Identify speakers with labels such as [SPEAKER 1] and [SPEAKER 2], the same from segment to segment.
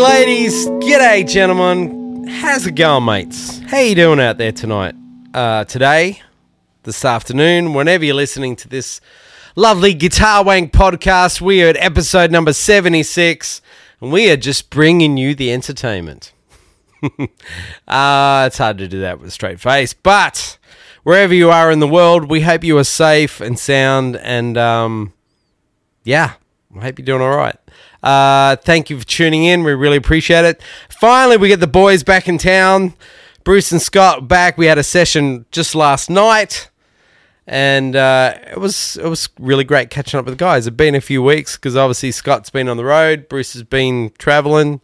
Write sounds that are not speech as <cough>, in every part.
[SPEAKER 1] Ladies. G'day, gentlemen. How's it going, mates? How you doing out there tonight? Uh, today, this afternoon, whenever you're listening to this lovely Guitar Wank podcast, we are at episode number 76, and we are just bringing you the entertainment. <laughs> uh, it's hard to do that with a straight face, but wherever you are in the world, we hope you are safe and sound, and um, yeah, I hope you're doing all right. Uh, thank you for tuning in. We really appreciate it. Finally, we get the boys back in town. Bruce and Scott back. We had a session just last night, and uh, it was it was really great catching up with the guys. It's been a few weeks because obviously Scott's been on the road, Bruce has been traveling,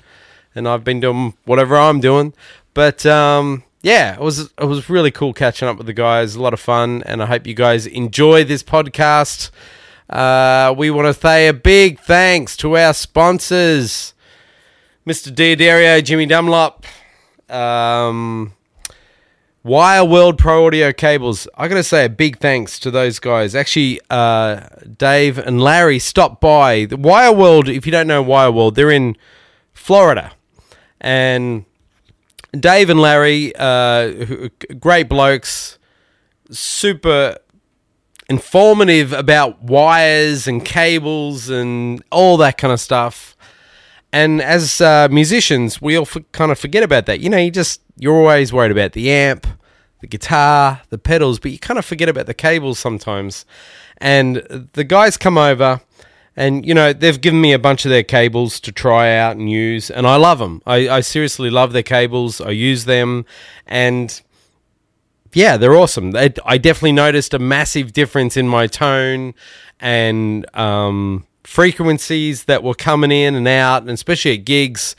[SPEAKER 1] and I've been doing whatever I'm doing. But um, yeah, it was it was really cool catching up with the guys. A lot of fun, and I hope you guys enjoy this podcast. Uh, we want to say a big thanks to our sponsors, Mr. D'Addario, Jimmy Dunlop, um, Wire World Pro Audio Cables. I got to say a big thanks to those guys. Actually, uh, Dave and Larry stopped by. The Wire World, if you don't know Wire World, they're in Florida. And Dave and Larry, uh, great blokes, super informative about wires and cables and all that kind of stuff. And as uh, musicians, we all kind of forget about that. You know, you just you're always worried about the amp, the guitar, the pedals, but you kind of forget about the cables sometimes. And the guys come over, and you know they've given me a bunch of their cables to try out and use, and I love them. I, I seriously love their cables. I use them, and yeah, they're awesome. They, I definitely noticed a massive difference in my tone and um, frequencies that were coming in and out, and especially at gigs.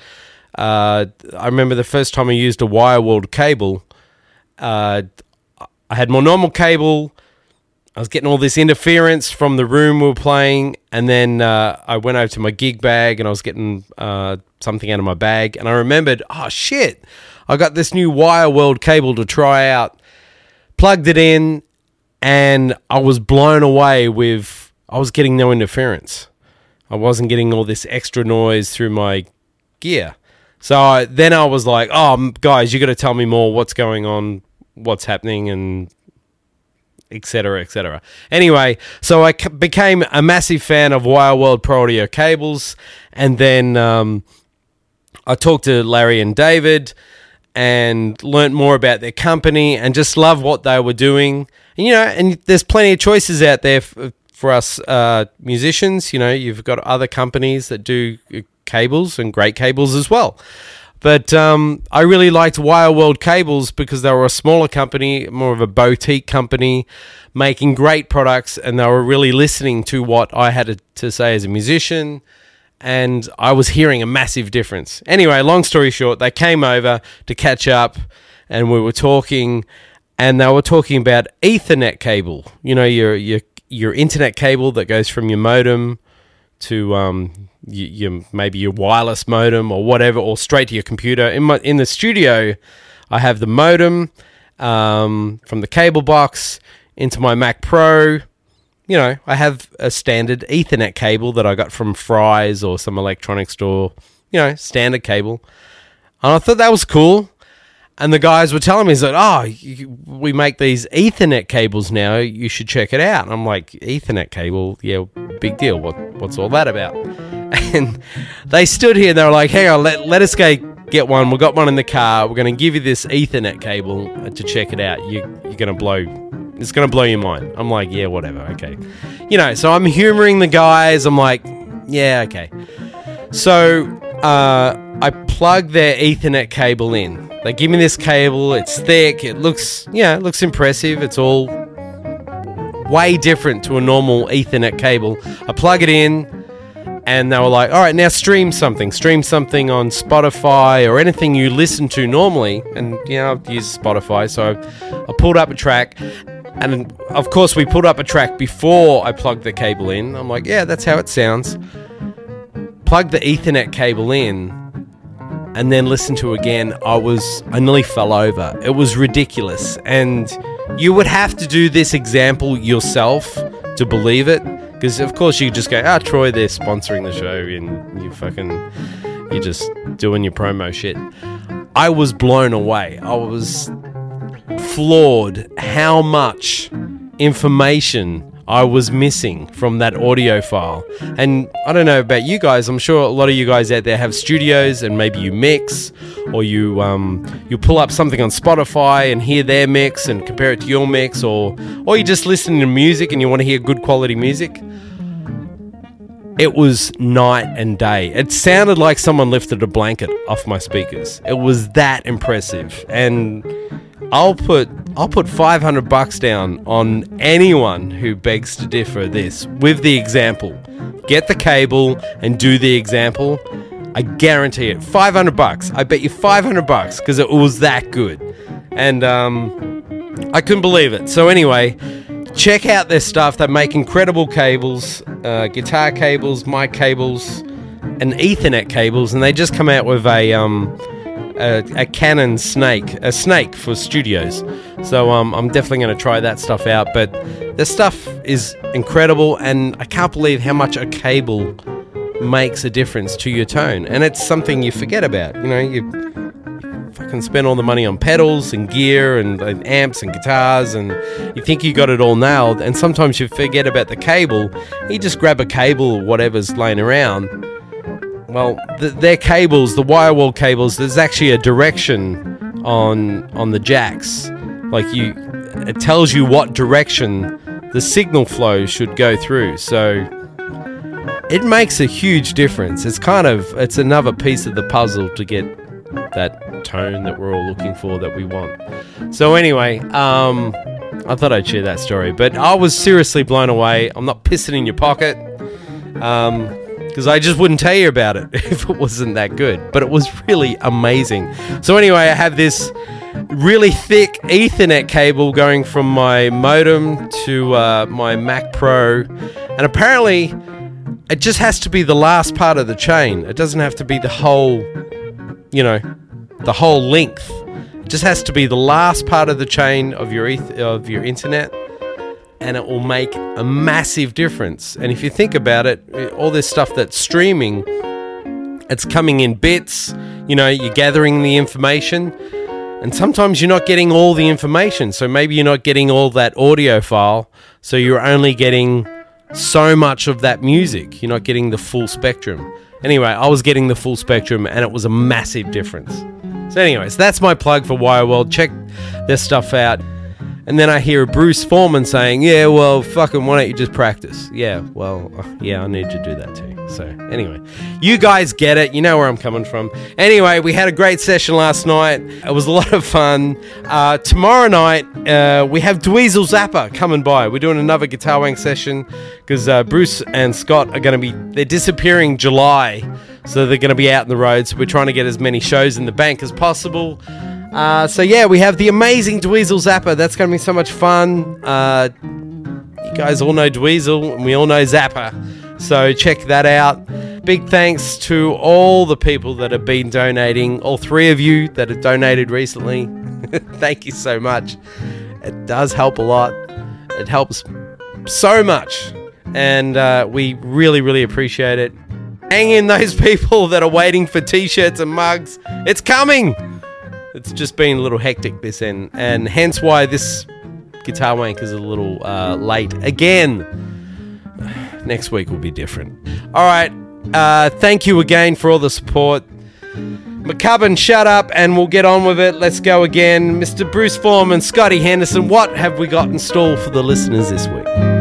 [SPEAKER 1] Uh, I remember the first time I used a Wire World cable. Uh, I had my normal cable. I was getting all this interference from the room we were playing, and then uh, I went over to my gig bag and I was getting uh, something out of my bag, and I remembered, oh shit, I got this new wire world cable to try out plugged it in and I was blown away with I was getting no interference. I wasn't getting all this extra noise through my gear. So I, then I was like, "Oh, guys, you got to tell me more. What's going on? What's happening?" And etc. etc. Anyway, so I c- became a massive fan of Wire World Pro Audio cables, and then um, I talked to Larry and David and learnt more about their company and just love what they were doing. And, you know, and there's plenty of choices out there for, for us uh, musicians. You know, you've got other companies that do uh, cables and great cables as well. But um, I really liked Wire World Cables because they were a smaller company, more of a boutique company, making great products, and they were really listening to what I had to, to say as a musician and I was hearing a massive difference. Anyway, long story short, they came over to catch up and we were talking and they were talking about Ethernet cable. You know, your your your internet cable that goes from your modem to um your, your maybe your wireless modem or whatever or straight to your computer. In my in the studio, I have the modem um, from the cable box into my Mac Pro you know, I have a standard Ethernet cable that I got from Fry's or some electronics store, you know, standard cable. And I thought that was cool. And the guys were telling me, that, oh, you, we make these Ethernet cables now. You should check it out. And I'm like, Ethernet cable? Yeah, big deal. What, what's all that about? <laughs> And they stood here and they were like, hang on, let, let us go get one. We've got one in the car. We're going to give you this Ethernet cable to check it out. You, you're going to blow it's gonna blow your mind. I'm like, yeah, whatever, okay. You know, so I'm humoring the guys. I'm like, yeah, okay. So uh, I plug their Ethernet cable in. They give me this cable. It's thick. It looks, yeah, it looks impressive. It's all way different to a normal Ethernet cable. I plug it in. And they were like, all right, now stream something. Stream something on Spotify or anything you listen to normally. And, you know, I use Spotify. So I pulled up a track and of course, we put up a track before I plugged the cable in. I'm like, yeah, that's how it sounds. Plug the Ethernet cable in, and then listen to it again. I was, I nearly fell over. It was ridiculous. And you would have to do this example yourself to believe it. Because, of course, you just go, ah, Troy, they're sponsoring the show, and you fucking you're just doing your promo shit. I was blown away. I was floored how much information I was missing from that audio file. And I don't know about you guys. I'm sure a lot of you guys out there have studios, and maybe you mix, or you um, you pull up something on Spotify and hear their mix and compare it to your mix, or or you just listen to music and you want to hear good quality music. It was night and day. It sounded like someone lifted a blanket off my speakers. It was that impressive. And I'll put I'll put 500 bucks down on anyone who begs to differ this with the example. Get the cable and do the example. I guarantee it. 500 bucks. I bet you 500 bucks because it was that good. And um, I couldn't believe it. So anyway, check out their stuff. They make incredible cables, uh, guitar cables, mic cables, and Ethernet cables, and they just come out with a um, a, a Canon Snake, a Snake for studios. So um, I'm definitely going to try that stuff out. But the stuff is incredible, and I can't believe how much a cable makes a difference to your tone. And it's something you forget about. You know, you fucking spend all the money on pedals and gear and, and, amps and guitars and you think you got it all nailed and sometimes you forget about the cable. You just grab a cable or whatever's laying around. Well the, their cables the Wire World cables there's actually a direction on on the jacks. Like you it tells you what direction the signal flow should go through so it makes a huge difference. It's kind of it's another piece of the puzzle to get that tone that we're all looking for that we want. So anyway, um, I thought I'd share that story, but I was seriously blown away. I'm not pissing in your pocket. Um, because I just wouldn't tell you about it <laughs> if it wasn't that good. But it was really amazing. So, anyway, I have this really thick Ethernet cable going from my modem to uh, my Mac Pro, and apparently, it just has to be the last part of the chain. It doesn't have to be the whole you know, the whole length. It just has to be the last part of the chain of your eth- of your internet, and it will make a massive difference. And if you think about it, all this stuff that's streaming, it's coming in bits. You know, you're gathering the information, and sometimes you're not getting all the information. So maybe you're not getting all that audio file. So you're only getting so much of that music. You're not getting the full spectrum. Anyway, I was getting the full spectrum and it was a massive difference. So, anyways, that's my plug for Wire World. Check their stuff out. And then I hear Bruce Forman saying, Yeah, well, fucking, why don't you just practice? Yeah, well, uh, yeah, I need to do that too. So, anyway, you guys get it. You know where I'm coming from. Anyway, we had a great session last night. It was a lot of fun. Uh, tomorrow night, uh, we have Dweezil Zappa coming by. We're doing another Guitar Wank session because uh, Bruce and Scott are going to be, they're disappearing July. So they're going to be out in the road. So we're trying to get as many shows in the bank as possible. Uh, so yeah, we have the amazing Dweezil Zappa. That's going to be so much fun. Uh, you guys all know Dweezil, and we all know Zappa. So check that out. Big thanks to all the people that have been donating, all three of you that have donated recently. <laughs> Thank you so much. It does help a lot. It helps so much. And uh, we really, really appreciate it. Hang in those <laughs> people that are waiting for t shirts and mugs. It's coming! It's just been a little hectic this end, and hence why this guitar wank is a little uh, late again. Next week will be different. All right. Uh, thank you again for all the support. McCubbin, shut up and we'll get on with it. Let's go again. Mr. Bruce Forman, Scotty Henderson, what have we got in store for the listeners this week?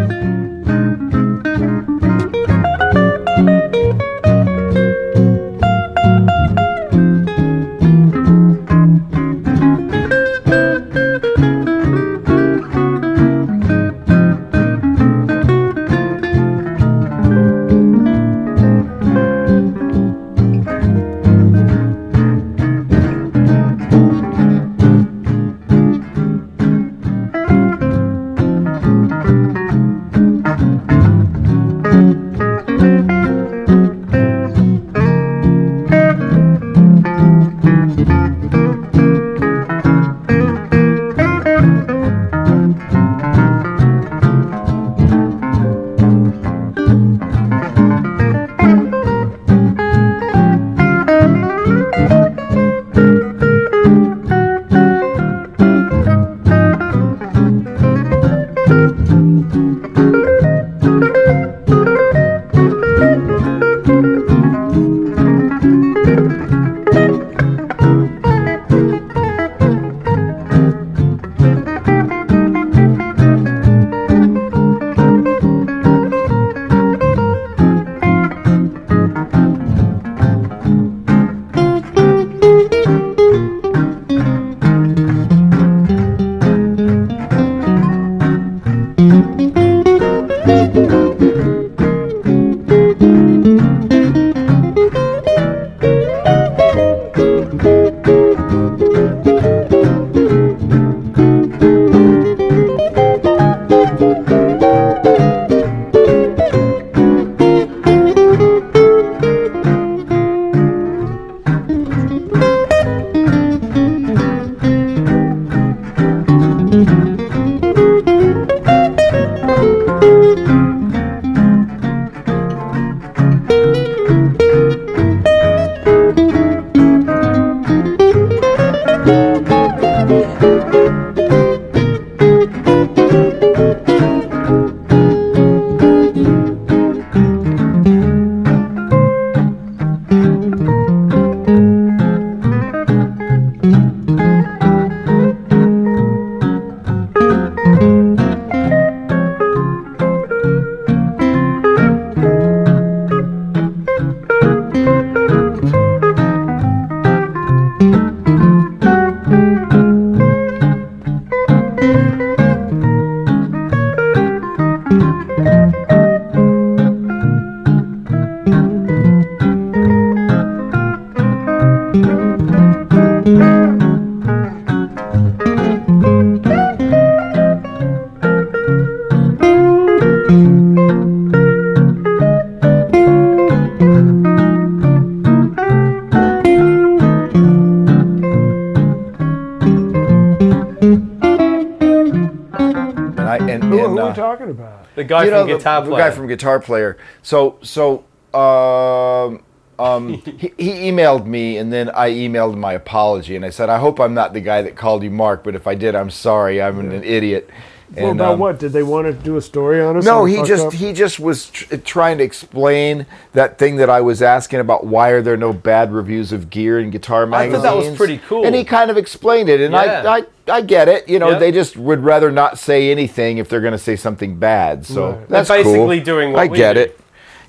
[SPEAKER 2] Know,
[SPEAKER 1] from
[SPEAKER 2] the-
[SPEAKER 1] Guitar
[SPEAKER 2] the,
[SPEAKER 1] Player.
[SPEAKER 2] guy from Guitar Player. So so um, um, he, he emailed me, and then I emailed my apology, and I said, I hope I'm not the guy that called you Mark, but if I did, I'm sorry. I'm an idiot.
[SPEAKER 3] Well,
[SPEAKER 2] And,
[SPEAKER 3] about
[SPEAKER 2] um,
[SPEAKER 3] what? Did they want to do a story on us?
[SPEAKER 2] No, he just
[SPEAKER 3] up?
[SPEAKER 2] he just was tr- trying to explain that thing that I was asking about. Why are there no bad reviews of gear in guitar magazines?
[SPEAKER 1] I thought that was pretty cool.
[SPEAKER 2] And he kind of explained it, and
[SPEAKER 1] Yeah.
[SPEAKER 2] I, I I get it. You know,
[SPEAKER 1] Yeah.
[SPEAKER 2] they just would rather not say anything if they're going to say something bad. So
[SPEAKER 3] Right.
[SPEAKER 2] that's
[SPEAKER 1] They're basically
[SPEAKER 2] cool.
[SPEAKER 1] doing what
[SPEAKER 2] I
[SPEAKER 1] we
[SPEAKER 2] get
[SPEAKER 1] do.
[SPEAKER 2] it.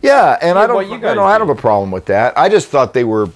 [SPEAKER 2] Yeah, and I don't
[SPEAKER 1] you
[SPEAKER 2] I
[SPEAKER 1] guys
[SPEAKER 2] don't have a problem with that. I just thought they were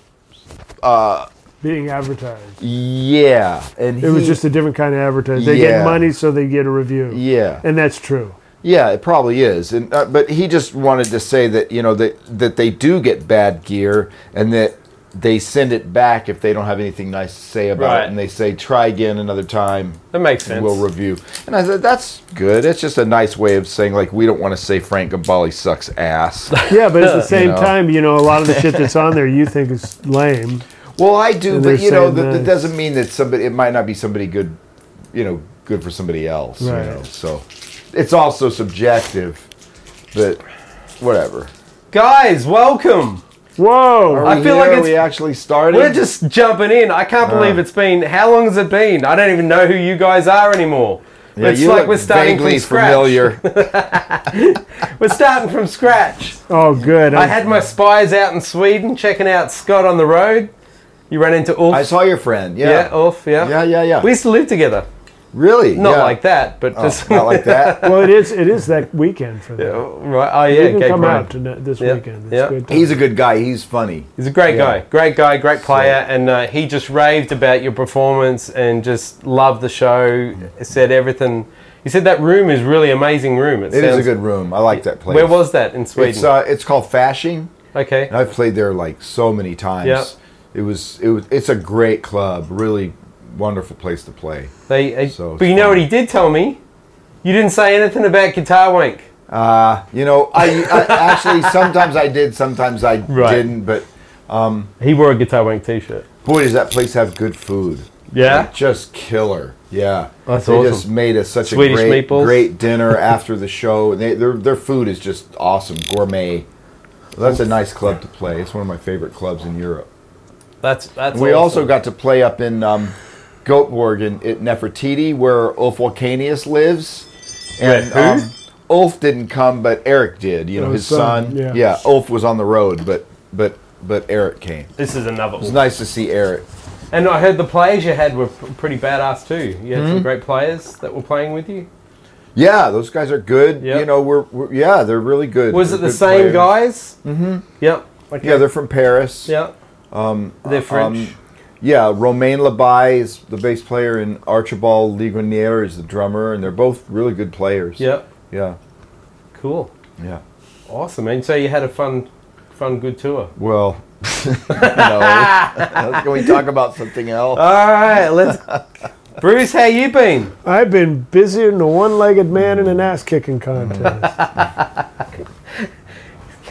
[SPEAKER 3] being advertised.
[SPEAKER 2] yeah, and
[SPEAKER 3] It was just a different kind of advertising. They
[SPEAKER 2] Yeah.
[SPEAKER 3] get money, so they get a review.
[SPEAKER 2] yeah.
[SPEAKER 3] and that's true.
[SPEAKER 2] Yeah, it probably is, and uh, but he just wanted to say that you know that that they do get bad gear, and that they send it back if they don't have anything nice to say about
[SPEAKER 1] Right.
[SPEAKER 2] it, and they say try again another time,
[SPEAKER 1] That makes sense.
[SPEAKER 2] we'll review. And I said that's good. It's just a nice way of saying like we don't want to say Frank Gambale sucks ass.
[SPEAKER 3] Yeah, but at the <laughs> same
[SPEAKER 2] know.
[SPEAKER 3] time, you know, a lot of the shit that's on there you think is lame.
[SPEAKER 2] Well, I do,
[SPEAKER 3] And
[SPEAKER 2] but you know
[SPEAKER 3] saying
[SPEAKER 2] that, that
[SPEAKER 3] that-
[SPEAKER 2] doesn't mean that somebody it might not be somebody good, you know, good for somebody else.
[SPEAKER 3] Right.
[SPEAKER 2] You know, so it's also subjective, but whatever.
[SPEAKER 1] Guys, welcome.
[SPEAKER 3] Whoa!
[SPEAKER 2] Are
[SPEAKER 1] I
[SPEAKER 2] we
[SPEAKER 1] feel like
[SPEAKER 2] here? Are
[SPEAKER 1] it's-
[SPEAKER 2] we actually started.
[SPEAKER 1] We're just jumping in. I can't believe
[SPEAKER 2] Uh.
[SPEAKER 1] it's been. How long has it been? I don't even know who you guys are anymore.
[SPEAKER 2] Yeah,
[SPEAKER 1] it's
[SPEAKER 2] you
[SPEAKER 1] like
[SPEAKER 2] look
[SPEAKER 1] we're starting
[SPEAKER 2] vaguely
[SPEAKER 1] from scratch.
[SPEAKER 2] familiar. <laughs>
[SPEAKER 1] We're starting from scratch.
[SPEAKER 3] oh, good.
[SPEAKER 1] I had my spies out in Sweden checking out Scott on the road. You ran into Ulf.
[SPEAKER 2] I saw your friend. Yeah.
[SPEAKER 1] yeah, Ulf. Yeah.
[SPEAKER 2] Yeah, yeah, yeah.
[SPEAKER 1] We used to live together.
[SPEAKER 2] really?
[SPEAKER 1] Not
[SPEAKER 2] Yeah.
[SPEAKER 1] like that, but
[SPEAKER 2] Oh,
[SPEAKER 1] just
[SPEAKER 2] not like <laughs> that.
[SPEAKER 3] well, it is. It is that weekend for them.
[SPEAKER 1] Yeah, right. Oh
[SPEAKER 3] You
[SPEAKER 1] yeah,
[SPEAKER 3] can come
[SPEAKER 1] Ryan.
[SPEAKER 3] out tonight, this
[SPEAKER 1] Yeah,
[SPEAKER 3] weekend. It's
[SPEAKER 1] yeah.
[SPEAKER 3] good.
[SPEAKER 2] He's a good guy. He's funny.
[SPEAKER 1] He's a great
[SPEAKER 2] Yeah.
[SPEAKER 1] guy, great guy, great player, and uh, he just raved about your performance and just loved the show. Said everything. He said that room is really amazing room.
[SPEAKER 2] It is a good room. I like that place.
[SPEAKER 1] Where was that in Sweden?
[SPEAKER 2] It's uh, it's called Fasching.
[SPEAKER 1] okay.
[SPEAKER 2] And I've played there like so many times.
[SPEAKER 1] Yeah.
[SPEAKER 2] It was it was it's a great club. Really wonderful place to play.
[SPEAKER 1] They, uh,
[SPEAKER 2] So
[SPEAKER 1] but you know what he did tell me? You didn't say anything about Guitar Wank.
[SPEAKER 2] Uh, you know, I, I actually sometimes I did, sometimes I
[SPEAKER 1] Right.
[SPEAKER 2] didn't. But
[SPEAKER 1] He wore a Guitar Wank t-shirt.
[SPEAKER 2] boy, does that place have good food.
[SPEAKER 1] Yeah?
[SPEAKER 2] Like, just killer. Yeah,
[SPEAKER 1] That's
[SPEAKER 2] they
[SPEAKER 1] awesome.
[SPEAKER 2] just made us such
[SPEAKER 1] Swedish
[SPEAKER 2] a great,
[SPEAKER 1] meatballs?
[SPEAKER 2] great dinner after the show. They, their their food is just awesome, gourmet. That's a nice club to play. It's one of my favorite clubs in Europe.
[SPEAKER 1] That's that's.
[SPEAKER 2] we
[SPEAKER 1] awesome.
[SPEAKER 2] also got to play up in um, Göteborg in, at Nefertiti, where Ulf Wakenius lives. And
[SPEAKER 1] Wait,
[SPEAKER 2] um, Ulf didn't come, but Eric did. You know,
[SPEAKER 3] Oh,
[SPEAKER 2] his
[SPEAKER 3] his son,
[SPEAKER 2] son.
[SPEAKER 3] yeah.
[SPEAKER 2] Ulf was on the road, but but but Eric came.
[SPEAKER 1] This is another.
[SPEAKER 2] was nice to see Eric.
[SPEAKER 1] And I heard the players you had were pretty badass too. You had
[SPEAKER 2] Hmm?
[SPEAKER 1] some great players that were playing with you.
[SPEAKER 2] Yeah, those guys are good.
[SPEAKER 1] Yep.
[SPEAKER 2] You know, we're, we're yeah, they're really good.
[SPEAKER 1] Was
[SPEAKER 2] They're
[SPEAKER 1] it the same
[SPEAKER 2] players.
[SPEAKER 1] guys? Mm-hmm. Yep. Okay.
[SPEAKER 2] Yeah, they're from Paris.
[SPEAKER 1] yeah. Um, they're French.
[SPEAKER 2] Um, yeah, Romain Labaye is the bass player, and Archibald Ligonnière is the drummer, and they're both really good players.
[SPEAKER 1] yep.
[SPEAKER 2] Yeah.
[SPEAKER 1] Cool.
[SPEAKER 2] Yeah.
[SPEAKER 1] Awesome. And so you had a fun, fun, good tour.
[SPEAKER 2] Well, <laughs> no. Can we talk about something else?
[SPEAKER 1] All right, let's. Bruce, how you been?
[SPEAKER 3] I've been busier than a one-legged man in an ass-kicking contest. <laughs>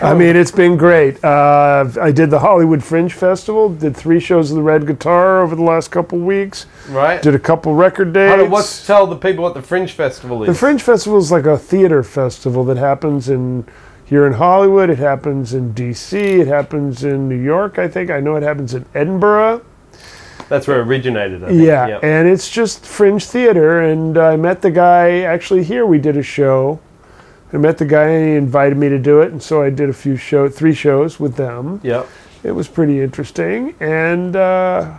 [SPEAKER 3] I mean, it's been great. Uh, I did the Hollywood Fringe Festival. Did three shows of the Red Guitar over the last couple weeks.
[SPEAKER 1] Right.
[SPEAKER 3] Did a couple record dates.
[SPEAKER 1] On, what's tell the people what the Fringe Festival is?
[SPEAKER 3] The Fringe Festival is like a theater festival that happens in here in Hollywood. It happens in D.C. It happens in New York. I think I know it happens in Edinburgh.
[SPEAKER 1] That's where it originated. I think.
[SPEAKER 3] Yeah,
[SPEAKER 1] Yep.
[SPEAKER 3] and it's just fringe theater. And I met the guy actually here. We did a show. I met the guy and he invited me to do it, and so I did a few show, three shows with them.
[SPEAKER 1] Yep.
[SPEAKER 3] It was pretty interesting. And uh,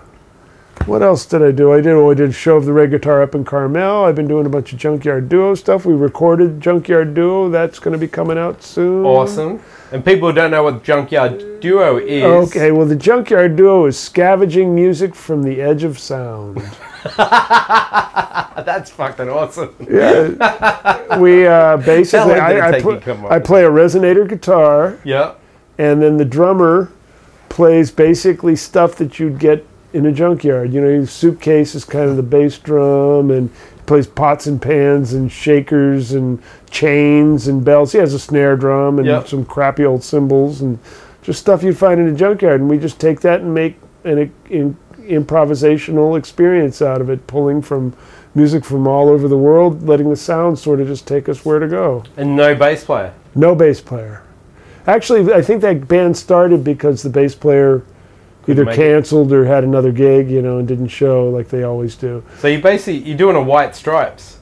[SPEAKER 3] what else did I do? I did. Oh, I did a show of the red guitar up in Carmel. I've been doing a bunch of Junkyard Duo stuff. We recorded Junkyard Duo. That's going to be coming out soon.
[SPEAKER 1] Awesome. And people who don't know what Junkyard Duo is.
[SPEAKER 3] Okay, well, the Junkyard Duo is scavenging music from the edge of sound. <laughs> <laughs>
[SPEAKER 1] That's fucking awesome.
[SPEAKER 3] Yeah, we uh, <laughs> basically
[SPEAKER 1] How long did it
[SPEAKER 3] I, I, pl-
[SPEAKER 1] to come up
[SPEAKER 3] I play a resonator guitar,
[SPEAKER 1] Yeah.
[SPEAKER 3] and then the drummer plays basically stuff that you'd get in a junkyard. You know, his suitcase is kind of the bass drum, and he plays pots and pans and shakers and chains and bells. He has a snare drum and
[SPEAKER 1] Yep.
[SPEAKER 3] some crappy old cymbals and just stuff you'd find in a junkyard. And we just take that and make an in, improvisational experience out of it, pulling from music from all over the world, letting the sound sort of just take us where to go.
[SPEAKER 1] And no bass player.
[SPEAKER 3] No bass player. Actually, I think that band started because the bass player either
[SPEAKER 1] make it.
[SPEAKER 3] canceled or had another gig, you know, and didn't show like they always do.
[SPEAKER 1] So you basically you're doing a White Stripes.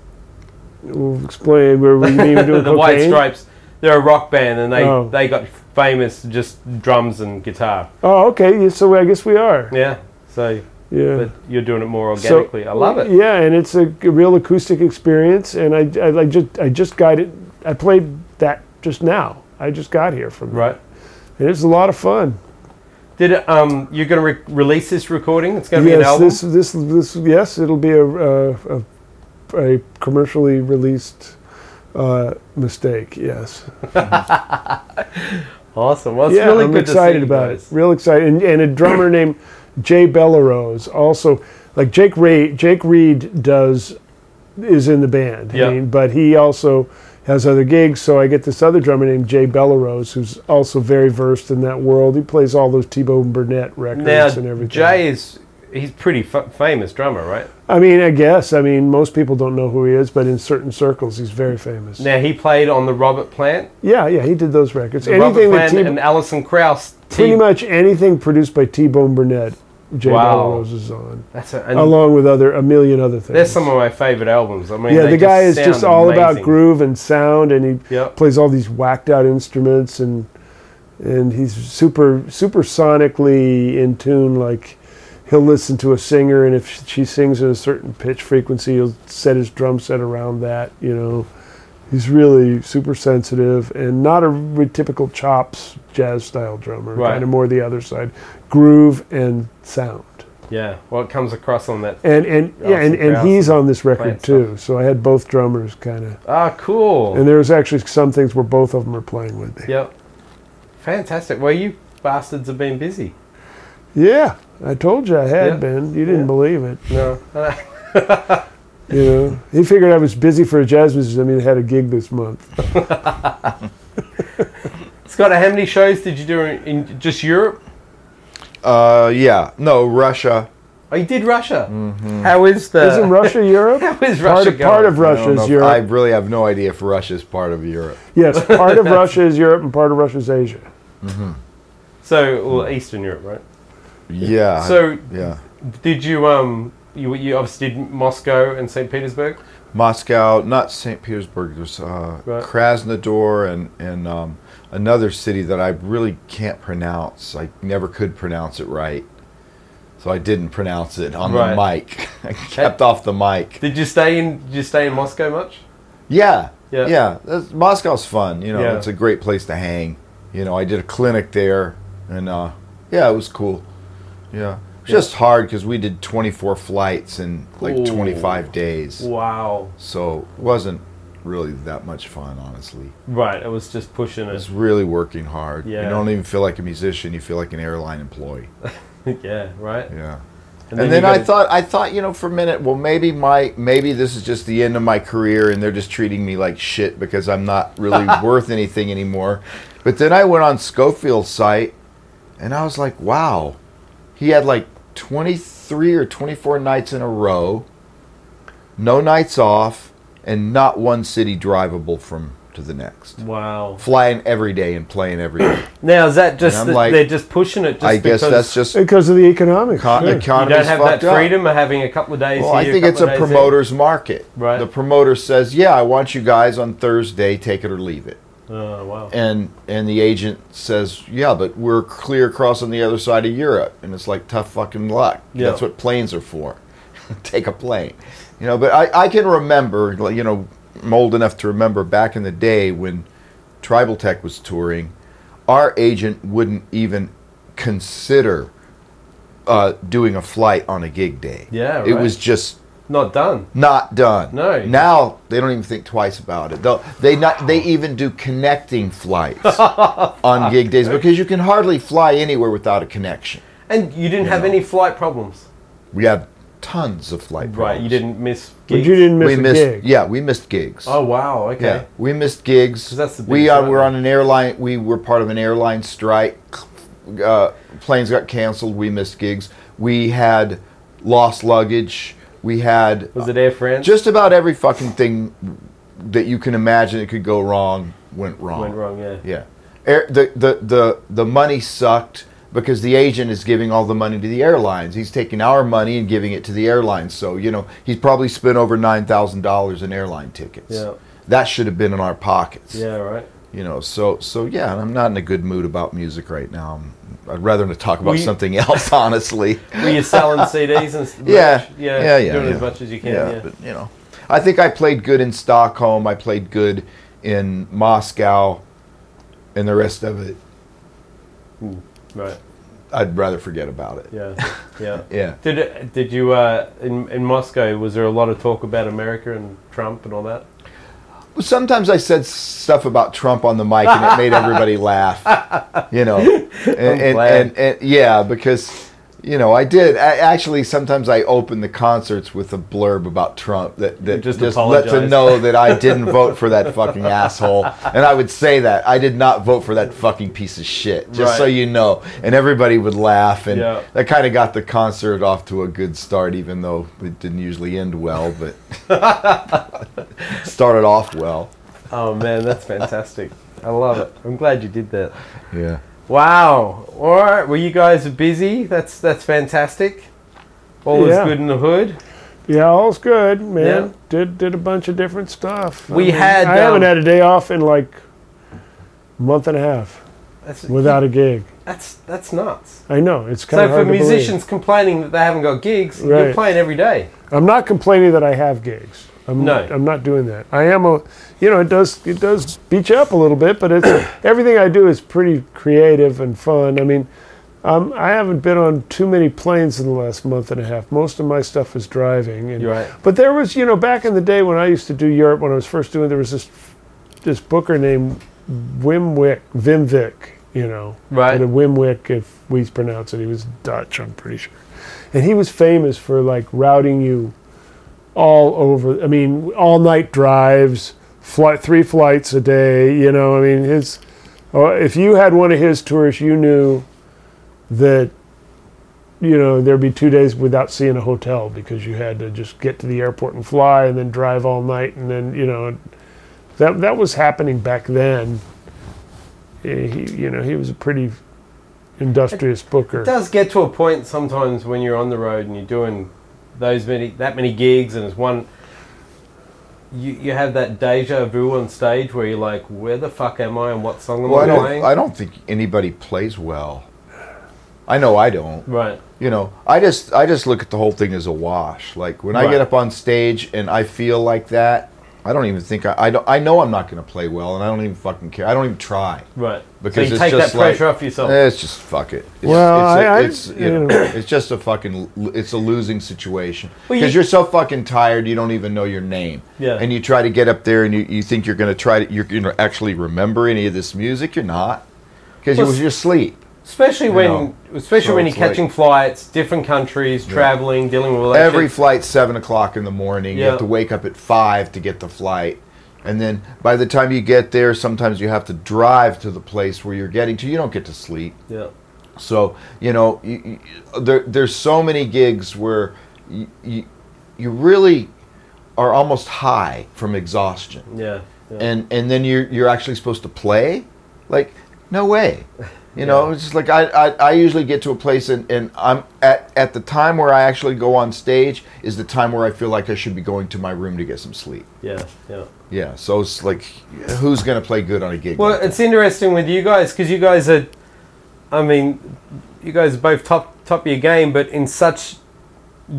[SPEAKER 3] We'll explain where we mean we're doing <laughs>
[SPEAKER 1] the White. Stripes. They're a rock band, and they
[SPEAKER 3] Oh.
[SPEAKER 1] they got famous just drums and guitar.
[SPEAKER 3] Oh, okay. So I guess we are.
[SPEAKER 1] Yeah. So,
[SPEAKER 3] Yeah.
[SPEAKER 1] but you're doing it more
[SPEAKER 3] So-
[SPEAKER 1] organically. I love it.
[SPEAKER 3] Yeah, and it's a, real acoustic experience. And I, I, I just I just got it. I played that just now. I just got here from
[SPEAKER 1] Right.
[SPEAKER 3] And it's a lot of fun.
[SPEAKER 1] Did it, um you're going to re- release this recording? It's going to be an
[SPEAKER 3] yes,
[SPEAKER 1] album.
[SPEAKER 3] this this this yes, it'll be a a, a, a commercially released uh, mistake. Yes. <laughs>
[SPEAKER 1] awesome. Well, it's
[SPEAKER 3] yeah,
[SPEAKER 1] really
[SPEAKER 3] I'm
[SPEAKER 1] good
[SPEAKER 3] excited
[SPEAKER 1] to see you
[SPEAKER 3] about
[SPEAKER 1] guys.
[SPEAKER 3] it. Real excited, and, and a drummer named Jay Bellarose also like Jake Ray. Jake Reed does is in the band.
[SPEAKER 1] Yeah.
[SPEAKER 3] I mean, but he also has other gigs. So I get this other drummer named Jay Bellarose, who's also very versed in that world. He plays all those T-Bone Burnett records
[SPEAKER 1] Now,
[SPEAKER 3] and everything.
[SPEAKER 1] Jay is he's pretty f- famous drummer, right?
[SPEAKER 3] I mean, I guess. I mean, most people don't know who he is, but in certain circles, he's very famous.
[SPEAKER 1] Now he played on the Robert Plant,
[SPEAKER 3] Yeah, yeah, he did those records.
[SPEAKER 1] the Robert
[SPEAKER 3] anything that
[SPEAKER 1] Plant,
[SPEAKER 3] T-
[SPEAKER 1] and Alison Krauss. T-
[SPEAKER 3] pretty much anything produced by T-Bone Burnett, Jay
[SPEAKER 1] Wow.
[SPEAKER 3] Bellarose is on,
[SPEAKER 1] That's a,
[SPEAKER 3] along with other a million other things.
[SPEAKER 1] That's some of my favorite albums. I mean,
[SPEAKER 3] yeah, the guy is just all about groove and sound, and he
[SPEAKER 1] Yep.
[SPEAKER 3] plays all these whacked out instruments, and and he's super super sonically in tune. Like he'll listen to a singer, and if she sings at a certain pitch frequency, he'll set his drum set around that. You know, he's really super sensitive and not a typical chops jazz style drummer.
[SPEAKER 1] Right.
[SPEAKER 3] Kind of more the other side, groove and sound.
[SPEAKER 1] Yeah, well, it comes across on that.
[SPEAKER 3] And and yeah, and, and he's on this record too. So I had both drummers kind of.
[SPEAKER 1] Ah, cool.
[SPEAKER 3] And there's actually some things where both of them are playing with me.
[SPEAKER 1] Yep. Fantastic. Well, you bastards have been busy.
[SPEAKER 3] Yeah, I told you I had
[SPEAKER 1] Yeah.
[SPEAKER 3] been. You didn't
[SPEAKER 1] Yeah.
[SPEAKER 3] believe it.
[SPEAKER 1] No. <laughs> <laughs>
[SPEAKER 3] You know, he figured I was busy for a jazz musician. I mean, I had a gig this month. <laughs>
[SPEAKER 1] Scott, how many shows did you do in, in just Europe?
[SPEAKER 2] Uh, yeah. No, Russia.
[SPEAKER 1] Oh, you did Russia. How is the?
[SPEAKER 3] Isn't Russia Europe? <laughs>
[SPEAKER 1] How is
[SPEAKER 3] part
[SPEAKER 1] Russia
[SPEAKER 3] of,
[SPEAKER 1] going?
[SPEAKER 3] part of
[SPEAKER 2] I
[SPEAKER 3] Russia is Europe.
[SPEAKER 2] I really have no idea if Russia is part of Europe.
[SPEAKER 3] yes, <laughs> part of Russia is Europe and part of Russia is Asia.
[SPEAKER 1] So, well, Eastern Europe, right?
[SPEAKER 2] Yeah.
[SPEAKER 1] So,
[SPEAKER 2] yeah.
[SPEAKER 1] did you um, you you obviously did Moscow and St. Petersburg.
[SPEAKER 2] Moscow, not St. Petersburg. There's uh,
[SPEAKER 1] Right.
[SPEAKER 2] Krasnodar and and um, another city that I really can't pronounce. I never could pronounce it right, so I didn't pronounce it on
[SPEAKER 1] Right.
[SPEAKER 2] the mic. <laughs> I kept off the mic.
[SPEAKER 1] Did you stay in? Did you stay in Moscow much?
[SPEAKER 2] Yeah,
[SPEAKER 1] Yeah.
[SPEAKER 2] yeah. that's- Moscow's fun. You know,
[SPEAKER 1] Yeah.
[SPEAKER 2] it's a great place to hang. You know, I did a clinic there, and uh, yeah, it was cool. Yeah, just hard because we did 24 flights in like
[SPEAKER 1] Ooh.
[SPEAKER 2] 25 days,
[SPEAKER 1] Wow.
[SPEAKER 2] so it wasn't really that much fun, honestly.
[SPEAKER 1] Right. It was just pushing it.
[SPEAKER 2] was really working hard.
[SPEAKER 1] Yeah.
[SPEAKER 2] You don't even feel like a musician; you feel like an airline employee. <laughs>
[SPEAKER 1] yeah. Right.
[SPEAKER 2] Yeah.
[SPEAKER 1] And,
[SPEAKER 2] And,
[SPEAKER 1] you
[SPEAKER 2] then I thought, I thought, you know, for a minute, well, maybe my, maybe this is just the end of my career, and they're just treating me like shit because I'm not really <laughs> worth anything anymore. But then I went on Scofield's site, and I was like, wow, he had like 23 or 24 nights in a row, no nights off, and not one city drivable from to the next.
[SPEAKER 1] Wow.
[SPEAKER 2] Flying every day and playing every day. <clears throat>
[SPEAKER 1] Now is that just
[SPEAKER 2] And I'm like-
[SPEAKER 1] they're just pushing it? Just
[SPEAKER 2] I guess
[SPEAKER 1] because
[SPEAKER 2] that's just
[SPEAKER 3] Because of the economics.
[SPEAKER 2] con-
[SPEAKER 3] sure.
[SPEAKER 1] you don't have that
[SPEAKER 2] fucked up.
[SPEAKER 1] freedom of having a couple of days.
[SPEAKER 2] Well, I
[SPEAKER 1] here,
[SPEAKER 2] think it's a
[SPEAKER 1] of days there.
[SPEAKER 2] promoter's market.
[SPEAKER 1] Right.
[SPEAKER 2] The promoter says, "Yeah, I want you guys on Thursday. Take it or leave it."
[SPEAKER 1] Oh wow.
[SPEAKER 2] And and the agent says, "Yeah, but we're clear across on the other side of Europe." And it's like tough fucking luck.
[SPEAKER 1] Yeah.
[SPEAKER 2] That's what planes are for. <laughs> Take a plane. You know, but I, I can remember, you know, I'm old enough to remember back in the day when Tribal Tech was touring, our agent wouldn't even consider uh, doing a flight on a gig day.
[SPEAKER 1] Yeah,
[SPEAKER 2] It was just
[SPEAKER 1] Not done.
[SPEAKER 2] not done.
[SPEAKER 1] No.
[SPEAKER 2] Now they don't even think twice about it. They'll, they not they even do connecting flights <laughs> on gig days because you can hardly fly anywhere without a connection.
[SPEAKER 1] And you didn't
[SPEAKER 2] You
[SPEAKER 1] have
[SPEAKER 2] know.
[SPEAKER 1] any flight problems.
[SPEAKER 2] We have tons of flight problems. Right.
[SPEAKER 1] You didn't miss.
[SPEAKER 3] But you didn't miss
[SPEAKER 2] We
[SPEAKER 3] a
[SPEAKER 2] missed.
[SPEAKER 3] gig.
[SPEAKER 2] Yeah, we missed gigs.
[SPEAKER 1] Oh wow. Okay.
[SPEAKER 2] Yeah, we missed gigs.
[SPEAKER 1] that's the
[SPEAKER 2] we
[SPEAKER 1] biggest
[SPEAKER 2] uh,
[SPEAKER 1] one.
[SPEAKER 2] were on an airline. We were part of an airline strike. Uh, planes got canceled. We missed gigs. We had lost luggage. We had
[SPEAKER 1] Was it Air France?
[SPEAKER 2] just about every fucking thing that you can imagine that could go wrong went wrong.
[SPEAKER 1] went wrong. Yeah.
[SPEAKER 2] Yeah, Air, the, the the the money sucked because the agent is giving all the money to the airlines. He's taking our money and giving it to the airlines. So you know he's probably spent over nine thousand dollars in airline tickets.
[SPEAKER 1] Yeah.
[SPEAKER 2] that should have been in our pockets.
[SPEAKER 1] Yeah. Right.
[SPEAKER 2] You know, so so yeah, I'm not in a good mood about music right now. I'm, I'd rather to talk about
[SPEAKER 1] you-
[SPEAKER 2] something else, <laughs> honestly.
[SPEAKER 1] Were you selling <laughs> CDs and
[SPEAKER 2] Yeah,
[SPEAKER 1] yeah,
[SPEAKER 2] yeah, yeah,
[SPEAKER 1] doing
[SPEAKER 2] yeah.
[SPEAKER 1] as much as you can.
[SPEAKER 2] yeah,
[SPEAKER 1] Yeah,
[SPEAKER 2] but you know, I think I played good in Stockholm. I played good in Moscow, and the rest of it,
[SPEAKER 1] right.
[SPEAKER 2] I'd rather forget about it.
[SPEAKER 1] Yeah, <laughs> yeah.
[SPEAKER 2] Yeah.
[SPEAKER 1] Did did you uh, in in Moscow? Was there a lot of talk about America and Trump and all that?
[SPEAKER 2] Well, Sometimes I said stuff about Trump on the mic, and it made everybody <laughs> laugh. You know, and and, and, and yeah, because you know I did. I, actually, sometimes I open the concerts with a blurb about Trump that that
[SPEAKER 1] Just
[SPEAKER 2] just, let them know that I didn't <laughs> vote for that fucking asshole, and I would say that I did not vote for that fucking piece of shit, just so you know, and everybody would laugh, and
[SPEAKER 1] Yeah.
[SPEAKER 2] that kind of got the concert off to a good start, even though it didn't usually end well, but <laughs> started off well.
[SPEAKER 1] Oh man, that's fantastic. I love it. I'm glad you did that.
[SPEAKER 2] Yeah.
[SPEAKER 1] Wow. All right. Well, you guys are busy. That's that's fantastic. All
[SPEAKER 3] Yeah.
[SPEAKER 1] is good in the hood.
[SPEAKER 3] Yeah, all's good, man.
[SPEAKER 1] Yeah.
[SPEAKER 3] Did did a bunch of different stuff.
[SPEAKER 1] We had,
[SPEAKER 3] I haven't
[SPEAKER 1] um,
[SPEAKER 3] had a day off in like a month and a half
[SPEAKER 1] That's
[SPEAKER 3] without a gig.
[SPEAKER 1] That's that's nuts.
[SPEAKER 3] I know it's kind
[SPEAKER 1] So
[SPEAKER 3] of
[SPEAKER 1] for
[SPEAKER 3] hard to believe.
[SPEAKER 1] musicians complaining that they haven't got gigs, you're
[SPEAKER 3] Right.
[SPEAKER 1] playing every day.
[SPEAKER 3] I'm not complaining that I have gigs. I'm
[SPEAKER 1] No.
[SPEAKER 3] I'm not doing that. I am a, you know, it does it does beat you up a little bit, but it's <coughs> everything I do is pretty creative and fun. I mean, um, I haven't been on too many planes in the last month and a half. Most of my stuff is driving. And,
[SPEAKER 1] You're right.
[SPEAKER 3] But there was, you know, back in the day when I used to do Europe, when I was first doing, there was this this booker named Wim Wick, Wim Vick, you know,
[SPEAKER 1] Right.
[SPEAKER 3] and a Wim Wick, if we pronounce it, he was Dutch, I'm pretty sure, and he was famous for like routing you all over. I mean, all night drives, flight three flights a day. You know, I mean, his. oh, If you had one of his tours, you knew that you know there'd be two days without seeing a hotel because you had to just get to the airport and fly and then drive all night and then you know that that was happening back then. Eh, He, you know, he was a pretty industrious booker.
[SPEAKER 1] It does get to a point sometimes when you're on the road and you're doing those many that many gigs and it's one you, you have that deja vu on stage where you're like, where the fuck am I and what song am
[SPEAKER 2] Well, I
[SPEAKER 1] I
[SPEAKER 2] don't.
[SPEAKER 1] playing?
[SPEAKER 2] I don't think anybody plays well. I know I don't.
[SPEAKER 1] right.
[SPEAKER 2] You know, I just I just look at the whole thing as a wash. Like when I get up on stage and I feel like that, I don't even think I I, don't, I know I'm not going to play well, and I don't even fucking care. I don't even try
[SPEAKER 1] Right.
[SPEAKER 2] Because
[SPEAKER 1] so you
[SPEAKER 2] it's
[SPEAKER 1] take that
[SPEAKER 2] just like,
[SPEAKER 1] pressure off yourself.
[SPEAKER 2] eh, it's just fuck it. It's,
[SPEAKER 3] Well,
[SPEAKER 2] it's,
[SPEAKER 3] I- I-
[SPEAKER 2] it's, you
[SPEAKER 3] you
[SPEAKER 2] know,
[SPEAKER 3] know.
[SPEAKER 2] it's just a fucking it's a losing situation
[SPEAKER 1] Well,
[SPEAKER 2] because
[SPEAKER 1] you-
[SPEAKER 2] you, are so fucking tired you don't even know your name.
[SPEAKER 1] Yeah.
[SPEAKER 2] And you try to get up there and you, you think you're going to try to you're going to actually remember any of this music. You're not because
[SPEAKER 1] Well,
[SPEAKER 2] you was your sleep.
[SPEAKER 1] especially when
[SPEAKER 2] know,
[SPEAKER 1] especially
[SPEAKER 2] so
[SPEAKER 1] when you're
[SPEAKER 2] it's like-
[SPEAKER 1] catching flights, different countries, traveling, dealing with all that
[SPEAKER 2] Every
[SPEAKER 1] shit.
[SPEAKER 2] flight's seven o'clock in the morning. You
[SPEAKER 1] Yeah.
[SPEAKER 2] have to wake up at five to get the flight, and then by the time you get there, sometimes you have to drive to the place where you're getting to. You don't get to sleep.
[SPEAKER 1] Yeah.
[SPEAKER 2] So you know, you, you, there, there's so many gigs where you, you, you really are almost high from exhaustion.
[SPEAKER 1] Yeah.
[SPEAKER 2] and and then you're you're actually supposed to play like no way <laughs> you know
[SPEAKER 1] Yeah.
[SPEAKER 2] it's just like I, I i usually get to a place and and i'm at at the time where i actually go on stage is the time where i feel like i should be going to my room to get some sleep
[SPEAKER 1] Yeah, yeah.
[SPEAKER 2] yeah so it's like who's gonna play good on a gig
[SPEAKER 1] Well,
[SPEAKER 2] like that?
[SPEAKER 1] it's interesting with you guys because you guys are, I mean, you guys are both top top of your game, but in such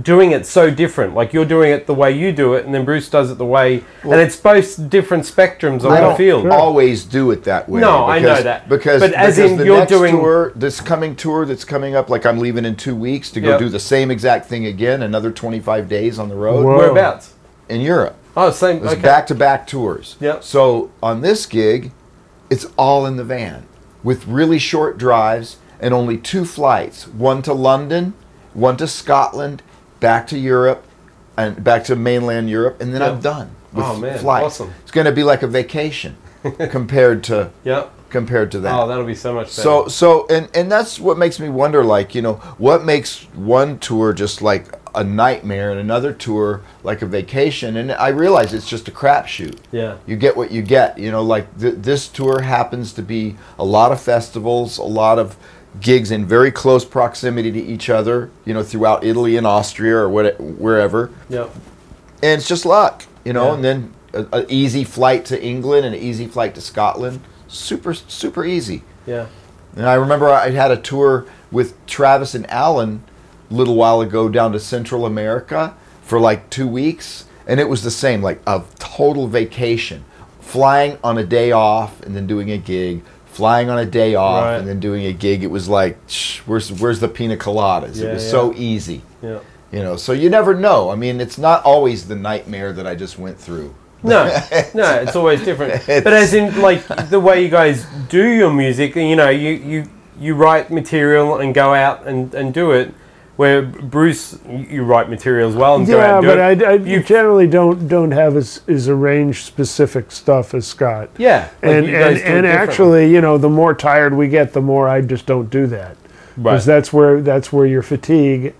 [SPEAKER 1] doing it so different. Like you're doing it the way you do it, and then Bruce does it the way, and it's both different spectrums on
[SPEAKER 2] I
[SPEAKER 1] the
[SPEAKER 2] don't
[SPEAKER 1] field.
[SPEAKER 2] always do it that way.
[SPEAKER 1] No, I know that.
[SPEAKER 2] because
[SPEAKER 1] But as
[SPEAKER 2] because
[SPEAKER 1] in
[SPEAKER 2] the
[SPEAKER 1] you're
[SPEAKER 2] next
[SPEAKER 1] doing-
[SPEAKER 2] tour, this coming tour that's coming up, like I'm leaving in two weeks to go
[SPEAKER 1] Yep.
[SPEAKER 2] do the same exact thing again, another 25 days on the road
[SPEAKER 3] Whoa.
[SPEAKER 1] Whereabouts?
[SPEAKER 2] in Europe.
[SPEAKER 1] Oh, same.
[SPEAKER 2] It was
[SPEAKER 1] Okay.
[SPEAKER 2] back to back tours.
[SPEAKER 1] Yep.
[SPEAKER 2] So on this gig, it's all in the van with really short drives and only two flights one to London, one to Scotland, back to Europe, and back to mainland Europe, and then
[SPEAKER 1] Yep.
[SPEAKER 2] I'm done oh, with
[SPEAKER 1] Oh, man,
[SPEAKER 2] flights.
[SPEAKER 1] awesome.
[SPEAKER 2] It's going to be like a vacation <laughs> compared to
[SPEAKER 1] Yep.
[SPEAKER 2] compared to that.
[SPEAKER 1] Oh, that'll be so much better.
[SPEAKER 2] So so and and that's what makes me wonder like, you know, what makes one tour just like a nightmare and another tour like a vacation and I realize it's just a crapshoot.
[SPEAKER 1] yeah.
[SPEAKER 2] You get what you get, you know, like th- this tour happens to be a lot of festivals, a lot of gigs in very close proximity to each other, you know, throughout Italy and Austria or what, wherever
[SPEAKER 1] Yep.
[SPEAKER 2] and it's just luck, you know.
[SPEAKER 1] Yeah.
[SPEAKER 2] And then an easy flight to England and an easy flight to Scotland, super super easy.
[SPEAKER 1] Yeah.
[SPEAKER 2] And I remember I had a tour with Travis and Alan a little while ago down to Central America for like two weeks, and it was the same, like a total vacation, flying on a day off and then doing a gig. Flying on a day off
[SPEAKER 1] Right.
[SPEAKER 2] and then doing a gig, it was like, shh, where's where's the pina coladas?
[SPEAKER 1] Yeah,
[SPEAKER 2] it was
[SPEAKER 1] yeah.
[SPEAKER 2] so easy.
[SPEAKER 1] Yeah.
[SPEAKER 2] You know, so you never know. I mean, it's not always the nightmare that I just went through.
[SPEAKER 1] No, <laughs> no, it's always different.
[SPEAKER 2] It's-
[SPEAKER 1] but as in, like the way you guys do your music, you know, you you you write material and go out and and do it. Where Bruce, you write material as well and go out
[SPEAKER 3] Yeah,
[SPEAKER 1] and do
[SPEAKER 3] but
[SPEAKER 1] it.
[SPEAKER 3] I, I
[SPEAKER 1] You-
[SPEAKER 3] generally don't don't have as, as arranged specific stuff as Scott.
[SPEAKER 1] yeah, like
[SPEAKER 3] and and, and actually, you know, the more tired we get, the more I just don't do that
[SPEAKER 1] right?
[SPEAKER 3] because that's where that's where your fatigue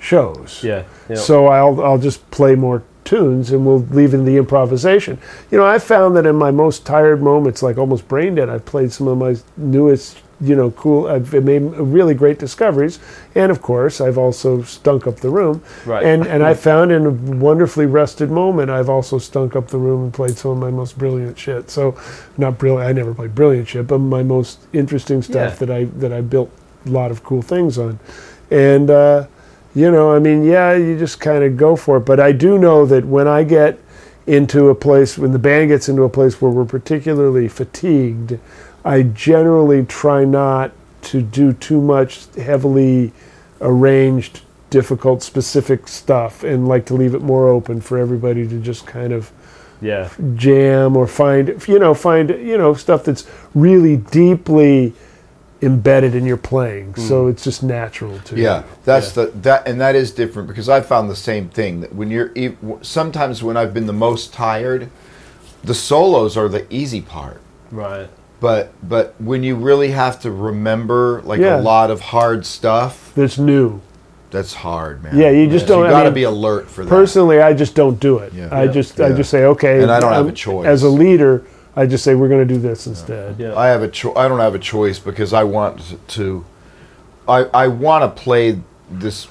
[SPEAKER 3] shows.
[SPEAKER 1] yeah, yeah.
[SPEAKER 3] So I'll I'll just play more tunes and we'll leave in the improvisation. You know, I found that in my most tired moments, like almost brain dead, I've played some of my newest, you know, cool. I've made really great discoveries, and of course, I've also stunk up the room.
[SPEAKER 1] Right.
[SPEAKER 3] And and I found in a wonderfully rested moment, I've also stunk up the room and played some of my most brilliant shit. So, not brilliant. I never played brilliant shit, but my most interesting stuff
[SPEAKER 1] Yeah.
[SPEAKER 3] that I that I built a lot of cool things on, and. uh you know, I mean, yeah, you just kind of go for it. But I do know that when I get into a place, when the band gets into a place where we're particularly fatigued, I generally try not to do too much heavily arranged, difficult, specific stuff and like to leave it more open for everybody to just kind of
[SPEAKER 1] yeah,
[SPEAKER 3] jam or find, you know, find, you know, stuff that's really deeply embedded in your playing. So hmm. it's just natural to
[SPEAKER 2] Yeah, that's the that and that is different because I found the same thing that when you're sometimes when I've been the most tired, the solos are the easy part.
[SPEAKER 1] right.
[SPEAKER 2] But but when you really have to remember like
[SPEAKER 3] Yeah.
[SPEAKER 2] a lot of hard stuff,
[SPEAKER 3] That's new.
[SPEAKER 2] that's hard, man.
[SPEAKER 3] Yeah, you just don't-
[SPEAKER 2] You got to
[SPEAKER 3] mean,
[SPEAKER 2] be alert for that.
[SPEAKER 3] Personally, I just don't do it.
[SPEAKER 2] Yeah.
[SPEAKER 3] I
[SPEAKER 1] Yeah.
[SPEAKER 3] just I just say okay,
[SPEAKER 2] And I don't have a choice.
[SPEAKER 3] As a leader, I just say we're going to do this instead.
[SPEAKER 1] Yeah,
[SPEAKER 2] I have a cho- I don't have a choice because I want to. I I want to play this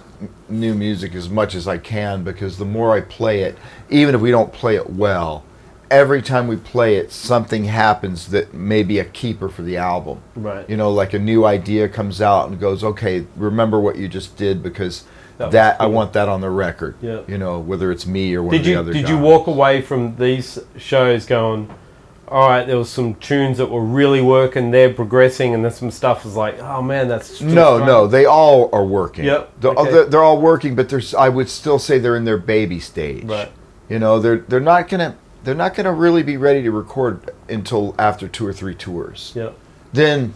[SPEAKER 2] new music as much as I can because the more I play it, even if we don't play it well, every time we play it, something happens that may be a keeper for the album.
[SPEAKER 1] Right.
[SPEAKER 2] You know, like a new idea comes out and goes, okay, remember what you just did because
[SPEAKER 1] That
[SPEAKER 2] that,
[SPEAKER 1] was
[SPEAKER 2] I want that on the record.
[SPEAKER 1] Yeah.
[SPEAKER 2] You know, whether it's me or one
[SPEAKER 1] Did
[SPEAKER 2] of the
[SPEAKER 1] you
[SPEAKER 2] other
[SPEAKER 1] did
[SPEAKER 2] guys.
[SPEAKER 1] you walk away from these shows going? All right, there was some tunes that were really working. They're progressing, and then some stuff was like, oh man, that's
[SPEAKER 2] No,
[SPEAKER 1] strong.
[SPEAKER 2] no, they all are working.
[SPEAKER 1] Yep,
[SPEAKER 2] They're, oh,
[SPEAKER 1] okay.
[SPEAKER 2] they're, they're all working, but there's I would still say they're in their baby stage.
[SPEAKER 1] Right.
[SPEAKER 2] You know, they're they're not gonna they're not gonna really be ready to record until after two or three tours.
[SPEAKER 1] Yeah,
[SPEAKER 2] Then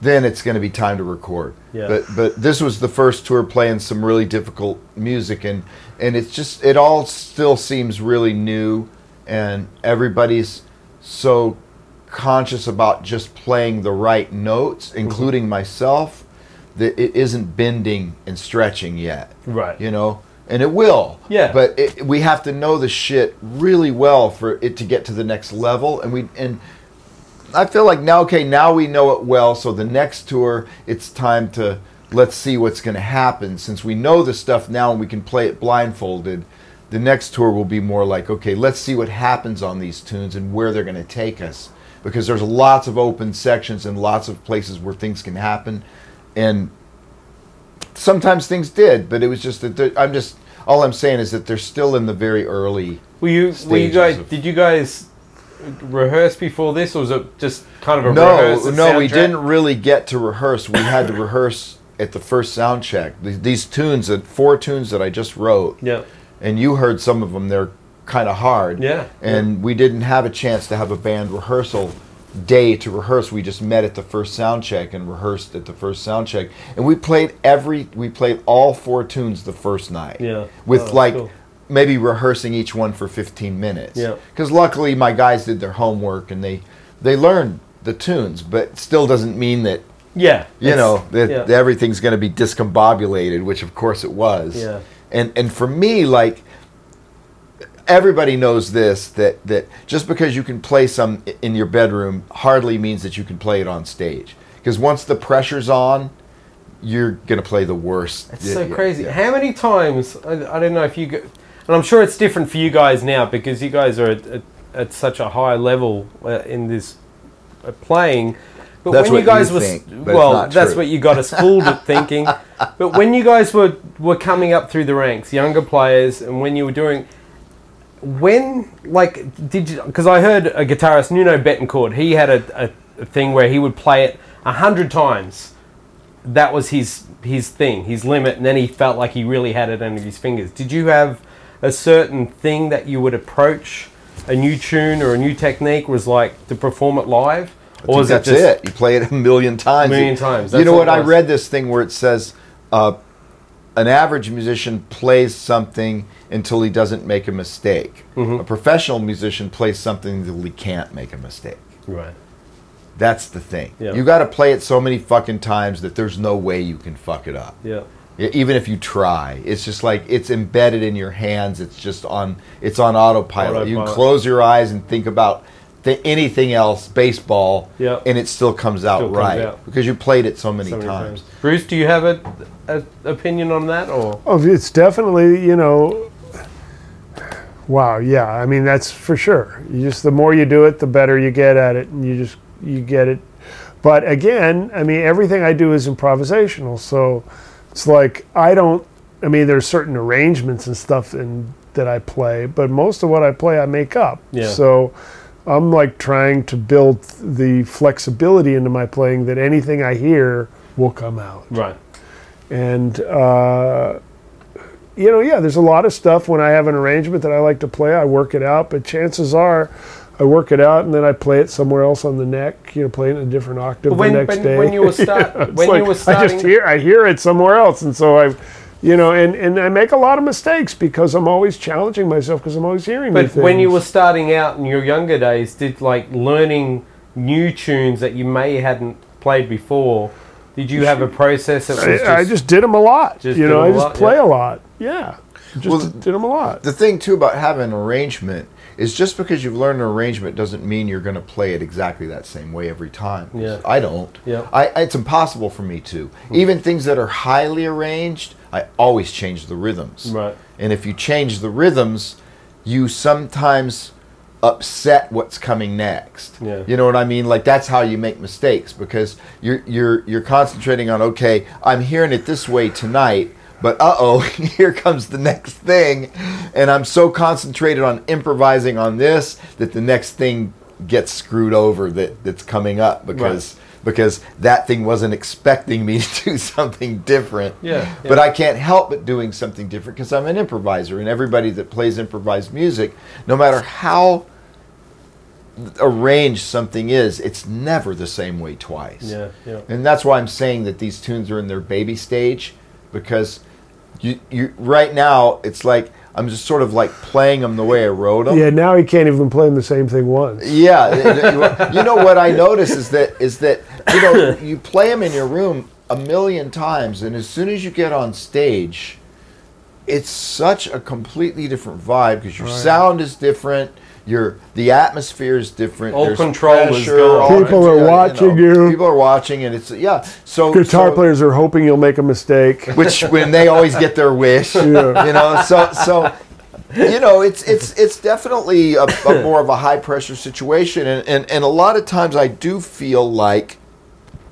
[SPEAKER 2] then it's gonna be time to record.
[SPEAKER 1] Yeah.
[SPEAKER 2] But but this was the first tour playing some really difficult music and and it's just it all still seems really new and everybody's so conscious about just playing the right notes,
[SPEAKER 1] Mm-hmm.
[SPEAKER 2] including myself, that it isn't bending and stretching yet.
[SPEAKER 1] right.
[SPEAKER 2] You know, and it will.
[SPEAKER 1] Yeah.
[SPEAKER 2] But it, we have to know the shit really well for it to get to the next level, and we and I feel like now, okay, now we know it well. So the next tour, it's time to let's see what's going to happen. Since we know the stuff now and we can play it blindfolded, the next tour will be more like, okay, let's see what happens on these tunes and where they're going to take us. Because there's lots of open sections and lots of places where things can happen, and sometimes things did, but it was just that I'm just all I'm saying is that they're still in the very early.
[SPEAKER 1] Were you? Were you guys? Did you guys rehearse before this, or was it just kind of a
[SPEAKER 2] No, no, we didn't really get to rehearse. We had to rehearse at the first sound check. These, these tunes, that four tunes that I just wrote,
[SPEAKER 1] Yeah.
[SPEAKER 2] And you heard some of them. They're kind of hard.
[SPEAKER 1] Yeah.
[SPEAKER 2] And we didn't have a chance to have a band rehearsal day to rehearse. We just met at the first sound check and rehearsed at the first sound check. And we played every we played all four tunes the first night.
[SPEAKER 1] Yeah.
[SPEAKER 2] With
[SPEAKER 1] Oh,
[SPEAKER 2] like
[SPEAKER 1] cool.
[SPEAKER 2] maybe rehearsing each one for 15 minutes.
[SPEAKER 1] Yeah.
[SPEAKER 2] Cuz luckily my guys did their homework and they they learned the tunes, but still doesn't mean that
[SPEAKER 1] Yeah.
[SPEAKER 2] you know that
[SPEAKER 1] yeah.
[SPEAKER 2] that everything's going to be discombobulated, which of course it was.
[SPEAKER 1] Yeah.
[SPEAKER 2] And and for me, like everybody knows this that that just because you can play some in your bedroom hardly means that you can play it on stage. Because once the pressure's on, you're going to play the worst.
[SPEAKER 1] It's
[SPEAKER 2] Yeah,
[SPEAKER 1] so
[SPEAKER 2] yeah,
[SPEAKER 1] crazy.
[SPEAKER 2] yeah.
[SPEAKER 1] How many times? I, I don't know if you go, and I'm sure it's different for you guys now because you guys are at, at, at such a high level uh, in this uh, playing. But
[SPEAKER 2] That's
[SPEAKER 1] when you
[SPEAKER 2] what you
[SPEAKER 1] guys were
[SPEAKER 2] think,
[SPEAKER 1] well, that's
[SPEAKER 2] true.
[SPEAKER 1] what you got us fooled at thinking. <laughs> But when you guys were were coming up through the ranks, younger players, and when you were doing. When, like, did you? Because I heard a guitarist, Nuno Bettencourt, he had a, a, a thing where he would play it a hundred times that was his his thing, his limit, and then he felt like he really had it under his fingers. Did you have a certain thing that you would approach a new tune or a new technique was like to perform it live,
[SPEAKER 2] I think that's
[SPEAKER 1] it
[SPEAKER 2] it. You play it a million times.
[SPEAKER 1] Million times,
[SPEAKER 2] You know
[SPEAKER 1] what?
[SPEAKER 2] I read this thing where it says uh, an average musician plays something until he doesn't make a mistake.
[SPEAKER 1] Mm-hmm.
[SPEAKER 2] A professional musician plays something until he can't make a mistake.
[SPEAKER 1] right?
[SPEAKER 2] That's the thing.
[SPEAKER 1] Yeah.
[SPEAKER 2] You got to play it so many fucking times that there's no way you can fuck it up.
[SPEAKER 1] Yeah,
[SPEAKER 2] Even if you try, it's just like it's embedded in your hands. It's just on. It's on autopilot. You can close your eyes and think about th- anything else, baseball,
[SPEAKER 1] Yeah.
[SPEAKER 2] and it still comes out
[SPEAKER 1] Still comes
[SPEAKER 2] right
[SPEAKER 1] out.
[SPEAKER 2] because you played it so many,
[SPEAKER 1] so many
[SPEAKER 2] times.
[SPEAKER 1] times. Bruce, do you have a, a opinion on that, or
[SPEAKER 3] Oh, it's definitely you know. Wow, yeah. I mean, that's for sure. You just the more you do it, the better you get at it, and you just you get it. But again, I mean, everything I do is improvisational, so it's like I don't. I mean, there's certain arrangements and stuff in, that I play, but most of what I play, I make up.
[SPEAKER 1] Yeah.
[SPEAKER 3] So I'm like trying to build the flexibility into my playing that anything I hear will come out
[SPEAKER 1] right?
[SPEAKER 3] and uh, you know yeah there's a lot of stuff when i have an arrangement that i like to play i work it out but chances are i work it out and then i play it somewhere else on the neck you know play it in a different octave
[SPEAKER 1] when-
[SPEAKER 3] the next
[SPEAKER 1] when-
[SPEAKER 3] day
[SPEAKER 1] when you were start- <laughs>
[SPEAKER 3] It's
[SPEAKER 1] when you
[SPEAKER 3] like,
[SPEAKER 1] were
[SPEAKER 3] i just hear i hear it somewhere else and so i you know and, and i make a lot of mistakes because i'm always challenging myself because i'm always hearing new
[SPEAKER 1] But when you were starting out in your younger days, did like learning new tunes that you may hadn't played before? Did you have a process that was just,
[SPEAKER 3] I, I just did them a lot
[SPEAKER 1] Just
[SPEAKER 3] you
[SPEAKER 1] know,
[SPEAKER 3] know
[SPEAKER 1] 'em
[SPEAKER 3] i
[SPEAKER 1] a
[SPEAKER 3] just
[SPEAKER 1] lot,
[SPEAKER 3] play
[SPEAKER 1] yeah.
[SPEAKER 3] a lot yeah just
[SPEAKER 2] Well,
[SPEAKER 3] did them a lot
[SPEAKER 2] The thing too about having an arrangement is just because you've learned an arrangement doesn't mean you're going to play it exactly that same way every time.
[SPEAKER 1] Yeah.
[SPEAKER 2] I don't.
[SPEAKER 1] Yeah.
[SPEAKER 2] I, it's impossible for me to. Hmm. Even things that are highly arranged, I always change the rhythms.
[SPEAKER 1] Right.
[SPEAKER 2] And if you change the rhythms, you sometimes upset what's coming next.
[SPEAKER 1] Yeah.
[SPEAKER 2] You know what I mean? Like that's how you make mistakes because you're you're you're concentrating on okay, I'm hearing it this way tonight, but uh oh, <laughs> here comes the next thing, and I'm so concentrated on improvising on this that the next thing gets screwed over that that's coming up because because that thing wasn't expecting me <laughs> to do something different.
[SPEAKER 1] Yeah,
[SPEAKER 2] But. I can't help but doing something different because I'm an improviser, and everybody that plays improvised music, no matter how arranged something is, it's never the same way twice.
[SPEAKER 1] Yeah, yeah.
[SPEAKER 2] And that's why I'm saying that these tunes are in their baby stage because you you right now it's like I'm just sort of like playing them the way I wrote them.
[SPEAKER 3] yeah now he can't even play them the same thing once
[SPEAKER 2] Yeah, you know what I notice is that is that you know you play them in your room a million times, and as soon as you get on stage, it's such a completely different vibe because your sound is different. Your the atmosphere is different.
[SPEAKER 1] All
[SPEAKER 2] There's
[SPEAKER 1] control is gone.
[SPEAKER 3] People are watching you.
[SPEAKER 2] People are watching, and it's yeah. So
[SPEAKER 3] Guitar
[SPEAKER 2] so-
[SPEAKER 3] players are hoping you'll make a mistake. <laughs>
[SPEAKER 2] which when they always get their wish, <laughs> you know. So so you know, it's it's it's definitely a, a more of a high pressure situation, and, and and a lot of times I do feel like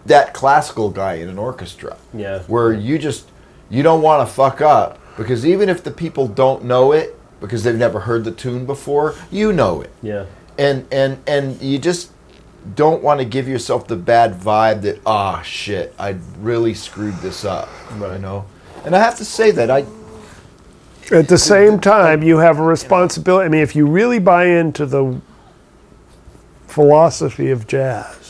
[SPEAKER 2] that classical guy in an orchestra,
[SPEAKER 1] Yeah.
[SPEAKER 2] where you just you don't want to fuck up because even if the people don't know it because they've never heard the tune before, you know it
[SPEAKER 1] Yeah.
[SPEAKER 2] and and and you just don't want to give yourself the bad vibe that ah shit I really screwed this up
[SPEAKER 1] Right.
[SPEAKER 2] you know and I have to say that I
[SPEAKER 3] At the same time, you have a responsibility. I mean, if you really buy into the philosophy of jazz,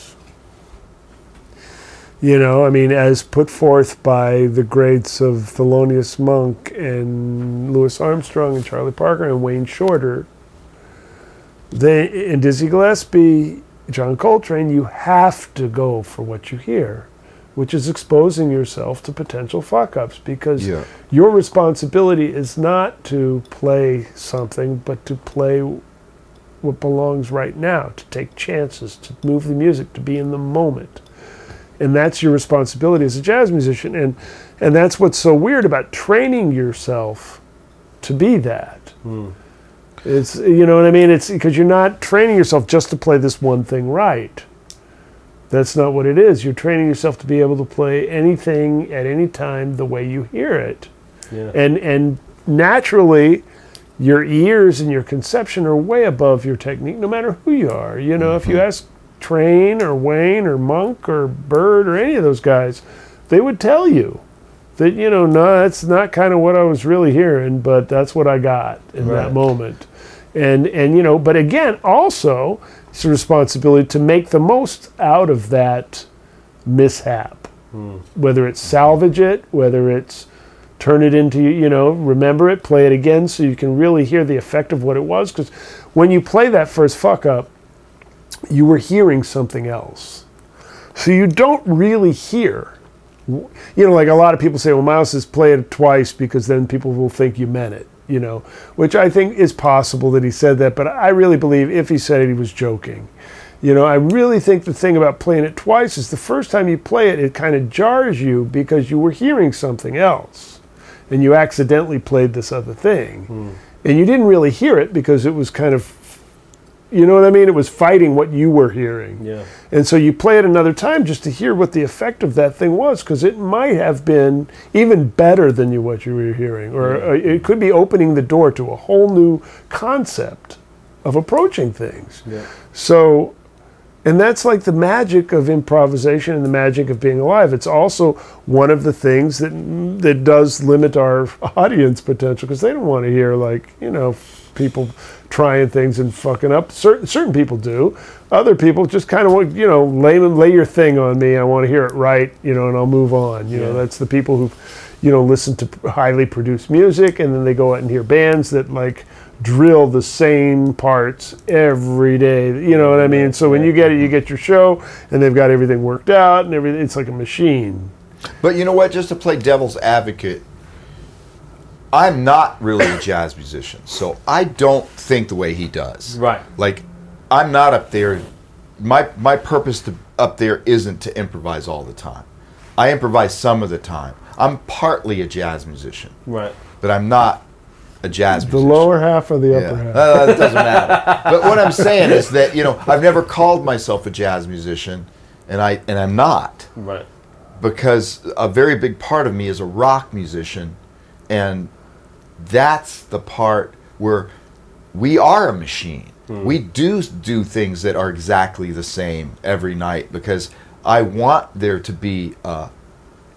[SPEAKER 3] you know, I mean, as put forth by the greats of Thelonious Monk and Louis Armstrong and Charlie Parker and Wayne Shorter, they and Dizzy Gillespie, John Coltrane, you have to go for what you hear, which is exposing yourself to potential fuck ups because
[SPEAKER 2] Yeah.
[SPEAKER 3] your responsibility is not to play something, but to play what belongs right now, to take chances, to move the music, to be in the moment. And that's your responsibility as a jazz musician. And and that's what's so weird about training yourself to be that. Hmm. It's you know what I mean? It's because you're not training yourself just to play this one thing right. That's not what it is. You're training yourself to be able to play anything at any time the way you hear it
[SPEAKER 1] Yeah.
[SPEAKER 3] and and naturally your ears and your conception are way above your technique no matter who you are you know if you mm-hmm. ask train or wayne or monk or bird or any of those guys they would tell you that you know no that's not kind of what i was really hearing but that's what i got in
[SPEAKER 1] Right.
[SPEAKER 3] that moment. And and you know but again also it's a responsibility to make the most out of that mishap. Hmm. Whether it's salvage it whether it's turn it into you know remember it play it again so you can really hear the effect of what it was. Because when you play that first fuck up you were hearing something else. So you don't really hear. You know like a lot of people say well miles says play it twice because then people will think you meant it you know which i think is possible that he said that but i really believe if he said it he was joking. You know, I really think the thing about playing it twice is the first time you play it, it kind of jars you because you were hearing something else and you accidentally played this other thing. Hmm. And you didn't really hear it because it was kind of, you know what I mean? It was fighting what you were hearing.
[SPEAKER 1] Yeah.
[SPEAKER 3] And so you play it another time just to hear what the effect of that thing was, because it might have been even better than you what you were hearing, or uh, it could be opening the door to a whole new concept of approaching things.
[SPEAKER 1] Yeah.
[SPEAKER 3] So, and that's like the magic of improvisation and the magic of being alive. It's also one of the things that that does limit our <laughs> audience potential because they don't want to hear like you know people trying things and fucking up. Certain certain people do. Other people just kind of want you know lay lay your thing on me. I want to hear it right, you know, and I'll move on. You know, that's the people who, you know, listen to highly produced music and then they go out and hear bands that like drill the same parts every day. You know what I mean? So when you get it, you get your show, and they've got everything worked out, and everything. It's like a machine.
[SPEAKER 2] But you know what? Just to play devil's advocate, I'm not really a jazz musician, so I don't think the way he does.
[SPEAKER 1] Right.
[SPEAKER 2] Like, I'm not up there. My my purpose to up there isn't to improvise all the time. I improvise some of the time. I'm partly a jazz musician,
[SPEAKER 1] Right.
[SPEAKER 2] but I'm not a jazz
[SPEAKER 3] The
[SPEAKER 2] musician.
[SPEAKER 3] lower half or the
[SPEAKER 2] Yeah.
[SPEAKER 3] upper half?
[SPEAKER 2] Uh, it doesn't matter. but what I'm saying is that you know I've never called myself a jazz musician, and I and I'm not
[SPEAKER 1] Right.
[SPEAKER 2] because a very big part of me is a rock musician, and that's the part where we are a machine. Hmm. We do do things that are exactly the same every night because I want there to be a,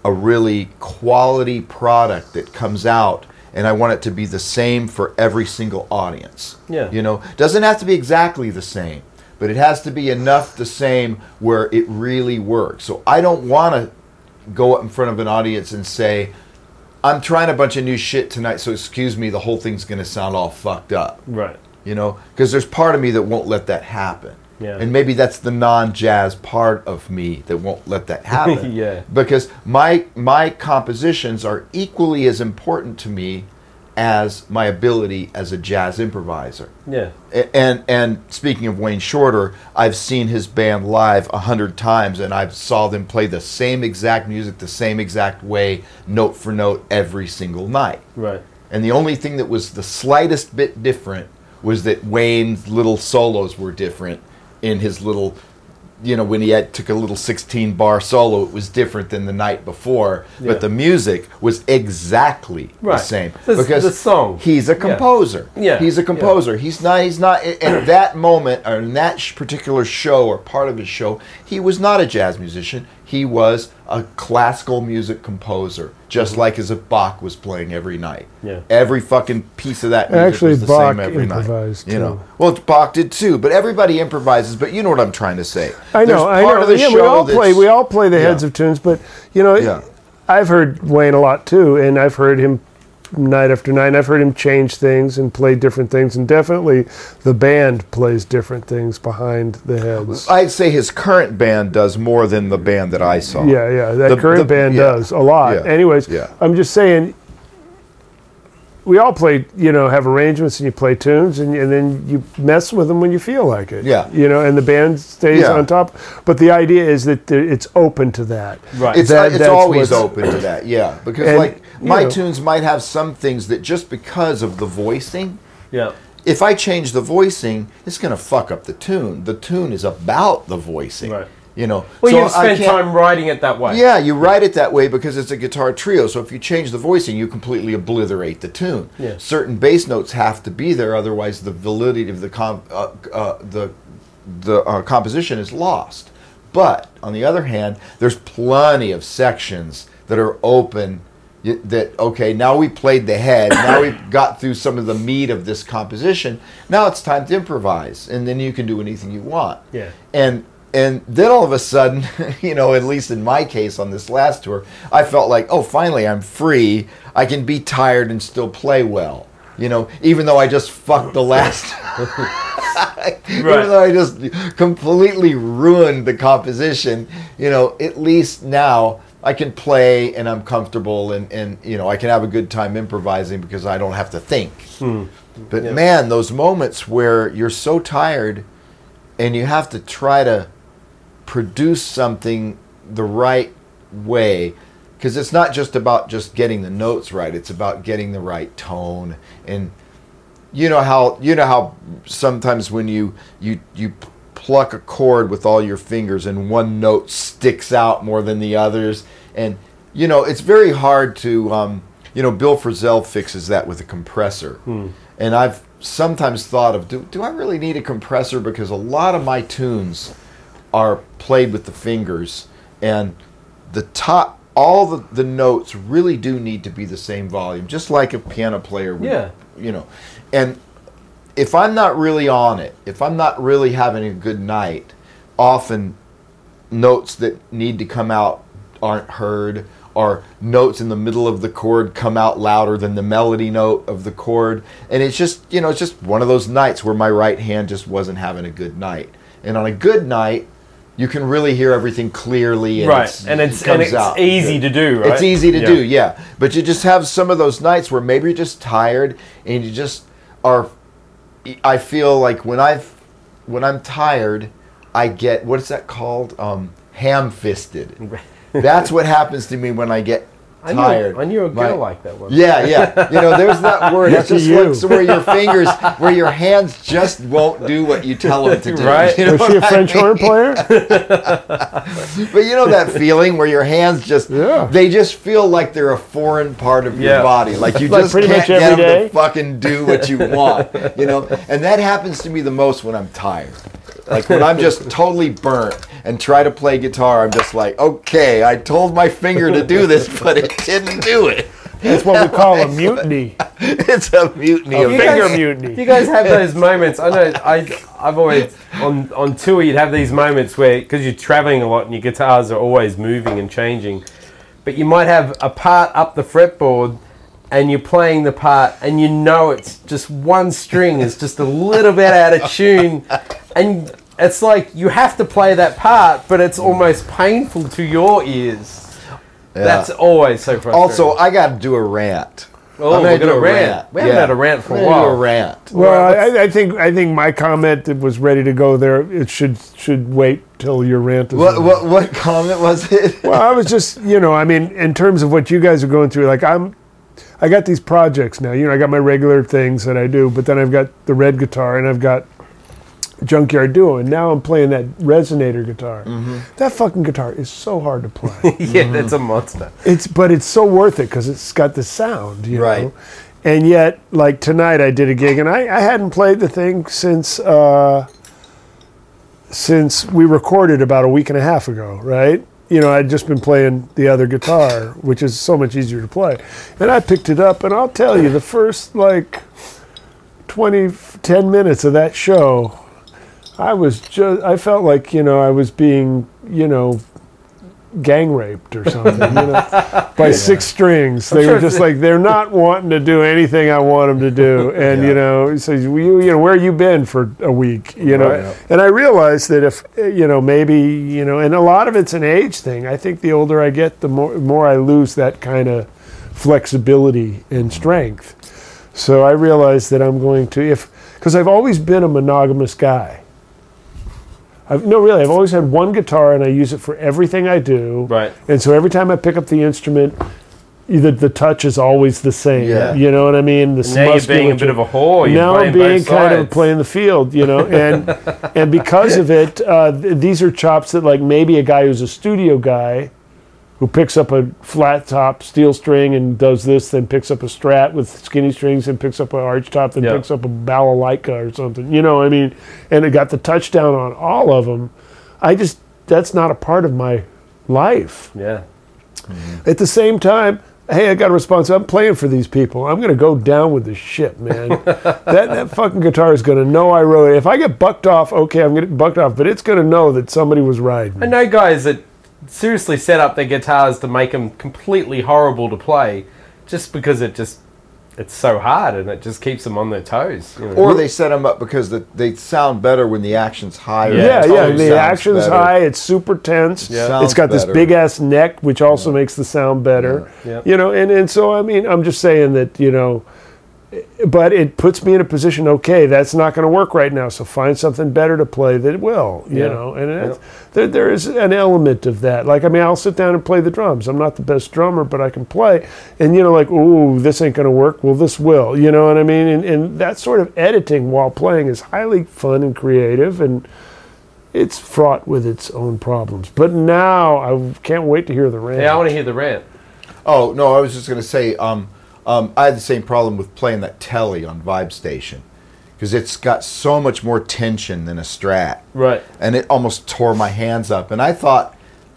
[SPEAKER 2] a really quality product that comes out and I want it to be the same for every single audience.
[SPEAKER 1] Yeah.
[SPEAKER 2] You know, doesn't have to be exactly the same, but it has to be enough the same where it really works. So I don't want to go up in front of an audience and say, I'm trying a bunch of new shit tonight, so excuse me, the whole thing's going to sound all fucked up.
[SPEAKER 1] Right.
[SPEAKER 2] You know, because there's part of me that won't let that happen.
[SPEAKER 1] Yeah.
[SPEAKER 2] And maybe that's the non-jazz part of me that won't let that <laughs> happen.
[SPEAKER 1] Yeah.
[SPEAKER 2] Because my my compositions are equally as important to me as my ability as a jazz improviser.
[SPEAKER 1] Yeah.
[SPEAKER 2] And and speaking of Wayne Shorter, I've seen his band live a hundred times, and I've saw them play the same exact music, the same exact way, note for note, every single night.
[SPEAKER 1] Right.
[SPEAKER 2] And the only thing that was the slightest bit different was that Wayne's little solos were different in his little, you know, when he had took a little 16 bar solo, it was different than the night before.
[SPEAKER 1] Yeah.
[SPEAKER 2] But the music was exactly
[SPEAKER 1] Right.
[SPEAKER 2] the same
[SPEAKER 1] The- the song.
[SPEAKER 2] He's a composer.
[SPEAKER 1] Yeah.
[SPEAKER 2] he's a
[SPEAKER 1] Yeah.
[SPEAKER 2] composer. He's not. He's not at that moment or in that sh- particular show or part of his show. He was not a jazz musician. He was a classical music composer, just like as if Bach was playing every night.
[SPEAKER 1] Mm-hmm. Yeah.
[SPEAKER 2] Every fucking piece of that music
[SPEAKER 3] Actually,
[SPEAKER 2] was the
[SPEAKER 3] Bach
[SPEAKER 2] same every
[SPEAKER 3] improvised,
[SPEAKER 2] night. You know, well, Bach did too, but everybody improvises. But you know what I'm trying to say.
[SPEAKER 3] I
[SPEAKER 2] There's
[SPEAKER 3] know, I
[SPEAKER 2] part
[SPEAKER 3] know.
[SPEAKER 2] of the
[SPEAKER 3] yeah, we all play. We all play the heads
[SPEAKER 2] Yeah.
[SPEAKER 3] of tunes, but you know,
[SPEAKER 2] Yeah.
[SPEAKER 3] I've heard Wayne a lot too, and I've heard him night after night. I've heard him change things and play different things, and definitely the band plays different things behind the heads.
[SPEAKER 2] I'd say his current band does more than the band that I saw.
[SPEAKER 3] Yeah, yeah, that
[SPEAKER 2] The-
[SPEAKER 3] current
[SPEAKER 2] the-
[SPEAKER 3] band
[SPEAKER 2] yeah.
[SPEAKER 3] does a lot.
[SPEAKER 2] Yeah.
[SPEAKER 3] Anyways,
[SPEAKER 2] Yeah.
[SPEAKER 3] I'm just saying, we all play, you know, have arrangements and you play tunes and, and then you mess with them when you feel like it.
[SPEAKER 2] Yeah.
[SPEAKER 3] You know, and the band stays
[SPEAKER 2] Yeah.
[SPEAKER 3] on top. But the idea is that it's open to that.
[SPEAKER 1] Right.
[SPEAKER 2] It's,
[SPEAKER 3] That-
[SPEAKER 2] uh,
[SPEAKER 3] it's
[SPEAKER 2] always open to that, yeah. Because
[SPEAKER 3] And,
[SPEAKER 2] like
[SPEAKER 3] you
[SPEAKER 2] my
[SPEAKER 3] know-
[SPEAKER 2] tunes might have some things that just because of the voicing,
[SPEAKER 1] Yeah.
[SPEAKER 2] if I change the voicing, it's gonna fuck up the tune. The tune is about the voicing,
[SPEAKER 1] Right.
[SPEAKER 2] You know.
[SPEAKER 1] Well,
[SPEAKER 2] So
[SPEAKER 1] spent
[SPEAKER 2] can't-
[SPEAKER 1] time writing it that way.
[SPEAKER 2] Yeah, you write it that way because it's a guitar trio. So if you change the voicing, you completely obliterate the tune.
[SPEAKER 1] Yeah.
[SPEAKER 2] Certain bass notes have to be there, otherwise the validity of the com- uh, uh, the the uh, composition is lost. But on the other hand, there's plenty of sections that are open. That okay, now we played the head. Now we've <coughs> got through some of the meat of this composition. Now it's time to improvise, and then you can do anything you want
[SPEAKER 1] Yeah.
[SPEAKER 2] and and then all of a sudden, <laughs> you know, at least in my case on this last tour, I felt like, oh, finally I'm free. I can be tired and still play well. You know, even though I just fucked the last, <laughs> <laughs> even though I just completely ruined the composition. You know, at least now I can play and I'm comfortable and and you know I can have a good time improvising because I don't have to think. Hmm. But man, those moments where you're so tired and you have to try to produce something the right way because it's not just about just getting the notes right it's about getting the right tone. And you know how you know how sometimes when you you you pluck a chord with all your fingers and one note sticks out more than the others. And you know it's very hard to um, you know bill frisell fixes that with a compressor. And i've sometimes thought of do, do i really need a compressor? Because a lot of my tunes are played with the fingers. And the top all the, the notes really do need to be the same volume just like a piano player would
[SPEAKER 1] Yeah.
[SPEAKER 2] you know. And if i'm not really on it if i'm not really having a good night often notes that need to come out aren't heard or notes in the middle of the chord come out louder than the melody note of the chord and it's just you know it's just one of those nights where my right hand just wasn't having a good night and on a good night you can really hear everything clearly and
[SPEAKER 1] Right.
[SPEAKER 2] it's,
[SPEAKER 1] And it's
[SPEAKER 2] it comes
[SPEAKER 1] and it's
[SPEAKER 2] out
[SPEAKER 1] easy to do, right?
[SPEAKER 2] It's easy to
[SPEAKER 1] Yeah.
[SPEAKER 2] do, yeah. But you just have some of those nights where maybe you're just tired and you just are. I feel like when I've when I'm tired, I get what is that called? Um, ham-fisted. That's what happens to me when I get
[SPEAKER 1] I knew,
[SPEAKER 2] tired.
[SPEAKER 1] I knew a
[SPEAKER 2] My-
[SPEAKER 1] girl like that one.
[SPEAKER 2] yeah, yeah. You know, there's that <laughs> word. It's just
[SPEAKER 3] you.
[SPEAKER 2] like where your <laughs> fingers, where your hands just won't do what you tell them to do.
[SPEAKER 1] Right.
[SPEAKER 2] You know
[SPEAKER 3] Was she a French
[SPEAKER 2] mean?
[SPEAKER 3] horn player? <laughs>
[SPEAKER 2] But you know that feeling where your hands just
[SPEAKER 3] Yeah.
[SPEAKER 2] they just feel like they're a foreign part of your
[SPEAKER 1] Yeah.
[SPEAKER 2] body. Like you
[SPEAKER 3] Like
[SPEAKER 2] just can't
[SPEAKER 3] much
[SPEAKER 2] get them
[SPEAKER 3] day?
[SPEAKER 2] to fucking do what you want. You know? And that happens to me the most when I'm tired. Like when I'm just <laughs> totally burnt and try to play guitar, I'm just like, okay, I told my finger to do this, but it didn't do it.
[SPEAKER 3] That's what we call a <laughs> mutiny.
[SPEAKER 2] It's a mutiny
[SPEAKER 1] A
[SPEAKER 3] Finger
[SPEAKER 1] guys-
[SPEAKER 3] mutiny.
[SPEAKER 1] You guys have those moments. I know. I I've always on on tour. You'd have these moments where because you're traveling a lot and your guitars are always moving and changing, but you might have a part up the fretboard. And you're playing the part, and you know it's just one string is just a little bit out of tune, and it's like you have to play that part, but it's almost painful to your ears.
[SPEAKER 2] Yeah.
[SPEAKER 1] That's always so frustrating.
[SPEAKER 2] Also, I got to do a rant.
[SPEAKER 1] Oh,
[SPEAKER 2] I'm
[SPEAKER 1] we're
[SPEAKER 2] gonna
[SPEAKER 1] gonna
[SPEAKER 2] a
[SPEAKER 1] rant.
[SPEAKER 2] rant.
[SPEAKER 1] We haven't had a rant for a
[SPEAKER 2] I'm gonna do
[SPEAKER 1] while.
[SPEAKER 2] a rant.
[SPEAKER 3] Well,
[SPEAKER 1] Well,
[SPEAKER 3] I, I think I think my comment that was ready to go there. It should should wait till your rant is.
[SPEAKER 2] What what what comment was it?
[SPEAKER 3] Well, I was just you know, I mean, in terms of what you guys are going through, like I'm, I got these projects now. You know, I got my regular things that I do, but then I've got the red guitar and I've got Junkyard Duo, and now I'm playing that resonator guitar.
[SPEAKER 2] Mm-hmm.
[SPEAKER 3] That fucking guitar is so hard to play. <laughs>
[SPEAKER 1] yeah, that's a monster.
[SPEAKER 3] it's but it's so worth it because it's got the sound, you
[SPEAKER 2] Right.
[SPEAKER 3] know. And yet, like tonight, I did a gig, and I, I hadn't played the thing since uh, since we recorded about a week and a half ago, right? You know, I'd just been playing the other guitar, which is so much easier to play. And I picked it up, and I'll tell you, the first like 20, 10 minutes of that show, I was just, I felt like, you know, I was being, you know, gang raped or something, you know, <laughs> by six strings. They
[SPEAKER 1] sure
[SPEAKER 3] were just like, they're not <laughs> wanting to do anything I want them to do. <laughs> And, you know, he says, well, you, you know, where you been for a week, you know?
[SPEAKER 2] Right.
[SPEAKER 3] And I realized that if, you know, maybe, you know, and a lot of it's an age thing. I think the older I get, the more, more I lose that kind of flexibility and strength. So I realized that I'm going to, if, because I've always been a monogamous guy. I've, no, really, I've always had one guitar and I use it for everything I do.
[SPEAKER 1] Right.
[SPEAKER 3] And so every time I pick up the instrument, either the touch is always the same.
[SPEAKER 2] Yeah.
[SPEAKER 3] You know what I mean? The
[SPEAKER 1] Now you're being a bit of a whore. You're
[SPEAKER 3] now I'm being kind of playing the field, you know, <laughs> and and because of it, uh, th- these are chops that like maybe a guy who's a studio guy, who picks up a flat top steel string and does this, then picks up a Strat with skinny strings and picks up an arch top, then
[SPEAKER 1] Yeah.
[SPEAKER 3] picks up a balalaika or something, you know, I mean, and it got the touchdown on all of them. I just that's not a part of my life.
[SPEAKER 1] Yeah. Mm-hmm.
[SPEAKER 3] At the same time, hey, I got a response. I'm playing for these people. I'm going to go down with the ship, man. <laughs> that that fucking guitar is going to know I wrote it. If I get bucked off, okay, I'm getting bucked off, but it's going to know that somebody was riding.
[SPEAKER 1] I know guys that seriously set up their guitars to make them completely horrible to play, just because it just it's so hard and it just keeps them on their toes. you know.
[SPEAKER 2] Or they set them up because the, they sound better when the action's higher.
[SPEAKER 3] Yeah,
[SPEAKER 2] The
[SPEAKER 3] yeah. The action's
[SPEAKER 2] better.
[SPEAKER 3] high. It's super tense.
[SPEAKER 1] Yeah.
[SPEAKER 3] It's got this big ass neck, which also makes the sound better.
[SPEAKER 1] Yeah.
[SPEAKER 3] You know, and, and so I mean, I'm just saying that you know, but it puts me in a position. Okay, that's not going to work right now. So find something better to play that will. You
[SPEAKER 1] Yeah.
[SPEAKER 3] know, and it's, there there is an element of that. Like I mean, I'll sit down and play the drums. I'm not the best drummer, but I can play. And you know, like, ooh, this ain't going to work. Well, this will. You know what I mean? And, and that sort of editing while playing is highly fun and creative and it's fraught with its own problems. But now I can't wait to hear the rant.
[SPEAKER 1] yeah, I want to hear the rant.
[SPEAKER 2] Oh no, I was just gonna say, um, um, I had the same problem with playing that telly on Vibe Station because it's got so much more tension than a Strat,
[SPEAKER 1] Right.
[SPEAKER 2] and it almost tore my hands up. And I thought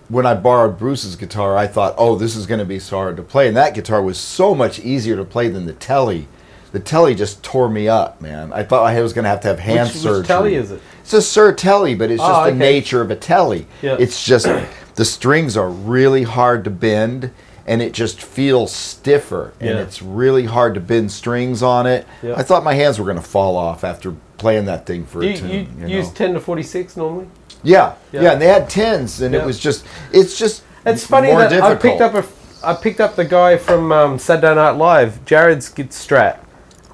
[SPEAKER 2] when I borrowed Bruce's guitar, I thought, oh, this is gonna be so hard to play, and that guitar was so much easier to play than the telly. The telly just tore me up, man. I thought I was gonna have to have hand
[SPEAKER 1] Which,
[SPEAKER 2] surgery.
[SPEAKER 1] which telly is it?
[SPEAKER 2] It's a Sir Telly, but it's just
[SPEAKER 1] Oh,
[SPEAKER 2] the nature of a Telly.
[SPEAKER 1] Yeah.
[SPEAKER 2] It's just the strings are really hard to bend, and it just feels stiffer, and
[SPEAKER 1] Yeah.
[SPEAKER 2] it's really hard to bend strings on it.
[SPEAKER 1] Yeah.
[SPEAKER 2] I thought my hands were going to fall off after playing that thing for
[SPEAKER 1] You,
[SPEAKER 2] a tune.
[SPEAKER 1] you,
[SPEAKER 2] you
[SPEAKER 1] use ten to forty six normally.
[SPEAKER 2] yeah,
[SPEAKER 1] Yeah.
[SPEAKER 2] yeah, and they had tens, and
[SPEAKER 1] Yeah.
[SPEAKER 2] it was just, it's just.
[SPEAKER 1] It's funny that I picked up a, I picked up the guy from um, Saturday Night Live, Jared's Git Strat,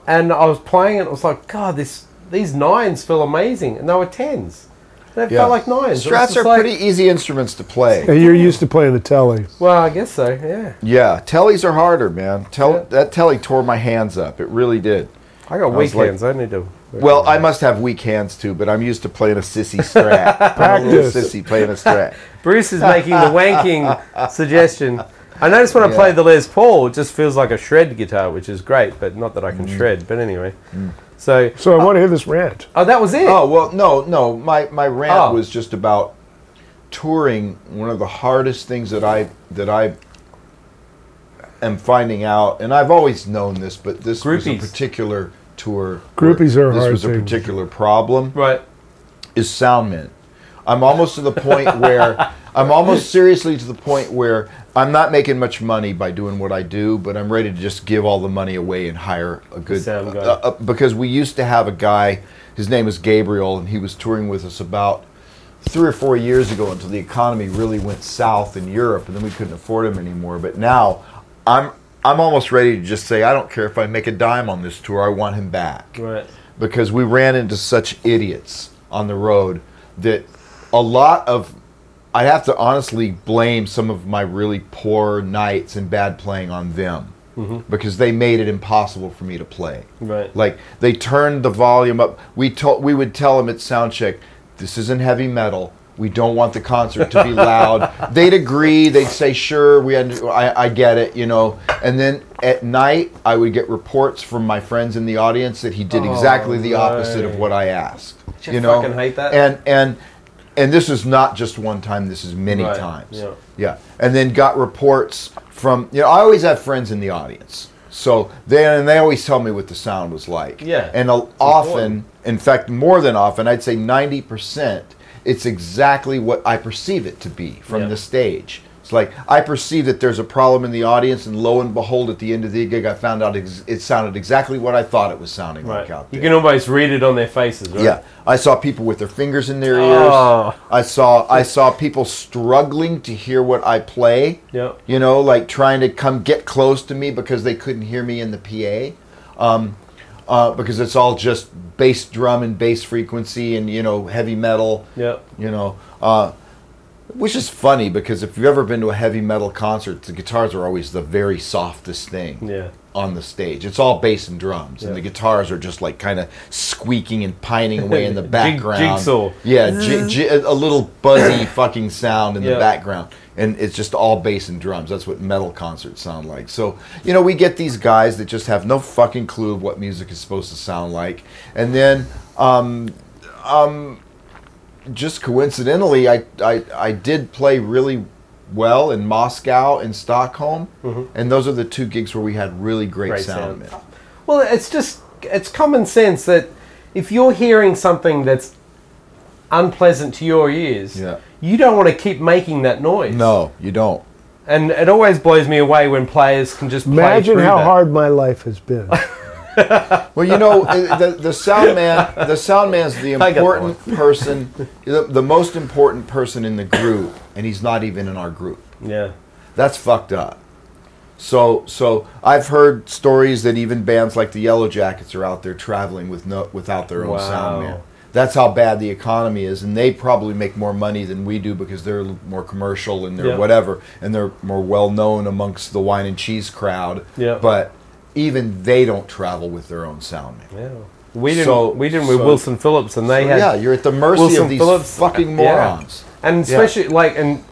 [SPEAKER 1] and I was playing it. I was like, God, this these nines feel amazing, and they were tens. They
[SPEAKER 2] Yeah.
[SPEAKER 1] felt like nines.
[SPEAKER 2] Strats are
[SPEAKER 1] like-
[SPEAKER 2] pretty easy instruments to play.
[SPEAKER 3] And you're used to playing the telly.
[SPEAKER 1] Well, I guess so. Yeah,
[SPEAKER 2] Yeah, tellies are harder, man. Tell
[SPEAKER 1] Yeah.
[SPEAKER 2] that telly tore my hands up. It really did.
[SPEAKER 1] I got
[SPEAKER 2] was
[SPEAKER 1] weak
[SPEAKER 2] like-
[SPEAKER 1] hands. I need to.
[SPEAKER 2] Well, I must have weak hands too, but I'm used to playing a sissy strat. I'm a little
[SPEAKER 3] Practice.
[SPEAKER 2] sissy playing a strat. <laughs>
[SPEAKER 1] Bruce is making the wanking suggestion. I notice when I play the Les Paul, it just feels like a shred guitar, which is great, but not that I can mm. shred. But anyway, mm. So
[SPEAKER 3] So I want to uh, hear this rant.
[SPEAKER 1] oh, that was it.
[SPEAKER 2] Oh well, no, no. My my rant
[SPEAKER 1] Oh.
[SPEAKER 2] was just about touring. One of the hardest things that I that I am finding out, and I've always known this, but this was a particular tour.
[SPEAKER 3] Groupies
[SPEAKER 2] where
[SPEAKER 3] are a
[SPEAKER 2] This
[SPEAKER 3] hard
[SPEAKER 2] was a particular problem.
[SPEAKER 1] Right.
[SPEAKER 2] is soundmen. I'm almost to the point where <laughs> I'm almost seriously to the point where I'm not making much money by doing what I do, but I'm ready to just give all the money away and hire a good uh, uh, because we used to have a guy. His name is Gabriel, and he was touring with us about three or four years ago until the economy really went south in Europe, and then we couldn't afford him anymore. But now I'm I'm almost ready to just say I don't care if I make a dime on this tour. I want him back
[SPEAKER 1] Right.
[SPEAKER 2] because we ran into such idiots on the road that a lot of I have to honestly blame some of my really poor nights and bad playing on them mm-hmm. because they made it impossible for me to play.
[SPEAKER 1] Right.
[SPEAKER 2] Like they turned the volume up. We told we would tell them at sound check, this isn't heavy metal. We don't want the concert to be <laughs> loud. They'd agree. They'd say, "Sure, we had, I, I get it," you know. And then at night, I would get reports from my friends in the audience that he did
[SPEAKER 1] Oh,
[SPEAKER 2] exactly the opposite of what I asked.
[SPEAKER 1] you
[SPEAKER 2] You know,
[SPEAKER 1] fucking hate that?
[SPEAKER 2] And and and this is not just one time. This is many
[SPEAKER 1] Right,
[SPEAKER 2] times.
[SPEAKER 1] yeah.
[SPEAKER 2] Yeah, and then got reports from you know I always have friends in the audience, so they and they always tell me what the sound was like.
[SPEAKER 1] Yeah,
[SPEAKER 2] and often,
[SPEAKER 1] important.
[SPEAKER 2] in fact, more than often, I'd say ninety percent, it's exactly what I perceive it to be from
[SPEAKER 1] Yeah.
[SPEAKER 2] the stage. It's like I perceive that there's a problem in the audience, and lo and behold, at the end of the gig, I found out ex- it sounded exactly what I thought it was sounding
[SPEAKER 1] Right.
[SPEAKER 2] like out there.
[SPEAKER 1] You can almost read it on their faces, right?
[SPEAKER 2] Yeah, I saw people with their fingers in their ears.
[SPEAKER 1] Oh.
[SPEAKER 2] I saw I saw people struggling to hear what I play.
[SPEAKER 1] Yep.
[SPEAKER 2] You know, like trying to come get close to me because they couldn't hear me in the PA. Um, uh, because it's all just bass drum and bass frequency and you know heavy metal.
[SPEAKER 1] Yep.
[SPEAKER 2] You know, uh, which is funny because if you've ever been to a heavy metal concert, the guitars are always the very softest thing
[SPEAKER 1] Yeah.
[SPEAKER 2] on the stage. It's all bass and drums, and the guitars are just like kind of squeaking and pining away in the <laughs>
[SPEAKER 1] Jig-
[SPEAKER 2] background.
[SPEAKER 1] jigsaw.
[SPEAKER 2] Yeah, ji- ji- a little buzzy <coughs> fucking sound in
[SPEAKER 1] Yeah.
[SPEAKER 2] the background, and it's just all bass and drums. That's what metal concerts sound like. So you know, we get these guys that just have no fucking clue of what music is supposed to sound like, and then. Um, um, just coincidentally, I, I I did play really well in Moscow and Stockholm, and those are the two gigs where we had really great,
[SPEAKER 1] Mm-hmm. Great
[SPEAKER 2] sound.
[SPEAKER 1] sound. Well, it's just it's common sense that if you're hearing something that's unpleasant to your ears,
[SPEAKER 2] Yeah.
[SPEAKER 1] you don't want to keep making that noise.
[SPEAKER 2] No, you don't.
[SPEAKER 1] And it always blows me away when players can just play
[SPEAKER 3] Imagine
[SPEAKER 1] through
[SPEAKER 3] how
[SPEAKER 1] that.
[SPEAKER 3] hard my life has been. <laughs> <laughs>
[SPEAKER 2] Well, you know, the the sound man, the sound man's the <laughs> important <laughs> person, the, the most important person in the group, and he's not even in our group.
[SPEAKER 1] Yeah.
[SPEAKER 2] That's fucked up. So, so I've heard stories that even bands like the Yellowjackets are out there traveling with no without their own
[SPEAKER 1] Wow.
[SPEAKER 2] sound man. That's how bad the economy is, and they probably make more money than we do because they're more commercial and they're
[SPEAKER 1] Yeah.
[SPEAKER 2] whatever, and they're more well known amongst the wine and cheese crowd.
[SPEAKER 1] Yeah.
[SPEAKER 2] But even they don't travel with their own sound man.
[SPEAKER 1] Yeah. We didn't.
[SPEAKER 2] So-
[SPEAKER 1] we didn't with
[SPEAKER 2] so-
[SPEAKER 1] Wilson Phillips, and they
[SPEAKER 2] So,
[SPEAKER 1] had
[SPEAKER 2] yeah, you're at the mercy
[SPEAKER 1] Wilson
[SPEAKER 2] of these
[SPEAKER 1] Phillips, uh,
[SPEAKER 2] fucking
[SPEAKER 1] yeah.
[SPEAKER 2] morons.
[SPEAKER 1] And especially like, and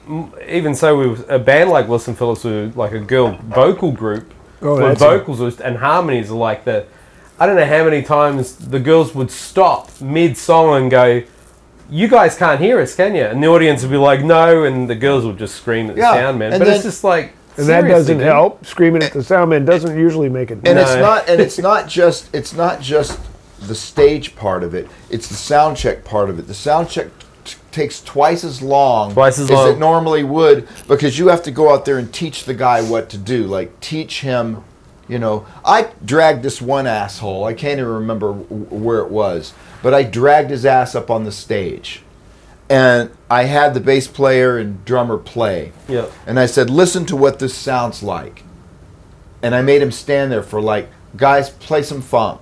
[SPEAKER 1] even so, with a band like Wilson Phillips, with like a girl vocal group,
[SPEAKER 3] Oh,
[SPEAKER 1] where
[SPEAKER 3] that's a-
[SPEAKER 1] vocals was- and harmonies are like the. I don't know how many times the girls would stop mid song and go, "You guys can't hear us, can you?" And the audience would be like, "No," and the girls would just scream at the
[SPEAKER 2] Yeah,
[SPEAKER 1] sound man.
[SPEAKER 2] and
[SPEAKER 1] But it's just like,
[SPEAKER 3] And that doesn't
[SPEAKER 1] dude.
[SPEAKER 3] help. Screaming at the sound man doesn't usually make it.
[SPEAKER 2] and
[SPEAKER 1] No.
[SPEAKER 2] it's not and it's not just it's not just the stage part of it it's the sound check part of it the sound check t- takes twice as long
[SPEAKER 1] Twice as
[SPEAKER 2] it
[SPEAKER 1] long.
[SPEAKER 2] normally would because you have to go out there and teach the guy what to do like teach him you know i dragged this one asshole i can't even remember w- where it was but i dragged his ass up on the stage and i had the bass player and drummer play
[SPEAKER 1] Yep.
[SPEAKER 2] and I said, listen to what this sounds like. And I made him stand there for like, guys, play some funk.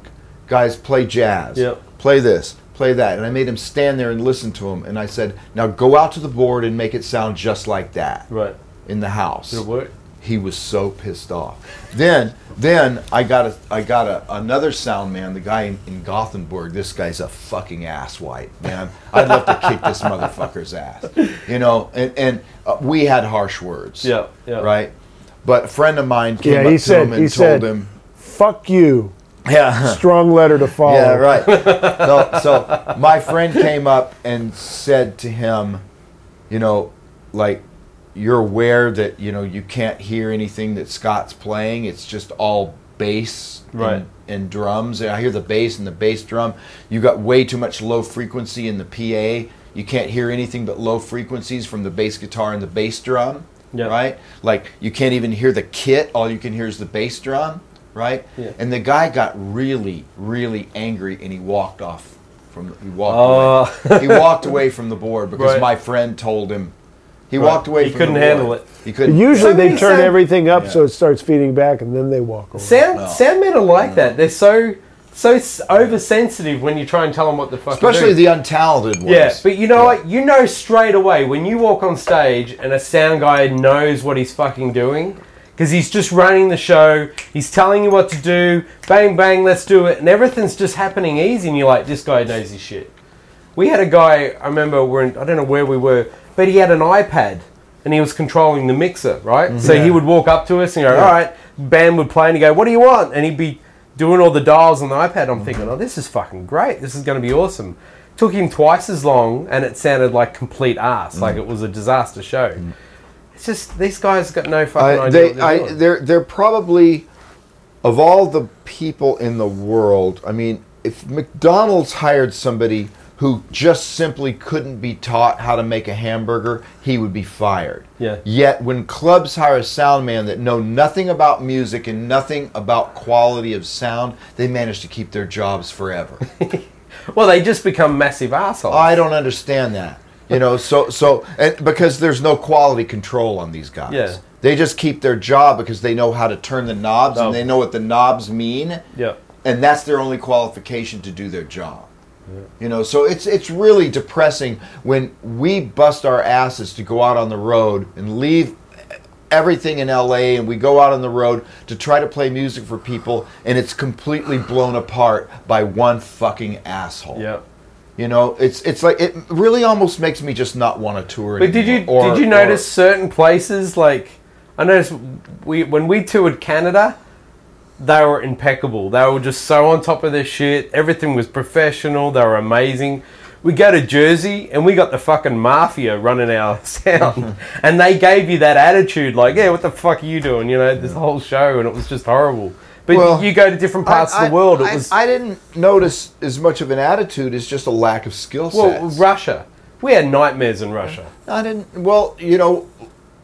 [SPEAKER 2] Guys, play jazz.
[SPEAKER 1] Yep.
[SPEAKER 2] Play this, play that. And I made him stand there and listen to him. And I said, now go out to the board and make it sound just like that
[SPEAKER 1] Right.
[SPEAKER 2] in the house.
[SPEAKER 1] Did it work?
[SPEAKER 2] He was so pissed off. Then, then I got a, I got a, another sound man, the guy in, in Gothenburg. This guy's a fucking asswipe, man. I'd love to kick this motherfucker's ass, you know. And, and uh, we had harsh words,
[SPEAKER 1] Yeah. Yeah.
[SPEAKER 2] right. But a friend of mine came
[SPEAKER 3] Yeah,
[SPEAKER 2] up
[SPEAKER 3] he
[SPEAKER 2] to
[SPEAKER 3] said-
[SPEAKER 2] him and
[SPEAKER 3] he
[SPEAKER 2] told
[SPEAKER 3] said-
[SPEAKER 2] him,
[SPEAKER 3] Fuck you.
[SPEAKER 2] yeah,
[SPEAKER 3] Strong letter to follow.
[SPEAKER 2] yeah, right. <laughs> so, so my friend came up and said to him, you know, like you're aware that you know you can't hear anything that Scott's playing. It's just all bass
[SPEAKER 1] Right.
[SPEAKER 2] and, and drums. I hear the bass and the bass drum. You got way too much low frequency in the PA. You can't hear anything but low frequencies from the bass guitar and the bass drum.
[SPEAKER 1] Yeah.
[SPEAKER 2] Right? Like you can't even hear the kit. All you can hear is the bass drum. Right?
[SPEAKER 1] Yeah.
[SPEAKER 2] And the guy got really, really angry, and he walked off from. He walked
[SPEAKER 1] Oh.
[SPEAKER 2] away. He <laughs> walked away from the board because
[SPEAKER 1] Right.
[SPEAKER 2] my friend told him, He walked away.
[SPEAKER 1] He
[SPEAKER 2] from
[SPEAKER 1] couldn't
[SPEAKER 2] the
[SPEAKER 1] handle it.
[SPEAKER 2] He couldn't.
[SPEAKER 3] Usually
[SPEAKER 1] So
[SPEAKER 3] they turn
[SPEAKER 1] sound-
[SPEAKER 3] everything up so it starts feeding back, and then they walk away.
[SPEAKER 1] Sound
[SPEAKER 2] No.
[SPEAKER 1] sound men are like that. They're so so oversensitive when you try and tell them what the fuck. to
[SPEAKER 2] Especially
[SPEAKER 1] do.
[SPEAKER 2] the untalented ones.
[SPEAKER 1] Yeah, but you know what? You know straight away when you walk on stage and a sound guy knows what he's fucking doing because he's just running the show. He's telling you what to do. Bang bang, let's do it, and everything's just happening easy. And you're like, this guy knows his shit. We had a guy. I remember we're in, I don't know where we were, but he had an iPad and he was controlling the mixer, right? Mm-hmm. So he would walk up to us and go, "All right," band would play and he'd go, "What do you want?" And he'd be doing all the dials on the iPad. I'm mm. thinking, "Oh, this is fucking great. This is going to be awesome." Took him twice as long, and it sounded like complete ass, like mm. it was a disaster show. Mm. It's just these guys got no fucking
[SPEAKER 2] I,
[SPEAKER 1] idea.
[SPEAKER 2] they, I, they're they're probably of all the people in the world. I mean, if McDonald's hired somebody who just simply couldn't be taught how to make a hamburger, he would be fired.
[SPEAKER 1] Yeah.
[SPEAKER 2] Yet when clubs hire a sound man that know nothing about music and nothing about quality of sound, they manage to keep their jobs forever. <laughs>
[SPEAKER 1] well, they just become massive assholes.
[SPEAKER 2] I don't understand that. You know, so so and because there's no quality control on these guys.
[SPEAKER 1] Yeah.
[SPEAKER 2] They just keep their job because they know how to turn the knobs
[SPEAKER 1] Oh.
[SPEAKER 2] and they know what the knobs mean,
[SPEAKER 1] yeah.
[SPEAKER 2] and that's their only qualification to do their job. You know, so it's it's really depressing when we bust our asses to go out on the road and leave everything in LA and we go out on the road to try to play music for people and it's completely blown apart by one fucking asshole.
[SPEAKER 1] Yeah.
[SPEAKER 2] You know, it's it's like it really almost makes me just not want to tour.
[SPEAKER 1] But did you.
[SPEAKER 2] Or-
[SPEAKER 1] did you
[SPEAKER 2] or-
[SPEAKER 1] notice certain places like I noticed we when we toured Canada, they were impeccable. They were just so on top of their shit. Everything was professional. They were amazing. We go to Jersey and we got the fucking mafia running our <laughs> sound, <laughs> and they gave you that attitude like, yeah, what the fuck are you doing? You know, this whole show, and it was just horrible. But
[SPEAKER 2] Well,
[SPEAKER 1] you go to different parts
[SPEAKER 2] I-
[SPEAKER 1] of the world,
[SPEAKER 2] I,
[SPEAKER 1] it was
[SPEAKER 2] I, didn't notice as much of an attitude as just a lack of skill
[SPEAKER 1] set.
[SPEAKER 2] well.
[SPEAKER 1] Russia. We had nightmares in Russia.
[SPEAKER 2] I didn't. Well, you know,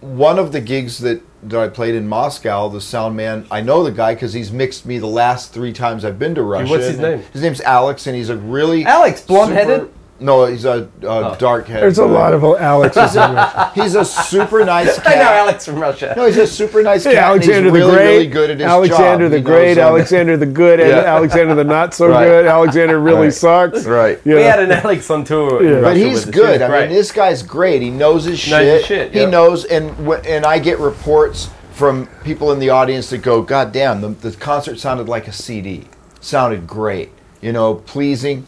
[SPEAKER 2] one of the gigs that, that I played in Moscow, the sound man, I know the guy because he's mixed me the last three times I've been to Russia.
[SPEAKER 1] what's his name?
[SPEAKER 2] His name's Alex, and he's a really
[SPEAKER 1] Alex, blonde-headed?
[SPEAKER 2] super- No, he's a, a oh. dark head.
[SPEAKER 3] There's a lot of Alexes in there. <laughs>
[SPEAKER 2] He's a super nice cat. <laughs>
[SPEAKER 1] I know Alex from Russia.
[SPEAKER 2] No, he's a super nice cat.
[SPEAKER 3] Hey,
[SPEAKER 2] and he's
[SPEAKER 3] Alexander the
[SPEAKER 2] really,
[SPEAKER 3] Great,
[SPEAKER 2] really good at his
[SPEAKER 3] Alexander
[SPEAKER 2] job.
[SPEAKER 3] the
[SPEAKER 2] He
[SPEAKER 3] Great,
[SPEAKER 2] knows,
[SPEAKER 3] Alexander the Good, and
[SPEAKER 2] Yeah.
[SPEAKER 3] Alexander the Not So
[SPEAKER 2] Right.
[SPEAKER 3] Good. Alexander really
[SPEAKER 2] Right.
[SPEAKER 3] sucks.
[SPEAKER 2] Right.
[SPEAKER 3] Yeah.
[SPEAKER 1] We had an Alex on tour.
[SPEAKER 3] Yeah.
[SPEAKER 1] Russia
[SPEAKER 2] But he's
[SPEAKER 1] with
[SPEAKER 2] good.
[SPEAKER 1] He
[SPEAKER 2] I mean,
[SPEAKER 1] great.
[SPEAKER 2] this guy's great. He knows his shit.
[SPEAKER 1] Knows his shit,
[SPEAKER 2] He
[SPEAKER 1] yeah.
[SPEAKER 2] knows, and and I get reports from people in the audience that go, "God damn, the, the concert sounded like a CD. Sounded great. You know, pleasing."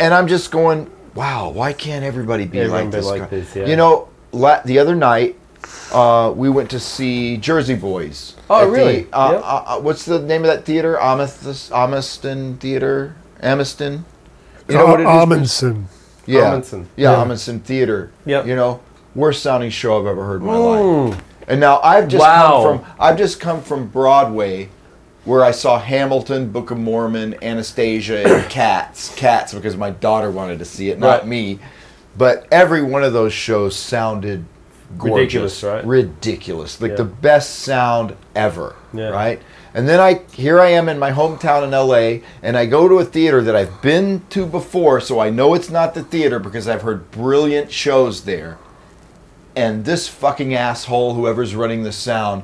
[SPEAKER 2] And, I'm just going, "Wow, why can't everybody be
[SPEAKER 1] Everyone
[SPEAKER 2] like
[SPEAKER 1] be
[SPEAKER 2] this?"
[SPEAKER 1] like this, yeah.
[SPEAKER 2] You know, la- the other night. Uh, we went to see Jersey Boys.
[SPEAKER 1] Oh,
[SPEAKER 2] at the-
[SPEAKER 1] really?
[SPEAKER 2] uh,
[SPEAKER 1] Yep.
[SPEAKER 2] uh, uh, what's the name of that theater? Amethyst, Amiston Theater? Amiston? You know what it is?
[SPEAKER 3] Ahmanson.
[SPEAKER 2] Yeah.
[SPEAKER 1] Ahmanson.
[SPEAKER 2] Yeah,
[SPEAKER 3] Yeah.
[SPEAKER 2] Ahmanson Theater.
[SPEAKER 1] Yep.
[SPEAKER 2] You know, worst sounding show I've ever heard in my
[SPEAKER 1] Mm.
[SPEAKER 2] life. And now I've just
[SPEAKER 1] Wow.
[SPEAKER 2] come from I've just come from Broadway where I saw Hamilton, Book of Mormon, Anastasia, and <coughs> Cats. Cats because my daughter wanted to see it, not
[SPEAKER 1] Right.
[SPEAKER 2] me. But every one of those shows sounded gorgeous.
[SPEAKER 1] Ridiculous, right?
[SPEAKER 2] Ridiculous. Like
[SPEAKER 1] Yeah.
[SPEAKER 2] the best sound ever.
[SPEAKER 1] Yeah.
[SPEAKER 2] Right? And then I here I am in my hometown in LA and I go to a theater that I've been to before, so I know it's not the theater because I've heard brilliant shows there. And this fucking asshole, whoever's running the sound,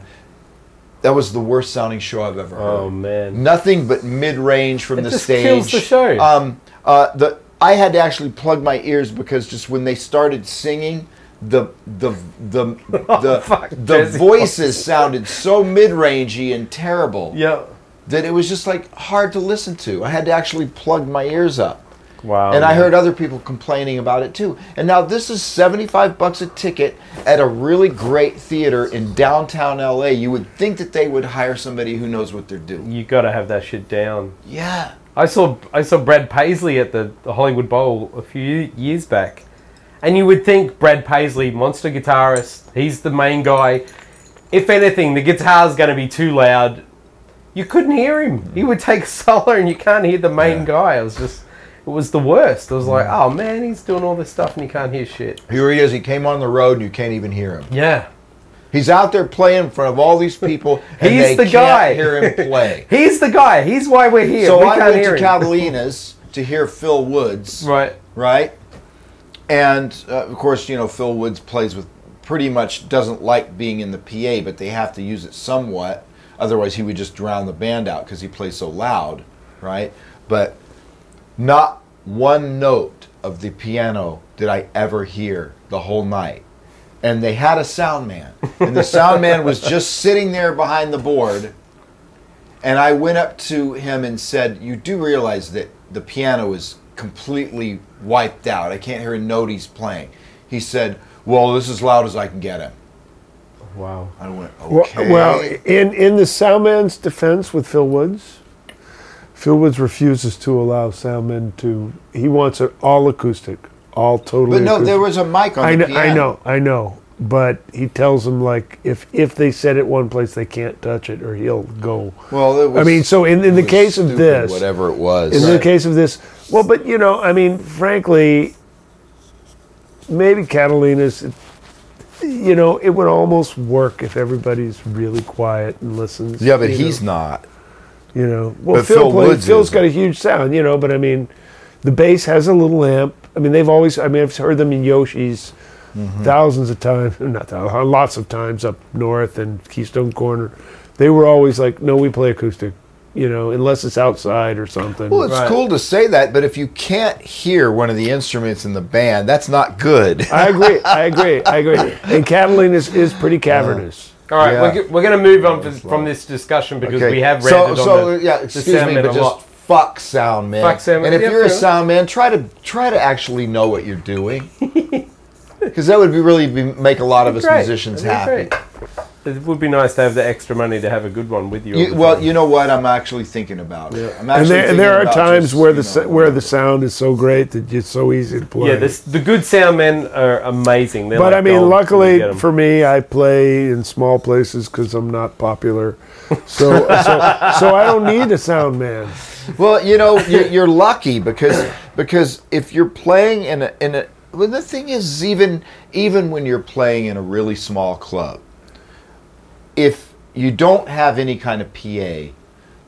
[SPEAKER 2] that was the worst sounding show I've ever heard.
[SPEAKER 1] Oh man.
[SPEAKER 2] Nothing but mid range from
[SPEAKER 1] It
[SPEAKER 2] the
[SPEAKER 1] just
[SPEAKER 2] stage.
[SPEAKER 1] kills the show.
[SPEAKER 2] Um, uh, the I had to actually plug my ears because just when they started singing, the the the <laughs> the
[SPEAKER 1] Oh, fuck,
[SPEAKER 2] the voices sounded so mid rangey and terrible
[SPEAKER 1] Yeah.
[SPEAKER 2] that it was just like hard to listen to. I had to actually plug my ears up.
[SPEAKER 1] Wow.
[SPEAKER 2] And I heard other people complaining about it too. And now this is 75 bucks a ticket at a really great theater in downtown LA. You would think that they would hire somebody who knows what they're doing.
[SPEAKER 1] you got to have that shit down.
[SPEAKER 2] Yeah.
[SPEAKER 1] I saw I saw Brad Paisley at the, the Hollywood Bowl a few years back, and you would think Brad Paisley, monster guitarist, he's the main guy. If anything, the guitar's going to be too loud. You couldn't hear him. He would take a <laughs> solo, and you can't hear the main
[SPEAKER 2] Yeah.
[SPEAKER 1] guy. I was just, it was the worst. It was like, oh man, he's doing all this stuff, and you can't hear shit.
[SPEAKER 2] Here he is. He came on the road and you can't even hear him.
[SPEAKER 1] Yeah,
[SPEAKER 2] He's out there playing in front of all these people <laughs> and
[SPEAKER 1] He's
[SPEAKER 2] they
[SPEAKER 1] the guy.
[SPEAKER 2] hear him <laughs> play.
[SPEAKER 1] he's the guy. He's why we're here.
[SPEAKER 2] so
[SPEAKER 1] we
[SPEAKER 2] I
[SPEAKER 1] can't
[SPEAKER 2] went
[SPEAKER 1] hear
[SPEAKER 2] to. Catalina's <laughs> to hear Phil Woods,
[SPEAKER 1] Right.
[SPEAKER 2] right? and uh, of course, you know, Phil Woods plays with pretty much doesn't like being in the PA, but they have to use it somewhat. Otherwise, he would just drown the band out because he plays so loud, right? But not one note of the piano did I ever hear the whole night. And they had a sound man, and the sound man was just sitting there behind the board. And I went up to him and said, "You do realize that the piano is completely wiped out. I can't hear a note he's playing." He said, "Well, this is as loud as I can get him."
[SPEAKER 1] Wow.
[SPEAKER 2] I went,
[SPEAKER 3] Well,
[SPEAKER 2] "Okay."
[SPEAKER 3] well, in in the sound man's defense with Phil Woods, Phil Woods refuses to allow soundmen to. He wants it all acoustic, all totally.
[SPEAKER 2] but no,
[SPEAKER 3] acoustic.
[SPEAKER 2] there was a mic on
[SPEAKER 3] I
[SPEAKER 2] the
[SPEAKER 3] know,
[SPEAKER 2] piano.
[SPEAKER 3] I know, I know. But he tells them like if if they set it one place, they can't touch it, or he'll go.
[SPEAKER 2] Well, it was,
[SPEAKER 3] I mean, so in, in the case of this,
[SPEAKER 2] whatever it was,
[SPEAKER 3] in the case of this, well, but you know, I mean, frankly, maybe Catalina's, you know, it would almost work if everybody's really quiet and listens.
[SPEAKER 2] yeah, but he's
[SPEAKER 3] know,
[SPEAKER 2] not.
[SPEAKER 3] You know, well,
[SPEAKER 2] But
[SPEAKER 3] Phil,
[SPEAKER 2] Phil
[SPEAKER 3] plays,
[SPEAKER 2] Woods
[SPEAKER 3] Phil's
[SPEAKER 2] is.
[SPEAKER 3] got a huge sound, you know, but I mean, the bass has a little amp. I mean, they've always, I mean, I've heard them in Yoshi's
[SPEAKER 2] Mm-hmm.
[SPEAKER 3] thousands of times, <laughs> not thousands, lots of times up north and Keystone Corner. They were always like, no, we play acoustic, you know, unless it's outside or something.
[SPEAKER 2] Well, it's
[SPEAKER 1] Right.
[SPEAKER 2] cool to say that, but if you can't hear one of the instruments in the band, that's not good.
[SPEAKER 3] I agree. <laughs> I agree. I agree. And Catalina is, is pretty cavernous.
[SPEAKER 1] All right,
[SPEAKER 2] Yeah.
[SPEAKER 1] we're, g- we're going to move on from, from this discussion because
[SPEAKER 2] Okay.
[SPEAKER 1] we have
[SPEAKER 2] so,
[SPEAKER 1] ranted
[SPEAKER 2] so
[SPEAKER 1] on the,
[SPEAKER 2] yeah,
[SPEAKER 1] the
[SPEAKER 2] excuse me, but
[SPEAKER 1] a
[SPEAKER 2] just
[SPEAKER 1] lot.
[SPEAKER 2] fuck sound man.
[SPEAKER 1] Fuck sound man.
[SPEAKER 2] And if
[SPEAKER 1] Yeah,
[SPEAKER 2] you're a sound man, try to try to actually know what you're doing, <laughs> because that would be really be, make a lot of us
[SPEAKER 1] Great.
[SPEAKER 2] musicians
[SPEAKER 1] That'd
[SPEAKER 2] happy.
[SPEAKER 1] Great. It would be nice to have the extra money to have a good one with you.
[SPEAKER 2] You, well,
[SPEAKER 1] time.
[SPEAKER 2] you know what? I'm actually thinking about it. I'm
[SPEAKER 3] And there, and
[SPEAKER 2] thinking
[SPEAKER 3] there are
[SPEAKER 2] about
[SPEAKER 3] times
[SPEAKER 2] just,
[SPEAKER 3] where the
[SPEAKER 2] know,
[SPEAKER 3] where the sound is so great that it's so easy to play.
[SPEAKER 1] yeah, this, the good sound men are amazing. They're
[SPEAKER 3] but
[SPEAKER 1] like
[SPEAKER 3] I mean,
[SPEAKER 1] gold when you
[SPEAKER 3] luckily for me, I play in small places because I'm not popular. So, so, so I don't need a sound man.
[SPEAKER 2] Well, you know, you're, you're lucky because because if you're playing in a in a well, the thing is even even when you're playing in a really small club, if you don't have any kind of PA,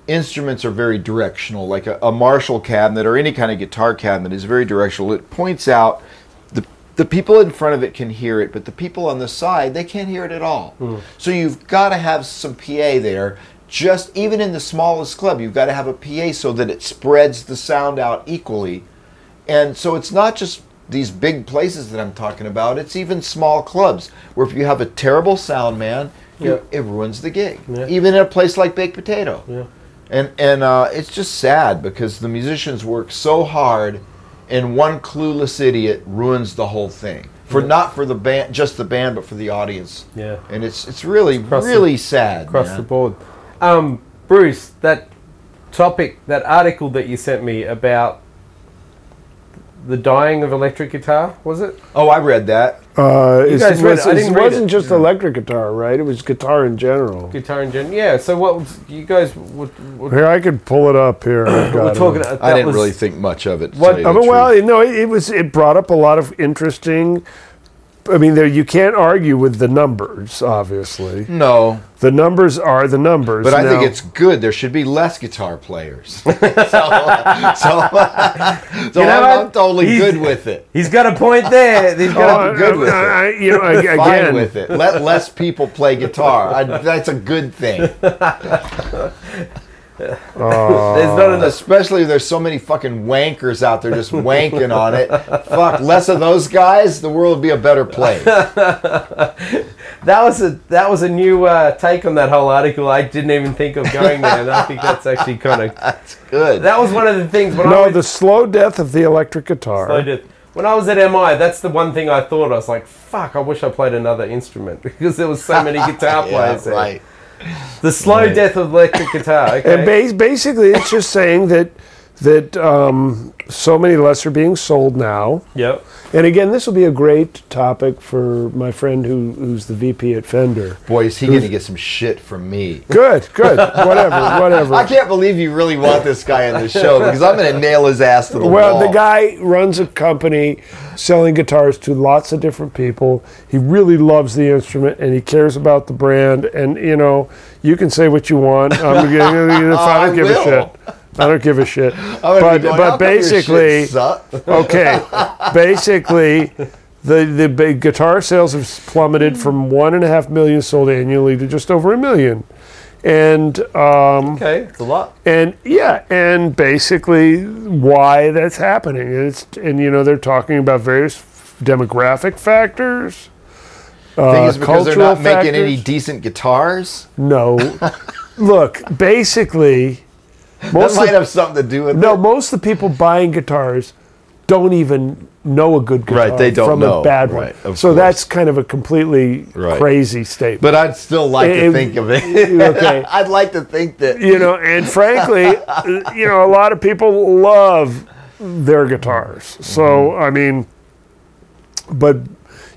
[SPEAKER 2] instruments are very directional. Like a, a Marshall cabinet or any kind of guitar cabinet is very directional. It points out the the people in front of it can hear it, but the people on the side they can't hear it at all. Hmm. So you've got to have some PA there. Just even in the smallest club, you've got to have a PA so that it spreads the sound out equally. And so it's not just these big places that I'm talking about. It's even small clubs where if you have a terrible sound man,
[SPEAKER 1] Yeah.
[SPEAKER 2] it ruins the gig.
[SPEAKER 1] Yeah.
[SPEAKER 2] Even in a place like Baked Potato.
[SPEAKER 1] Yeah.
[SPEAKER 2] And and uh, it's just sad because the musicians work so hard, and one clueless idiot ruins the whole thing. For not for the band, just the band, but for the audience.
[SPEAKER 1] Yeah.
[SPEAKER 2] And it's it's really
[SPEAKER 1] across the-
[SPEAKER 2] really sad.
[SPEAKER 1] across
[SPEAKER 2] man.
[SPEAKER 1] the board. Um, Bruce, that topic, that article that you sent me about the dying of electric guitar, was it?
[SPEAKER 2] Oh, I read that.
[SPEAKER 3] Uh, it's-
[SPEAKER 1] guys read it. I didn't read
[SPEAKER 3] wasn't
[SPEAKER 1] it.
[SPEAKER 3] just electric guitar, right? It was guitar in general.
[SPEAKER 1] Guitar in general. Yeah. So what was, you guys were, were,
[SPEAKER 3] Here, I could pull it up here. I've
[SPEAKER 1] were
[SPEAKER 3] got it.
[SPEAKER 1] talking about?
[SPEAKER 2] I
[SPEAKER 1] that
[SPEAKER 2] didn't
[SPEAKER 1] was-
[SPEAKER 2] really think much of it. to
[SPEAKER 1] What-
[SPEAKER 2] tell you
[SPEAKER 3] I
[SPEAKER 2] the
[SPEAKER 3] mean, well,
[SPEAKER 2] truth.
[SPEAKER 3] you know, it, it was it brought up a lot of interesting. I mean, there you can't argue with the numbers. Obviously,
[SPEAKER 2] no,
[SPEAKER 3] the numbers are the numbers.
[SPEAKER 2] but I think it's good. There should be less guitar players. <laughs> so, so, so
[SPEAKER 1] know
[SPEAKER 2] I'm,
[SPEAKER 1] what?
[SPEAKER 2] I'm totally good with it.
[SPEAKER 1] He's got a point there. He's
[SPEAKER 3] Oh,
[SPEAKER 1] got
[SPEAKER 2] I'm good with it.
[SPEAKER 3] I, I- you know, I-
[SPEAKER 2] Fine with it. Let less people play guitar. I, that's a good thing. <laughs>
[SPEAKER 1] a, there's not enough.
[SPEAKER 2] Especially if there's so many fucking wankers out there just wanking on it. Fuck, less of those guys, the world would be a better place. <laughs>
[SPEAKER 1] That was a that was a new uh, take on that whole article. I didn't even think of going there, and I think that's actually kind of <laughs>
[SPEAKER 2] That's good.
[SPEAKER 1] that was one of the things when I
[SPEAKER 3] no, the slow death of the electric guitar.
[SPEAKER 1] I did. When I was at MI, that's the one thing I thought. I was like, "Fuck! I wish I played another instrument <laughs> because there was so many guitar
[SPEAKER 2] yeah,
[SPEAKER 1] players there."
[SPEAKER 2] right.
[SPEAKER 1] The slow
[SPEAKER 2] Right.
[SPEAKER 1] death of electric guitar. Okay.
[SPEAKER 3] And bas- basically, it's just saying that that um, so many less are being sold now.
[SPEAKER 1] yep.
[SPEAKER 3] And again, this will be a great topic for my friend who, who's the VP at Fender.
[SPEAKER 2] Boy, is he going to get some shit from me.
[SPEAKER 3] Good, good, <laughs> whatever, whatever.
[SPEAKER 2] I can't believe you really want this guy on the show because I'm going to nail his ass to the
[SPEAKER 3] Well,
[SPEAKER 2] wall.
[SPEAKER 3] Well, the guy runs a company selling guitars to lots of different people. He really loves the instrument and he cares about the brand. And you know, you can say what you want. I'm gonna, <laughs> oh, I
[SPEAKER 2] I
[SPEAKER 3] don't give
[SPEAKER 2] will.
[SPEAKER 3] a shit. I don't give a shit. <laughs> But
[SPEAKER 2] going,
[SPEAKER 3] but
[SPEAKER 2] "How shit
[SPEAKER 3] basically, <laughs> okay, basically, the the big guitar sales have plummeted from one and a half million sold annually to just over a million, and um,
[SPEAKER 1] Okay, it's a lot.
[SPEAKER 3] and yeah, and basically why that's happening. It's and you know they're talking about various demographic factors. Uh,
[SPEAKER 2] because they're not making any decent guitars.
[SPEAKER 3] No, <laughs> look, basically, <laughs>
[SPEAKER 2] That
[SPEAKER 3] most
[SPEAKER 2] might
[SPEAKER 3] of,
[SPEAKER 2] have something to do with
[SPEAKER 3] no,
[SPEAKER 2] it.
[SPEAKER 3] No, most of the people buying guitars don't even know a good guitar
[SPEAKER 2] Right, they don't
[SPEAKER 3] from
[SPEAKER 2] know,
[SPEAKER 3] a bad one.
[SPEAKER 2] right,
[SPEAKER 3] so
[SPEAKER 2] course.
[SPEAKER 3] that's kind of a completely
[SPEAKER 2] Right.
[SPEAKER 3] crazy statement.
[SPEAKER 2] But I'd still like to think of it. <laughs>
[SPEAKER 3] okay. <laughs>
[SPEAKER 2] I'd like to think that.
[SPEAKER 3] you know, and frankly, you know, a lot of people love their guitars. So,
[SPEAKER 2] Mm-hmm.
[SPEAKER 3] I mean, but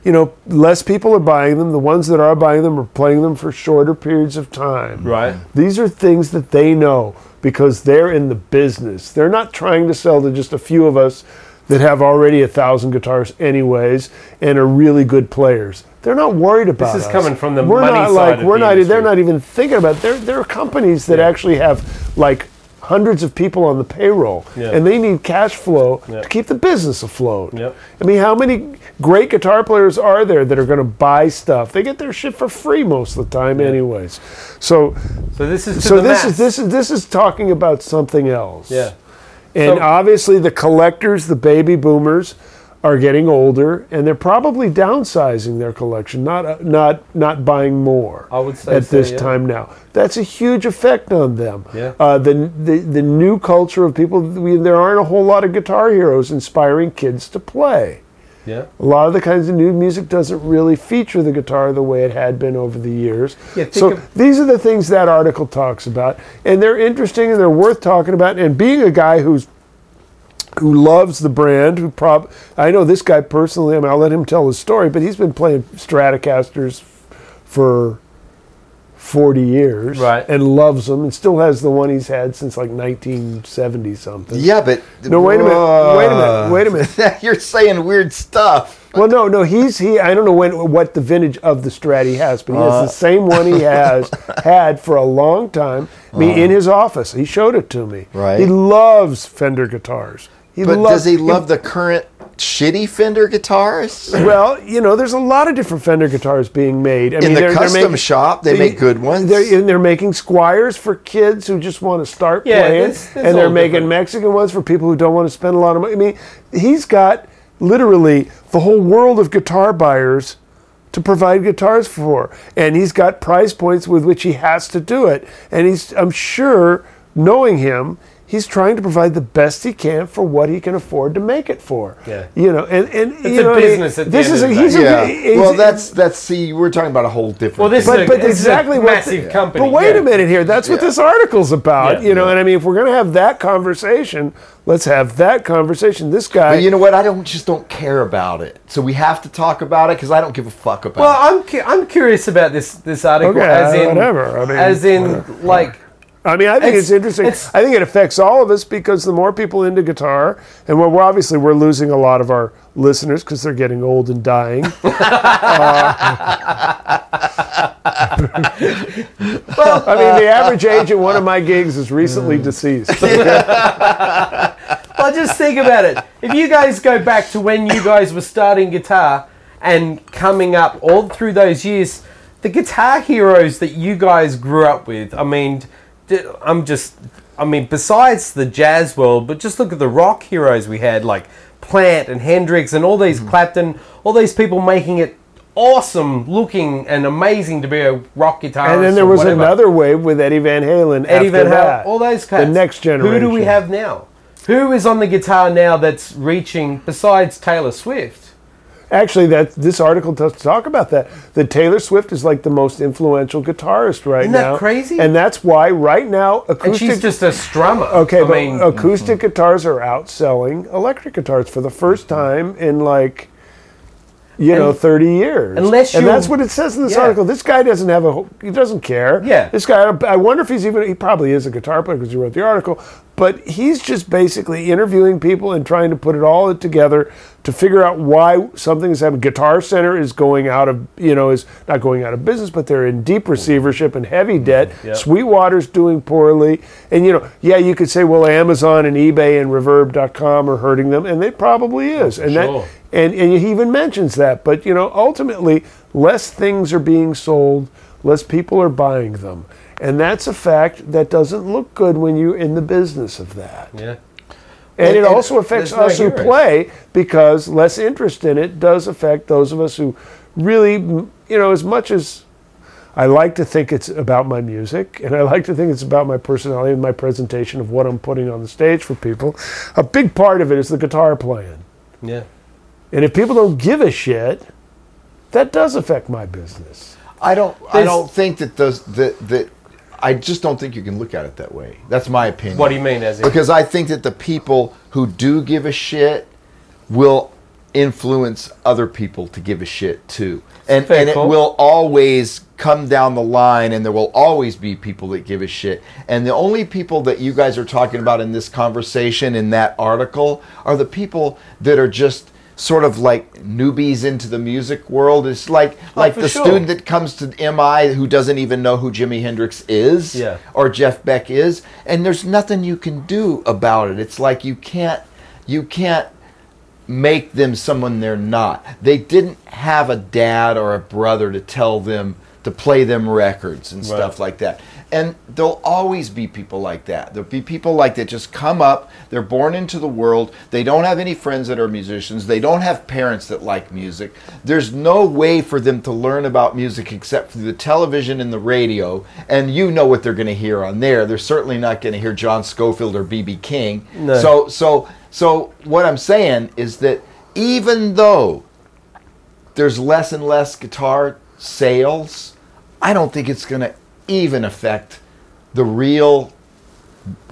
[SPEAKER 3] you know, less people are buying them. The ones that are buying them are playing them for shorter periods of time.
[SPEAKER 1] Right.
[SPEAKER 3] These are things that they know because they're in the business. They're not trying to sell to just a few of us that have already a thousand guitars anyways and are really good players. They're not worried about this
[SPEAKER 1] is
[SPEAKER 3] us.
[SPEAKER 1] coming from the
[SPEAKER 3] we're
[SPEAKER 1] money
[SPEAKER 3] not
[SPEAKER 1] side
[SPEAKER 3] like we're
[SPEAKER 1] the
[SPEAKER 3] not
[SPEAKER 1] industry.
[SPEAKER 3] they're not even thinking about it. There there are companies that actually have like hundreds of people on the payroll
[SPEAKER 1] Yeah.
[SPEAKER 3] and they need cash flow
[SPEAKER 1] Yeah.
[SPEAKER 3] to keep the business afloat. I mean, how many great guitar players are there that are going to buy stuff? They get their shit for free most of the time anyways. So
[SPEAKER 1] So this is
[SPEAKER 3] so this
[SPEAKER 1] mass.
[SPEAKER 3] is this is this is talking about something else.
[SPEAKER 1] Yeah.
[SPEAKER 3] And
[SPEAKER 1] So-
[SPEAKER 3] obviously the collectors, the baby boomers, are getting older, and they're probably downsizing their collection, not uh, not not buying more.
[SPEAKER 1] I would say
[SPEAKER 3] at
[SPEAKER 1] so,
[SPEAKER 3] this
[SPEAKER 1] yeah.
[SPEAKER 3] time now. That's a huge effect on them.
[SPEAKER 1] Yeah.
[SPEAKER 3] Uh, the, the the new culture of people. We, there aren't a whole lot of guitar heroes inspiring kids to play.
[SPEAKER 1] Yeah.
[SPEAKER 3] A lot of the kinds of new music doesn't really feature the guitar the way it had been over the years.
[SPEAKER 1] Yeah, think
[SPEAKER 3] so
[SPEAKER 1] of-
[SPEAKER 3] these are the things that article talks about, and they're interesting and they're worth talking about. And being a guy who's who loves the brand, who prob I know this guy personally. I mean, I'll let him tell his story, but he's been playing Stratocasters for. 40 years
[SPEAKER 1] Right.
[SPEAKER 3] and loves them and still has the one he's had since like 1970 something.
[SPEAKER 2] Yeah, but
[SPEAKER 3] No, wait a minute. Wait a minute. Wait a minute. <laughs>
[SPEAKER 2] You're saying weird stuff.
[SPEAKER 3] Well, no, no. He's he. I don't know when what the vintage of the Strat he has, but he has the uh. same one he has <laughs> had for a long time. I mean, uh. in his office, he showed it to me.
[SPEAKER 2] Right.
[SPEAKER 3] He loves Fender guitars. He
[SPEAKER 2] But
[SPEAKER 3] loves,
[SPEAKER 2] does he love the current shitty Fender guitars?
[SPEAKER 3] Well, you know, there's a lot of different Fender guitars being made. I
[SPEAKER 2] In the custom shop, they make good ones.
[SPEAKER 3] They're, and they're making Squiers for kids who just want to start
[SPEAKER 1] Yeah,
[SPEAKER 3] playing,
[SPEAKER 1] that's- that's
[SPEAKER 3] and they're making
[SPEAKER 1] different.
[SPEAKER 3] Mexican ones for people who don't want to spend a lot of money. I mean, he's got literally the whole world of guitar buyers to provide guitars for, and he's got price points with which he has to do it. And he's, I'm sure, knowing him. He's trying to provide the best he can for what he can afford to make it for.
[SPEAKER 1] Yeah.
[SPEAKER 3] you know, and and
[SPEAKER 1] It's
[SPEAKER 3] you
[SPEAKER 1] a
[SPEAKER 3] know, what I mean?
[SPEAKER 1] business at the
[SPEAKER 3] this
[SPEAKER 1] end
[SPEAKER 3] is
[SPEAKER 1] of
[SPEAKER 3] a,
[SPEAKER 1] the
[SPEAKER 3] he's
[SPEAKER 1] day.
[SPEAKER 3] a he's-
[SPEAKER 2] Well, that's that's see, we're talking about a whole different.
[SPEAKER 1] Well, this
[SPEAKER 3] but,
[SPEAKER 1] is a-
[SPEAKER 3] but
[SPEAKER 1] this a
[SPEAKER 3] exactly what
[SPEAKER 1] massive company.
[SPEAKER 3] But wait
[SPEAKER 1] yeah.
[SPEAKER 3] a minute here. That's what
[SPEAKER 2] Yeah.
[SPEAKER 3] this article's about.
[SPEAKER 1] Yeah.
[SPEAKER 3] you know, and I mean, if we're going to have that conversation, let's have that conversation. This guy.
[SPEAKER 2] But you know what? I don't just don't care about it. So we have to talk about it because I don't give a fuck about
[SPEAKER 1] Well,
[SPEAKER 2] it.
[SPEAKER 1] I'm cu- I'm curious about this this article
[SPEAKER 3] Okay,
[SPEAKER 1] as in
[SPEAKER 3] whatever. I mean,
[SPEAKER 1] as in like
[SPEAKER 3] I mean, I think
[SPEAKER 1] It's-
[SPEAKER 3] it's, interesting.
[SPEAKER 1] it's-
[SPEAKER 3] I think it affects all of us because the more people into guitar, and we're, we're obviously we're losing a lot of our listeners because they're getting old and dying. <laughs> well, I mean, the average age at one of my gigs is recently mm. deceased. <laughs>
[SPEAKER 1] Well, just think about it. If you guys go back to when you guys were starting guitar and coming up all through those years, the guitar heroes that you guys grew up with, I mean, I'm just, I mean, besides the jazz world, but just look at the rock heroes we had, like Plant and Hendrix and all these
[SPEAKER 3] Mm-hmm.
[SPEAKER 1] Clapton, all these people making it awesome looking and amazing to be a rock guitarist.
[SPEAKER 3] And then there was
[SPEAKER 1] whatever.
[SPEAKER 3] another wave with Eddie Van Halen.
[SPEAKER 1] Eddie
[SPEAKER 3] after
[SPEAKER 1] Van Halen, all those cats.
[SPEAKER 3] The next generation.
[SPEAKER 1] Who do we have now? Who is on the guitar now that's reaching besides Taylor Swift?
[SPEAKER 3] Actually, that this article does talk about that. That Taylor Swift is like the most influential guitarist right
[SPEAKER 1] Isn't that
[SPEAKER 3] now.
[SPEAKER 1] crazy?
[SPEAKER 3] And that's why right now acoustic.
[SPEAKER 1] And she's just a strummer.
[SPEAKER 3] okay,
[SPEAKER 1] I
[SPEAKER 3] but
[SPEAKER 1] mean,
[SPEAKER 3] acoustic mm-hmm. guitars are outselling electric guitars for the first mm-hmm. time in like. You know, 30 years.
[SPEAKER 1] Unless you, and
[SPEAKER 3] that's what it says in this
[SPEAKER 1] Yeah.
[SPEAKER 3] article. This guy doesn't have a, he doesn't care.
[SPEAKER 1] Yeah.
[SPEAKER 3] This guy, I wonder if he's even, he probably is a guitar player because he wrote the article, but he's just basically interviewing people and trying to put it all together to figure out why something is happening. Guitar Center is going out of, you know, is not going out of business, but they're in deep receivership and heavy debt.
[SPEAKER 1] Yep.
[SPEAKER 3] Sweetwater's doing poorly. And, you know, yeah, you could say, well, Amazon and eBay and Reverb.com are hurting them, and they probably is. and
[SPEAKER 1] sure.
[SPEAKER 3] that, and, and he even mentions that. But, you know, ultimately, less things are being sold, less people are buying them. And that's a fact that doesn't look good when you're in the business of that.
[SPEAKER 1] Yeah.
[SPEAKER 3] And,
[SPEAKER 2] And-
[SPEAKER 3] it also affects us who play because less interest in it does affect those of us who really, you know, as much as I like to think it's about my music and I like to think it's about my personality and my presentation of what I'm putting on the stage for people, a big part of it is the guitar playing.
[SPEAKER 1] Yeah.
[SPEAKER 3] And if people don't give a shit, that does affect my business.
[SPEAKER 2] I don't. I don't think that those that that. I just don't think you can look at it that way. That's my opinion.
[SPEAKER 1] What do you mean, as in?
[SPEAKER 2] Because I think that the people who do give a shit will influence other people to give a shit too. And,
[SPEAKER 1] Fair
[SPEAKER 2] and it will always come down the line and there will always be people that give a shit. And the only people that you guys are talking about in this conversation in that article are the people that are just sort of like newbies into the music world. It's like oh,
[SPEAKER 1] like
[SPEAKER 2] the
[SPEAKER 1] sure.
[SPEAKER 2] student that comes to MI who doesn't even know who Jimi Hendrix is
[SPEAKER 1] Yeah.
[SPEAKER 2] or Jeff Beck is, and there's nothing you can do about it. It's like you can't you can't make them someone they're not. They didn't have a dad or a brother to tell them to play them records and stuff like that. And there'll always be people like that. There'll be people like that just come up, they're born into the world, they don't have any friends that are musicians, they don't have parents that like music. There's no way for them to learn about music except through the television and the radio, and you know what they're going to hear on there. They're certainly not going to hear John Scofield or BB King.
[SPEAKER 1] No.
[SPEAKER 2] So so so what I'm saying is that even though there's less and less guitar sales, I don't think it's going to even affect the real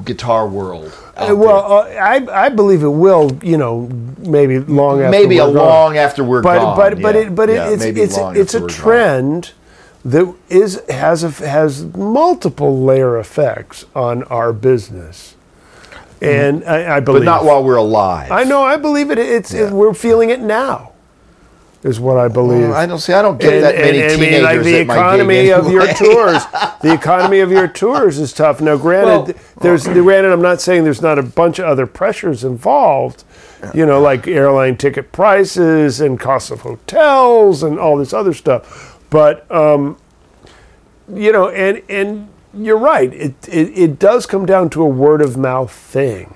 [SPEAKER 2] guitar world.
[SPEAKER 3] Uh, well, uh, I, I believe it will, you know, maybe long after
[SPEAKER 2] maybe a
[SPEAKER 3] we're gone.
[SPEAKER 2] long after we're
[SPEAKER 3] but
[SPEAKER 2] gone.
[SPEAKER 3] but but
[SPEAKER 2] yeah.
[SPEAKER 3] it but it,
[SPEAKER 2] Yeah,
[SPEAKER 3] it's it's it's a
[SPEAKER 2] we're gone.
[SPEAKER 3] trend that is has a, has multiple layer effects on our business, and I, I believe
[SPEAKER 2] Mm-hmm. but not while we're alive.
[SPEAKER 3] I know I believe it. It's it, we're feeling it now, is what I believe.
[SPEAKER 2] Well, I don't see. I don't get that many
[SPEAKER 3] I mean,
[SPEAKER 2] teenagers
[SPEAKER 3] like the economy of your tours, <laughs> the economy of your tours is tough. Now, granted,
[SPEAKER 1] Well-
[SPEAKER 3] there's granted. I'm not saying there's not a bunch of other pressures involved. You know, like airline ticket prices and costs of hotels and all this other stuff. But um, you know, and and you're right. It, it it does come down to a word of mouth thing.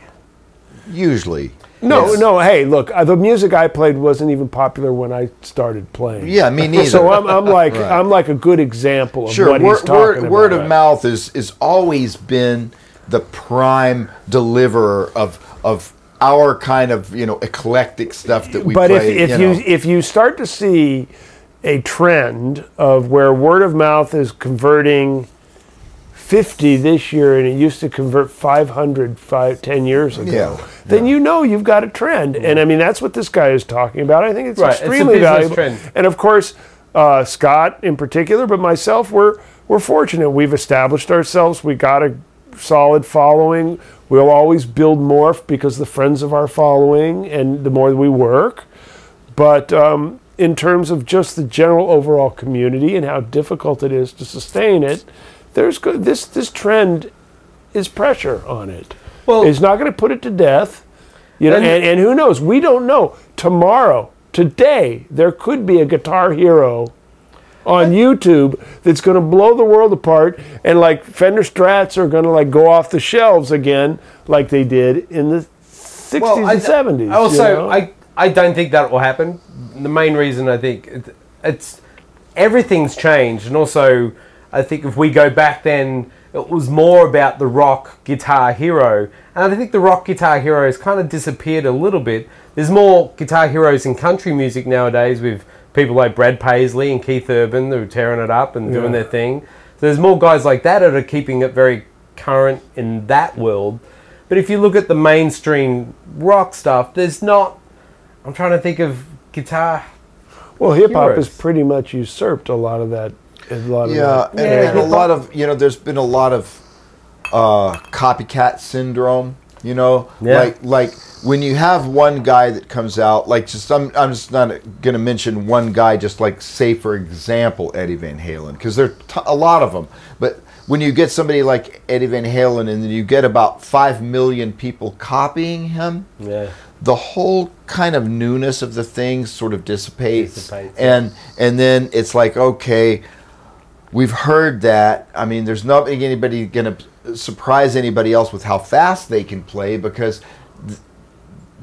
[SPEAKER 2] Usually.
[SPEAKER 3] No,
[SPEAKER 2] Yes.
[SPEAKER 3] no. Hey, look, uh, the music I played wasn't even popular when I started playing.
[SPEAKER 2] Yeah, me <laughs> neither.
[SPEAKER 3] So I'm, I'm like
[SPEAKER 2] Right.
[SPEAKER 3] I'm like a good example of
[SPEAKER 2] Sure,
[SPEAKER 3] what
[SPEAKER 2] word,
[SPEAKER 3] he's talking
[SPEAKER 2] word, word of mouth is is always been the prime deliverer of of our kind of you know eclectic stuff that we play.
[SPEAKER 3] But
[SPEAKER 2] play.
[SPEAKER 3] if, if
[SPEAKER 2] you,
[SPEAKER 3] you, if you start to see a trend of where word of mouth is converting 50 this year and it used to convert 500 five, 10 years ago,
[SPEAKER 2] Yeah,
[SPEAKER 3] then you know you've got a trend. And I mean, that's what this guy is talking about. I think it's
[SPEAKER 1] Right, it's a
[SPEAKER 3] extremely
[SPEAKER 1] business
[SPEAKER 3] valuable.
[SPEAKER 1] trend.
[SPEAKER 3] And of course, uh, Scott in particular, but myself, we're, we're fortunate. We've established ourselves. We got a solid following. We'll always build more because the friends of our following and the more we work. But um, in terms of just the general overall community and how difficult it is to sustain it, there's go- this this trend is pressure on it.
[SPEAKER 1] Well-
[SPEAKER 3] it's not going to put it to death. You know,
[SPEAKER 1] And-
[SPEAKER 3] and, and who knows? We don't know. Tomorrow, today, there could be a guitar hero on YouTube that's going to blow the world apart, and like Fender Strats are going to like go off the shelves again, like they did in the '60s
[SPEAKER 1] I,
[SPEAKER 3] and '70s.
[SPEAKER 1] Also,
[SPEAKER 3] you know?
[SPEAKER 1] I I don't think that will happen. The main reason I think it, it's everything's changed, and also I think if we go back then, it was more about the rock guitar hero, and I think the rock guitar hero has kind of disappeared a little bit. There's more guitar heroes in country music nowadays with people like Brad Paisley and Keith Urban who are tearing it up and doing
[SPEAKER 3] Yeah.
[SPEAKER 1] their thing. So there's more guys like that that are keeping it very current in that world. But if you look at the mainstream rock stuff, there's not. I'm trying to think of guitar.
[SPEAKER 3] Well, hip hop has pretty much usurped a lot of that. A lot of
[SPEAKER 2] Yeah,
[SPEAKER 3] that.
[SPEAKER 2] and,
[SPEAKER 1] Yeah,
[SPEAKER 2] and a lot of you know, there's been a lot of uh, copycat syndrome. You know,
[SPEAKER 1] Yeah.
[SPEAKER 2] like like when you have one guy that comes out, like just I'm I'm just not gonna mention one guy, just like say for example Eddie Van Halen, because there are t- a lot of them. But when you get somebody like Eddie Van Halen, and then you get about five million people copying him,
[SPEAKER 1] Yeah.
[SPEAKER 2] the whole kind of newness of the thing sort of dissipates,
[SPEAKER 1] Dissipates,
[SPEAKER 2] and and then it's like okay we've heard that i mean there's not anybody going to surprise anybody else with how fast they can play because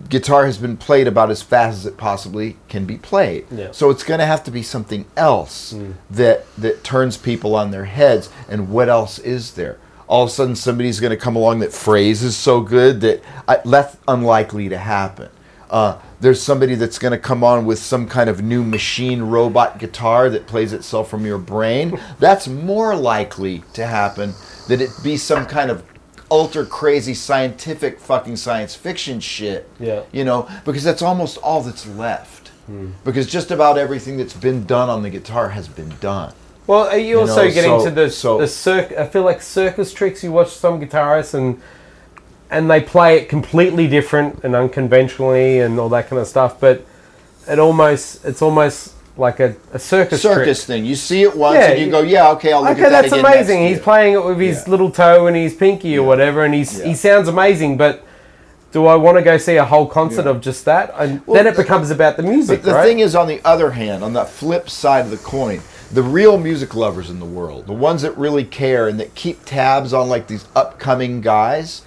[SPEAKER 2] guitar has been played about as fast as it possibly can be played.
[SPEAKER 1] Yeah.
[SPEAKER 2] so it's going to have to be something else hmm. that that turns people on their heads and what else is there? All of a sudden somebody's going to come along that phrase is so good that I, that's unlikely to happen uh, there's somebody that's going to come on with some kind of new machine robot guitar that plays itself from your brain. <laughs> That's more likely to happen than it be some kind of ultra crazy scientific fucking science fiction shit.
[SPEAKER 1] Yeah.
[SPEAKER 2] You know, because that's almost all that's left. Because just about everything that's been done on the guitar has been done.
[SPEAKER 1] Well, are you,
[SPEAKER 2] You
[SPEAKER 1] also
[SPEAKER 2] know,
[SPEAKER 1] getting
[SPEAKER 2] so-
[SPEAKER 1] to the
[SPEAKER 2] so-
[SPEAKER 1] the circ? I feel like circus tricks. You watch some guitarists and and they play it completely different and unconventionally and all that kind of stuff. But it almost it's almost like a, a circus
[SPEAKER 2] Circus
[SPEAKER 1] trick.
[SPEAKER 2] thing. You see it once
[SPEAKER 1] Yeah,
[SPEAKER 2] and you go, yeah, okay, I'll look
[SPEAKER 1] Okay,
[SPEAKER 2] at that
[SPEAKER 1] that's
[SPEAKER 2] again
[SPEAKER 1] amazing. He's playing it with his
[SPEAKER 2] Yeah.
[SPEAKER 1] little toe and his pinky or whatever, and he's
[SPEAKER 2] Yeah.
[SPEAKER 1] he sounds amazing. But do I want to go see a whole concert
[SPEAKER 2] Yeah.
[SPEAKER 1] of just that? And
[SPEAKER 2] Well,
[SPEAKER 1] then it becomes about the music,
[SPEAKER 2] But the
[SPEAKER 1] right?
[SPEAKER 2] thing is, on the other hand, on the flip side of the coin, the real music lovers in the world, the ones that really care and that keep tabs on like these upcoming guys,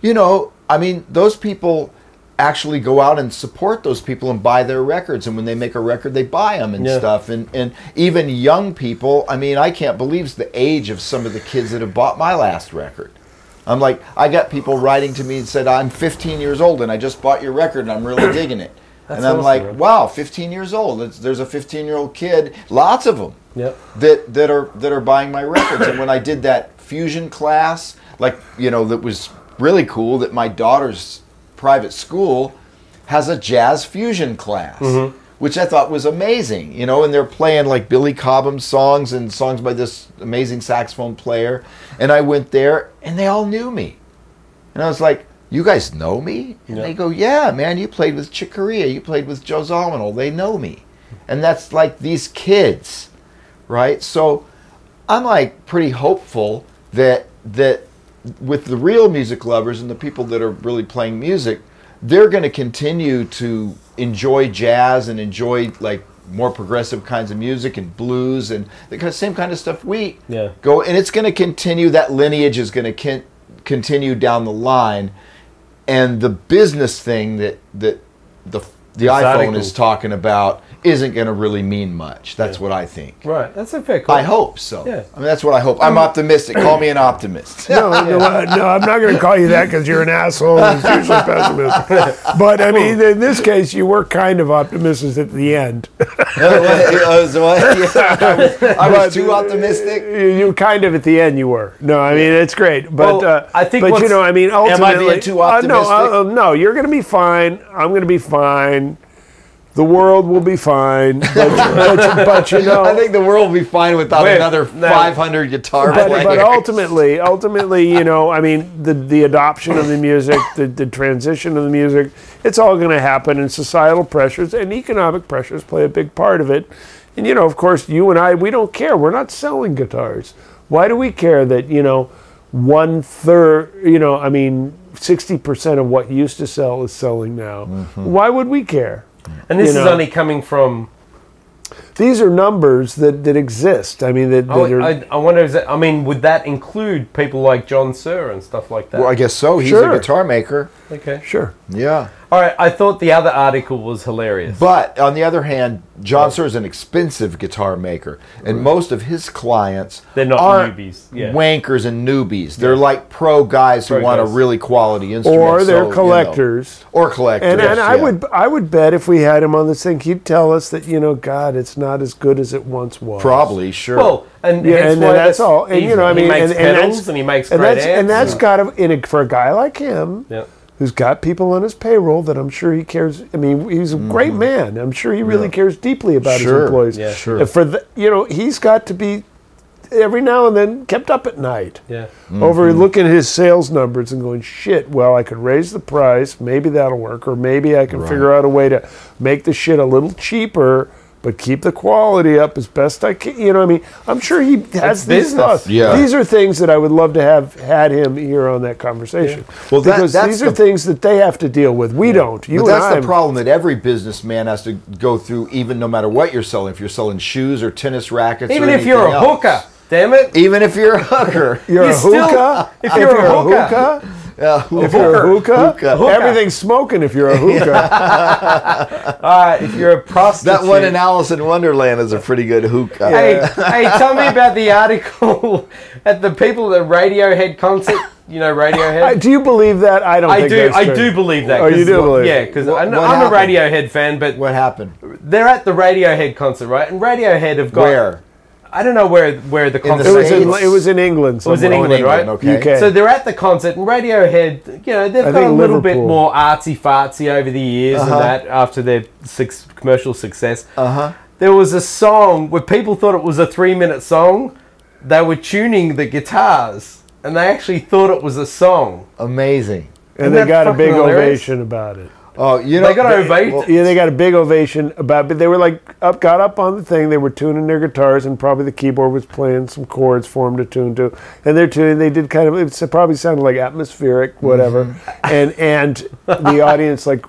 [SPEAKER 2] you know, I mean, those people actually go out and support those people and buy their records and when they make a record they buy them and
[SPEAKER 1] Yeah.
[SPEAKER 2] stuff and and even young people i mean i can't believe the age of some of the kids that have bought my last record i'm like i got people writing to me and said i'm 15 years old and i just bought your record and i'm really <clears throat> digging it
[SPEAKER 1] That's
[SPEAKER 2] and i'm
[SPEAKER 1] awesome,
[SPEAKER 2] like wow 15 years old It's, there's a 15 year old kid lots of them
[SPEAKER 1] Yep.
[SPEAKER 2] that that are that are buying my records. and when I did that fusion class, like you know, that was really cool. That my daughter's private school has a jazz fusion class. Mm-hmm. Which I thought was amazing, you know, and they're playing like Billy Cobham songs and songs by this amazing saxophone player. And I went there and they all knew me. And I was like, You guys know me? And
[SPEAKER 1] Yeah.
[SPEAKER 2] they go, Yeah, man, you played with Chick Corea, you played with Joe Zawinul. They know me. And that's like these kids right? So I'm like pretty hopeful that that with the real music lovers and the people that are really playing music, they're going to continue to enjoy jazz and enjoy like more progressive kinds of music and blues and the kind of same kind of stuff we
[SPEAKER 1] Yeah.
[SPEAKER 2] go and it's going to continue that lineage is going to con- continue down the line and the business thing that that the the iPhone is talking about isn't going to really mean much. That's
[SPEAKER 1] Yeah.
[SPEAKER 2] what I think.
[SPEAKER 1] Right. That's a fair call.
[SPEAKER 2] I hope so.
[SPEAKER 1] Yeah.
[SPEAKER 2] I mean, that's what I hope. I'm optimistic. Call me an <clears throat> optimist.
[SPEAKER 3] No, no, <laughs> no, I'm not going to call you that because you're an asshole. It's usually <laughs> pessimist. But I mean, in this case, you were kind of optimistic at the end. <laughs>
[SPEAKER 2] I was, I was, too optimistic.
[SPEAKER 3] You, you kind of at the end, you were. No, I mean it's great, but
[SPEAKER 1] Well,
[SPEAKER 3] uh,
[SPEAKER 1] I think
[SPEAKER 3] But you know, I mean,
[SPEAKER 2] I being
[SPEAKER 3] ultimately,
[SPEAKER 2] too
[SPEAKER 3] Uh, no, uh, no, you're going to be fine. I'm going to be fine. The world will be fine. But, but, but you know,
[SPEAKER 2] I think the world will be fine without
[SPEAKER 1] Wait,
[SPEAKER 2] another
[SPEAKER 1] no.
[SPEAKER 2] 500 guitar
[SPEAKER 3] but,
[SPEAKER 2] players.
[SPEAKER 3] but ultimately, ultimately, you know, I mean, the the adoption of the music, the, the transition of the music, it's all going to happen, and societal pressures and economic pressures play a big part of it. And you know, of course, you and I, we don't care. We're not selling guitars. Why do we care that you know, one third? You know, I mean, sixty percent of what used to sell is selling now. Mm-hmm. Why would we care?
[SPEAKER 1] And this
[SPEAKER 3] you
[SPEAKER 1] is
[SPEAKER 3] know.
[SPEAKER 1] only coming from.
[SPEAKER 3] These are numbers that, that exist. I mean, that, that
[SPEAKER 1] Oh,
[SPEAKER 3] are,
[SPEAKER 1] I, I wonder. Is that, I mean, would that include people like John Suhr and stuff like that?
[SPEAKER 2] well, I guess so. He's
[SPEAKER 3] Sure.
[SPEAKER 2] a guitar maker.
[SPEAKER 1] Okay.
[SPEAKER 3] sure.
[SPEAKER 2] Yeah.
[SPEAKER 1] All right. I thought the other article was hilarious.
[SPEAKER 2] But on the other hand, John Suhr is an expensive guitar maker, and most of his clients
[SPEAKER 1] They're not
[SPEAKER 2] aren't
[SPEAKER 1] newbies, yeah.
[SPEAKER 2] wankers and newbies. They're like pro guys who
[SPEAKER 1] Pro
[SPEAKER 2] want a really quality instrument,
[SPEAKER 3] Or they're
[SPEAKER 2] you know.
[SPEAKER 3] collectors.
[SPEAKER 2] or collectors.
[SPEAKER 3] And, and I would I would bet if we had him on this thing, he'd tell us that you know, God, it's not as good as it once was.
[SPEAKER 2] probably sure.
[SPEAKER 1] well, and
[SPEAKER 3] Yeah,
[SPEAKER 1] hence
[SPEAKER 3] and
[SPEAKER 1] why
[SPEAKER 3] that's all. And you know, I
[SPEAKER 1] he
[SPEAKER 3] mean,
[SPEAKER 1] makes
[SPEAKER 3] and, and
[SPEAKER 1] pedals
[SPEAKER 3] that's
[SPEAKER 1] and he makes
[SPEAKER 3] and
[SPEAKER 1] great
[SPEAKER 3] that's
[SPEAKER 1] amps
[SPEAKER 3] and that's
[SPEAKER 1] and-
[SPEAKER 3] got to in a, for a guy like him,
[SPEAKER 1] yeah.
[SPEAKER 3] Who's got people on his payroll that I'm sure he cares. I mean, he's a great mm-hmm. man. I'm sure he really cares deeply about his employees.
[SPEAKER 1] Yeah.
[SPEAKER 2] Sure.
[SPEAKER 3] And for the, you know, he's got to be every now and then kept up at night
[SPEAKER 1] Yeah.
[SPEAKER 3] over mm-hmm. looking at his sales numbers and going, shit, well, I could raise the price. Maybe that'll work. Or maybe I can figure out a way to make the shit a little cheaper, but keep the quality up as best I can. You know what I mean? I'm sure he has these thoughts.
[SPEAKER 2] Yeah.
[SPEAKER 3] These are things that I would love to have had him here on that conversation.
[SPEAKER 2] Well, that-
[SPEAKER 3] because
[SPEAKER 2] that's
[SPEAKER 3] these are
[SPEAKER 2] the-
[SPEAKER 3] things that they have to deal with. We don't. You
[SPEAKER 2] But
[SPEAKER 3] and
[SPEAKER 2] that's
[SPEAKER 3] I
[SPEAKER 2] the problem that every businessman has to go through, even no matter what you're selling. If you're selling shoes or tennis rackets,
[SPEAKER 1] Even
[SPEAKER 2] or
[SPEAKER 1] if you're a
[SPEAKER 2] else.
[SPEAKER 1] hooker, damn it.
[SPEAKER 2] even if you're a hooker,
[SPEAKER 3] You're
[SPEAKER 1] You
[SPEAKER 3] a
[SPEAKER 1] still-
[SPEAKER 3] hookah.
[SPEAKER 1] if you're a hookah,
[SPEAKER 2] Yeah,
[SPEAKER 3] if you're a hookah,
[SPEAKER 2] Hookah.
[SPEAKER 3] everything's smoking. If you're a hookah,
[SPEAKER 1] Uh, <laughs> if you're a prostitute.
[SPEAKER 2] that one in Alice in Wonderland is a pretty good hookah.
[SPEAKER 1] Hey, hey, tell me about the article <laughs> at the people at the Radiohead concert. You know Radiohead.
[SPEAKER 3] I- do you believe that? I don't.
[SPEAKER 1] I
[SPEAKER 3] think
[SPEAKER 1] do.
[SPEAKER 3] that's
[SPEAKER 1] I
[SPEAKER 3] true.
[SPEAKER 1] do believe that.
[SPEAKER 3] Oh, you
[SPEAKER 1] 'cause-
[SPEAKER 3] do believe
[SPEAKER 1] Yeah, because I'm,
[SPEAKER 2] what
[SPEAKER 1] I'm a? Radiohead fan, but
[SPEAKER 2] What happened?
[SPEAKER 1] they're at the Radiohead concert, right? And Radiohead have got.
[SPEAKER 2] Where?
[SPEAKER 1] I don't know where where the
[SPEAKER 2] the
[SPEAKER 1] concert
[SPEAKER 3] It was in. It was in England.
[SPEAKER 1] It was in. England, right?
[SPEAKER 2] Okay.
[SPEAKER 3] UK.
[SPEAKER 1] So they're at the concert, and Radiohead, you know, they've
[SPEAKER 3] I
[SPEAKER 1] got a
[SPEAKER 3] think
[SPEAKER 1] little bit more artsy fartsy over the years
[SPEAKER 2] Uh-huh.
[SPEAKER 1] and that after their six, commercial success.
[SPEAKER 2] Uh huh.
[SPEAKER 1] There was a song where people thought it was a three minute song. They were tuning the guitars, and they actually thought it was a song.
[SPEAKER 2] Amazing.
[SPEAKER 3] and
[SPEAKER 1] Isn't
[SPEAKER 3] they got a big
[SPEAKER 1] hilarious?
[SPEAKER 3] ovation about it.
[SPEAKER 2] Oh, you know
[SPEAKER 1] They got ovate-
[SPEAKER 2] well,
[SPEAKER 3] Yeah, they got a big ovation about. But they were like up, got up on the thing. They were tuning their guitars, and probably the keyboard was playing some chords for them to tune to. And they're tuning. They did kind of. It probably sounded like atmospheric, whatever.
[SPEAKER 1] Mm-hmm.
[SPEAKER 3] And and the audience like,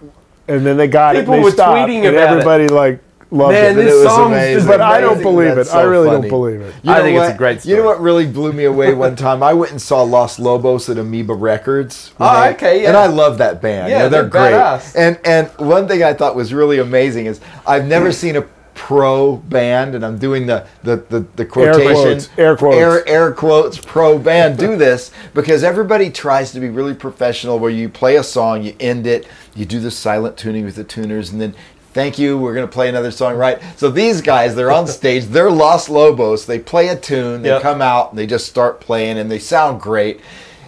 [SPEAKER 3] and then they got
[SPEAKER 1] People
[SPEAKER 3] it. And
[SPEAKER 1] were
[SPEAKER 3] stopped,
[SPEAKER 1] tweeting
[SPEAKER 3] and
[SPEAKER 1] about it.
[SPEAKER 3] everybody like loved
[SPEAKER 1] Man,
[SPEAKER 3] it.
[SPEAKER 1] this
[SPEAKER 2] it was
[SPEAKER 1] song's
[SPEAKER 2] amazing.
[SPEAKER 1] just
[SPEAKER 3] But I don't believe
[SPEAKER 2] That's
[SPEAKER 3] it. I really
[SPEAKER 2] funny.
[SPEAKER 3] don't believe it.
[SPEAKER 2] You
[SPEAKER 1] I
[SPEAKER 2] know
[SPEAKER 1] think it's
[SPEAKER 2] what?
[SPEAKER 1] a great
[SPEAKER 2] You know what really blew me away one time? I went and saw Los Lobos at Amoeba Records. when
[SPEAKER 1] Oh,
[SPEAKER 2] they-
[SPEAKER 1] okay, yeah.
[SPEAKER 2] And I love that band.
[SPEAKER 1] Yeah,
[SPEAKER 2] Yeah, they're,
[SPEAKER 1] they're
[SPEAKER 2] great.
[SPEAKER 1] badass.
[SPEAKER 2] And and one thing I thought was really amazing is I've never seen a pro band, and I'm doing the the the, the quotation
[SPEAKER 3] quotes, air quotes.
[SPEAKER 2] air air quotes pro band do this because everybody tries to be really professional. Where you play a song, you end it, you do the silent tuning with the tuners, and then. Thank you. We're going to play another song, right? So these guys, they're on stage. They're Los Lobos. They play a tune. They
[SPEAKER 1] Yep.
[SPEAKER 2] come out and they just start playing, and they sound great.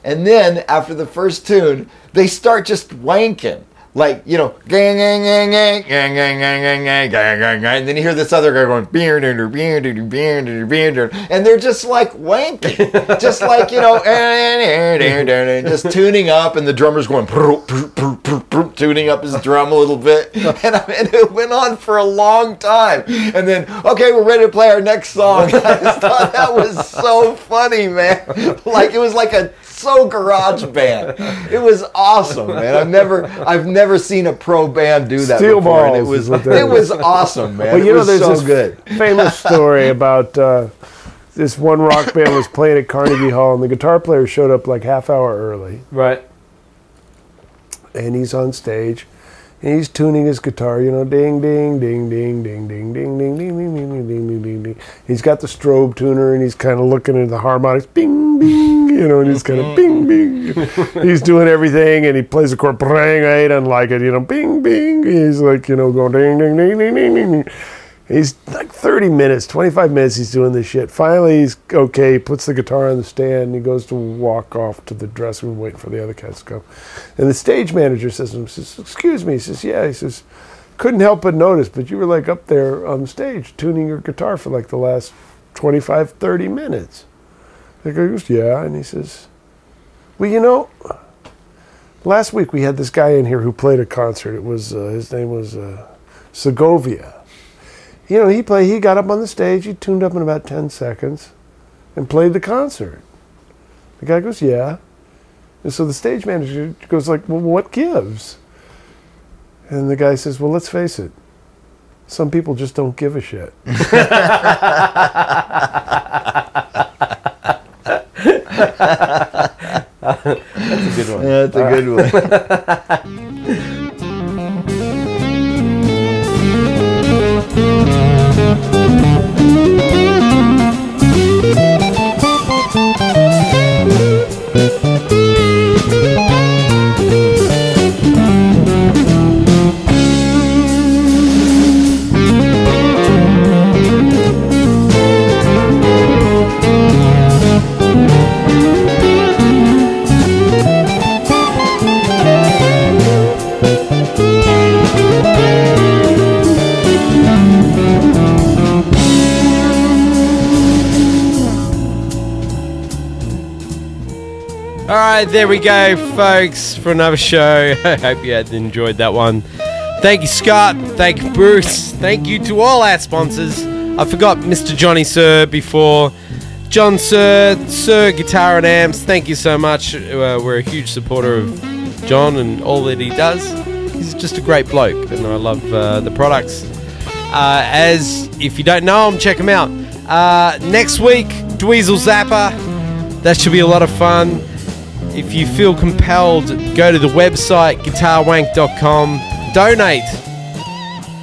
[SPEAKER 2] And then after the first tune, they start just wanking. Like, you know, gang, gang, gang, gang, gang, gang, gang, gang, gang, gang, gang, gang. And then you hear this other guy going, beer, beer, beer, beer, beer, beer, and they're just like wanking. just like, you know, just tuning up, and the drummer's going, tuning up his drum a little bit. And, I and it went on for a long time. And then, okay, we're ready to play our next song. I just thought that was so funny, man. Like, it was like a so garage band. It was awesome, man. I've never I've never seen a pro band do that
[SPEAKER 3] Steel
[SPEAKER 2] before, and it was
[SPEAKER 3] is what that
[SPEAKER 2] it
[SPEAKER 3] is.
[SPEAKER 2] was awesome, man.
[SPEAKER 3] Well,
[SPEAKER 2] it
[SPEAKER 3] you know,
[SPEAKER 2] was
[SPEAKER 3] there's
[SPEAKER 2] so
[SPEAKER 3] this
[SPEAKER 2] good.
[SPEAKER 3] famous <laughs> story about uh, this one rock band was playing at Carnegie Hall, and the guitar player showed up like half hour early,
[SPEAKER 1] Right.
[SPEAKER 3] and he's on stage, and he's tuning his guitar, you know, ding, ding, ding, ding, ding, ding, ding, ding, ding, ding, ding, ding, ding, ding, ding, ding. He's got the strobe tuner, and he's kind of looking at the harmonics, bing, bing, you know, and he's kind of bing, bing. He's doing everything, and he plays the chord, bang, I don't like it, you know, bing, bing. He's like, you know, going ding, ding, ding, ding, ding, ding, ding. He's like 30 minutes, 25 minutes, he's doing this shit. Finally, he's okay, he puts the guitar on the stand, and he goes to walk off to the dressing room, waiting for the other cats to come. And the stage manager says to him, says, Excuse me. He says, Yeah. He says, Couldn't help but notice, but you were like up there on stage tuning your guitar for like the last 25, 30 minutes. Guy goes, Yeah. And he says, Well, you know, last week we had this guy in here who played a concert. It was, uh, his name was uh, Segovia you know, he played. He got up on the stage. He tuned up in about ten seconds, and played the concert. The guy goes, "Yeah," and so the stage manager goes like, "Well, what gives?" And the guy says, "Well, let's face it. Some people just don't give a shit." <laughs>
[SPEAKER 1] That's a good one.
[SPEAKER 2] That's a good one. <laughs>
[SPEAKER 1] there we go, folks, for another show. <laughs> I hope you had enjoyed that one. Thank you, Scott. Thank you, Bruce. Thank you to all our sponsors. I forgot Mr. Johnny Suhr before. John Suhr, Suhr Guitar and Amps, thank you so much. Uh, we're a huge supporter of John and all that he does. He's just a great bloke, and I love uh, the products. Uh, as if you don't know him, check him out. Uh, next week, Dweezil Zappa. That should be a lot of fun. If you feel compelled, go to the website guitarwank.com, donate,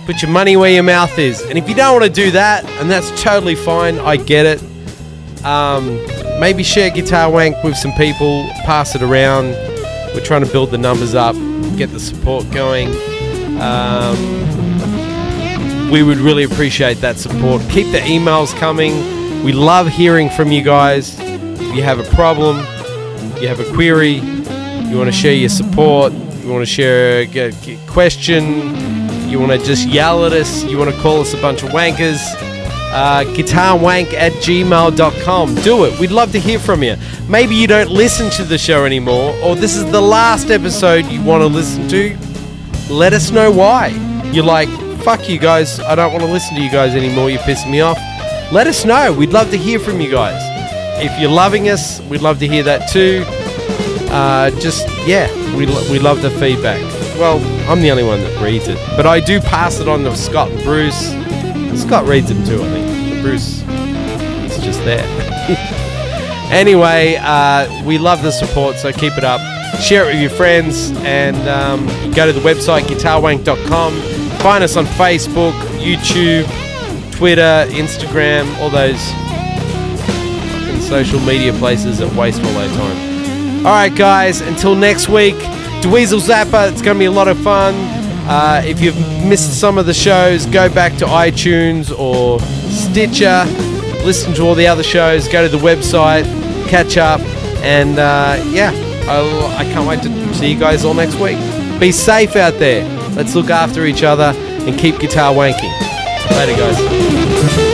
[SPEAKER 1] put your money where your mouth is. And if you don't want to do that, and that's totally fine, I get it. Um, maybe share Guitar Wank with some people, pass it around. We're trying to build the numbers up, get the support going. Um, we would really appreciate that support. Keep the emails coming. We love hearing from you guys. If you have a problem, you have a query, you want to share your support, you want to share a question, you want to just yell at us, you want to call us a bunch of wankers, uh, guitarwank at gmail.com. Do it. We'd love to hear from you. Maybe you don't listen to the show anymore, or this is the last episode you want to listen to. Let us know why. You're like, fuck you guys, I don't want to listen to you guys anymore, you're pissing me off. Let us know. We'd love to hear from you guys. If you're loving us, we'd love to hear that too. Uh, just, yeah, we, we love the feedback. Well, I'm the only one that reads it, but I do pass it on to Scott and Bruce. Scott reads them too, I think. Bruce is just there. <laughs> anyway, uh, we love the support, so keep it up. Share it with your friends, and um, go to the website guitarwank.com. Find us on Facebook, YouTube, Twitter, Instagram, all those social media places that waste all our time. All right, guys. Until next week, Dweezil Zappa. It's going to be a lot of fun. Uh, if you've missed some of the shows, go back to iTunes or Stitcher. Listen to all the other shows. Go to the website, catch up, and uh, yeah, I'll, I can't wait to see you guys all next week. Be safe out there. Let's look after each other and keep guitar wanking. Later, guys.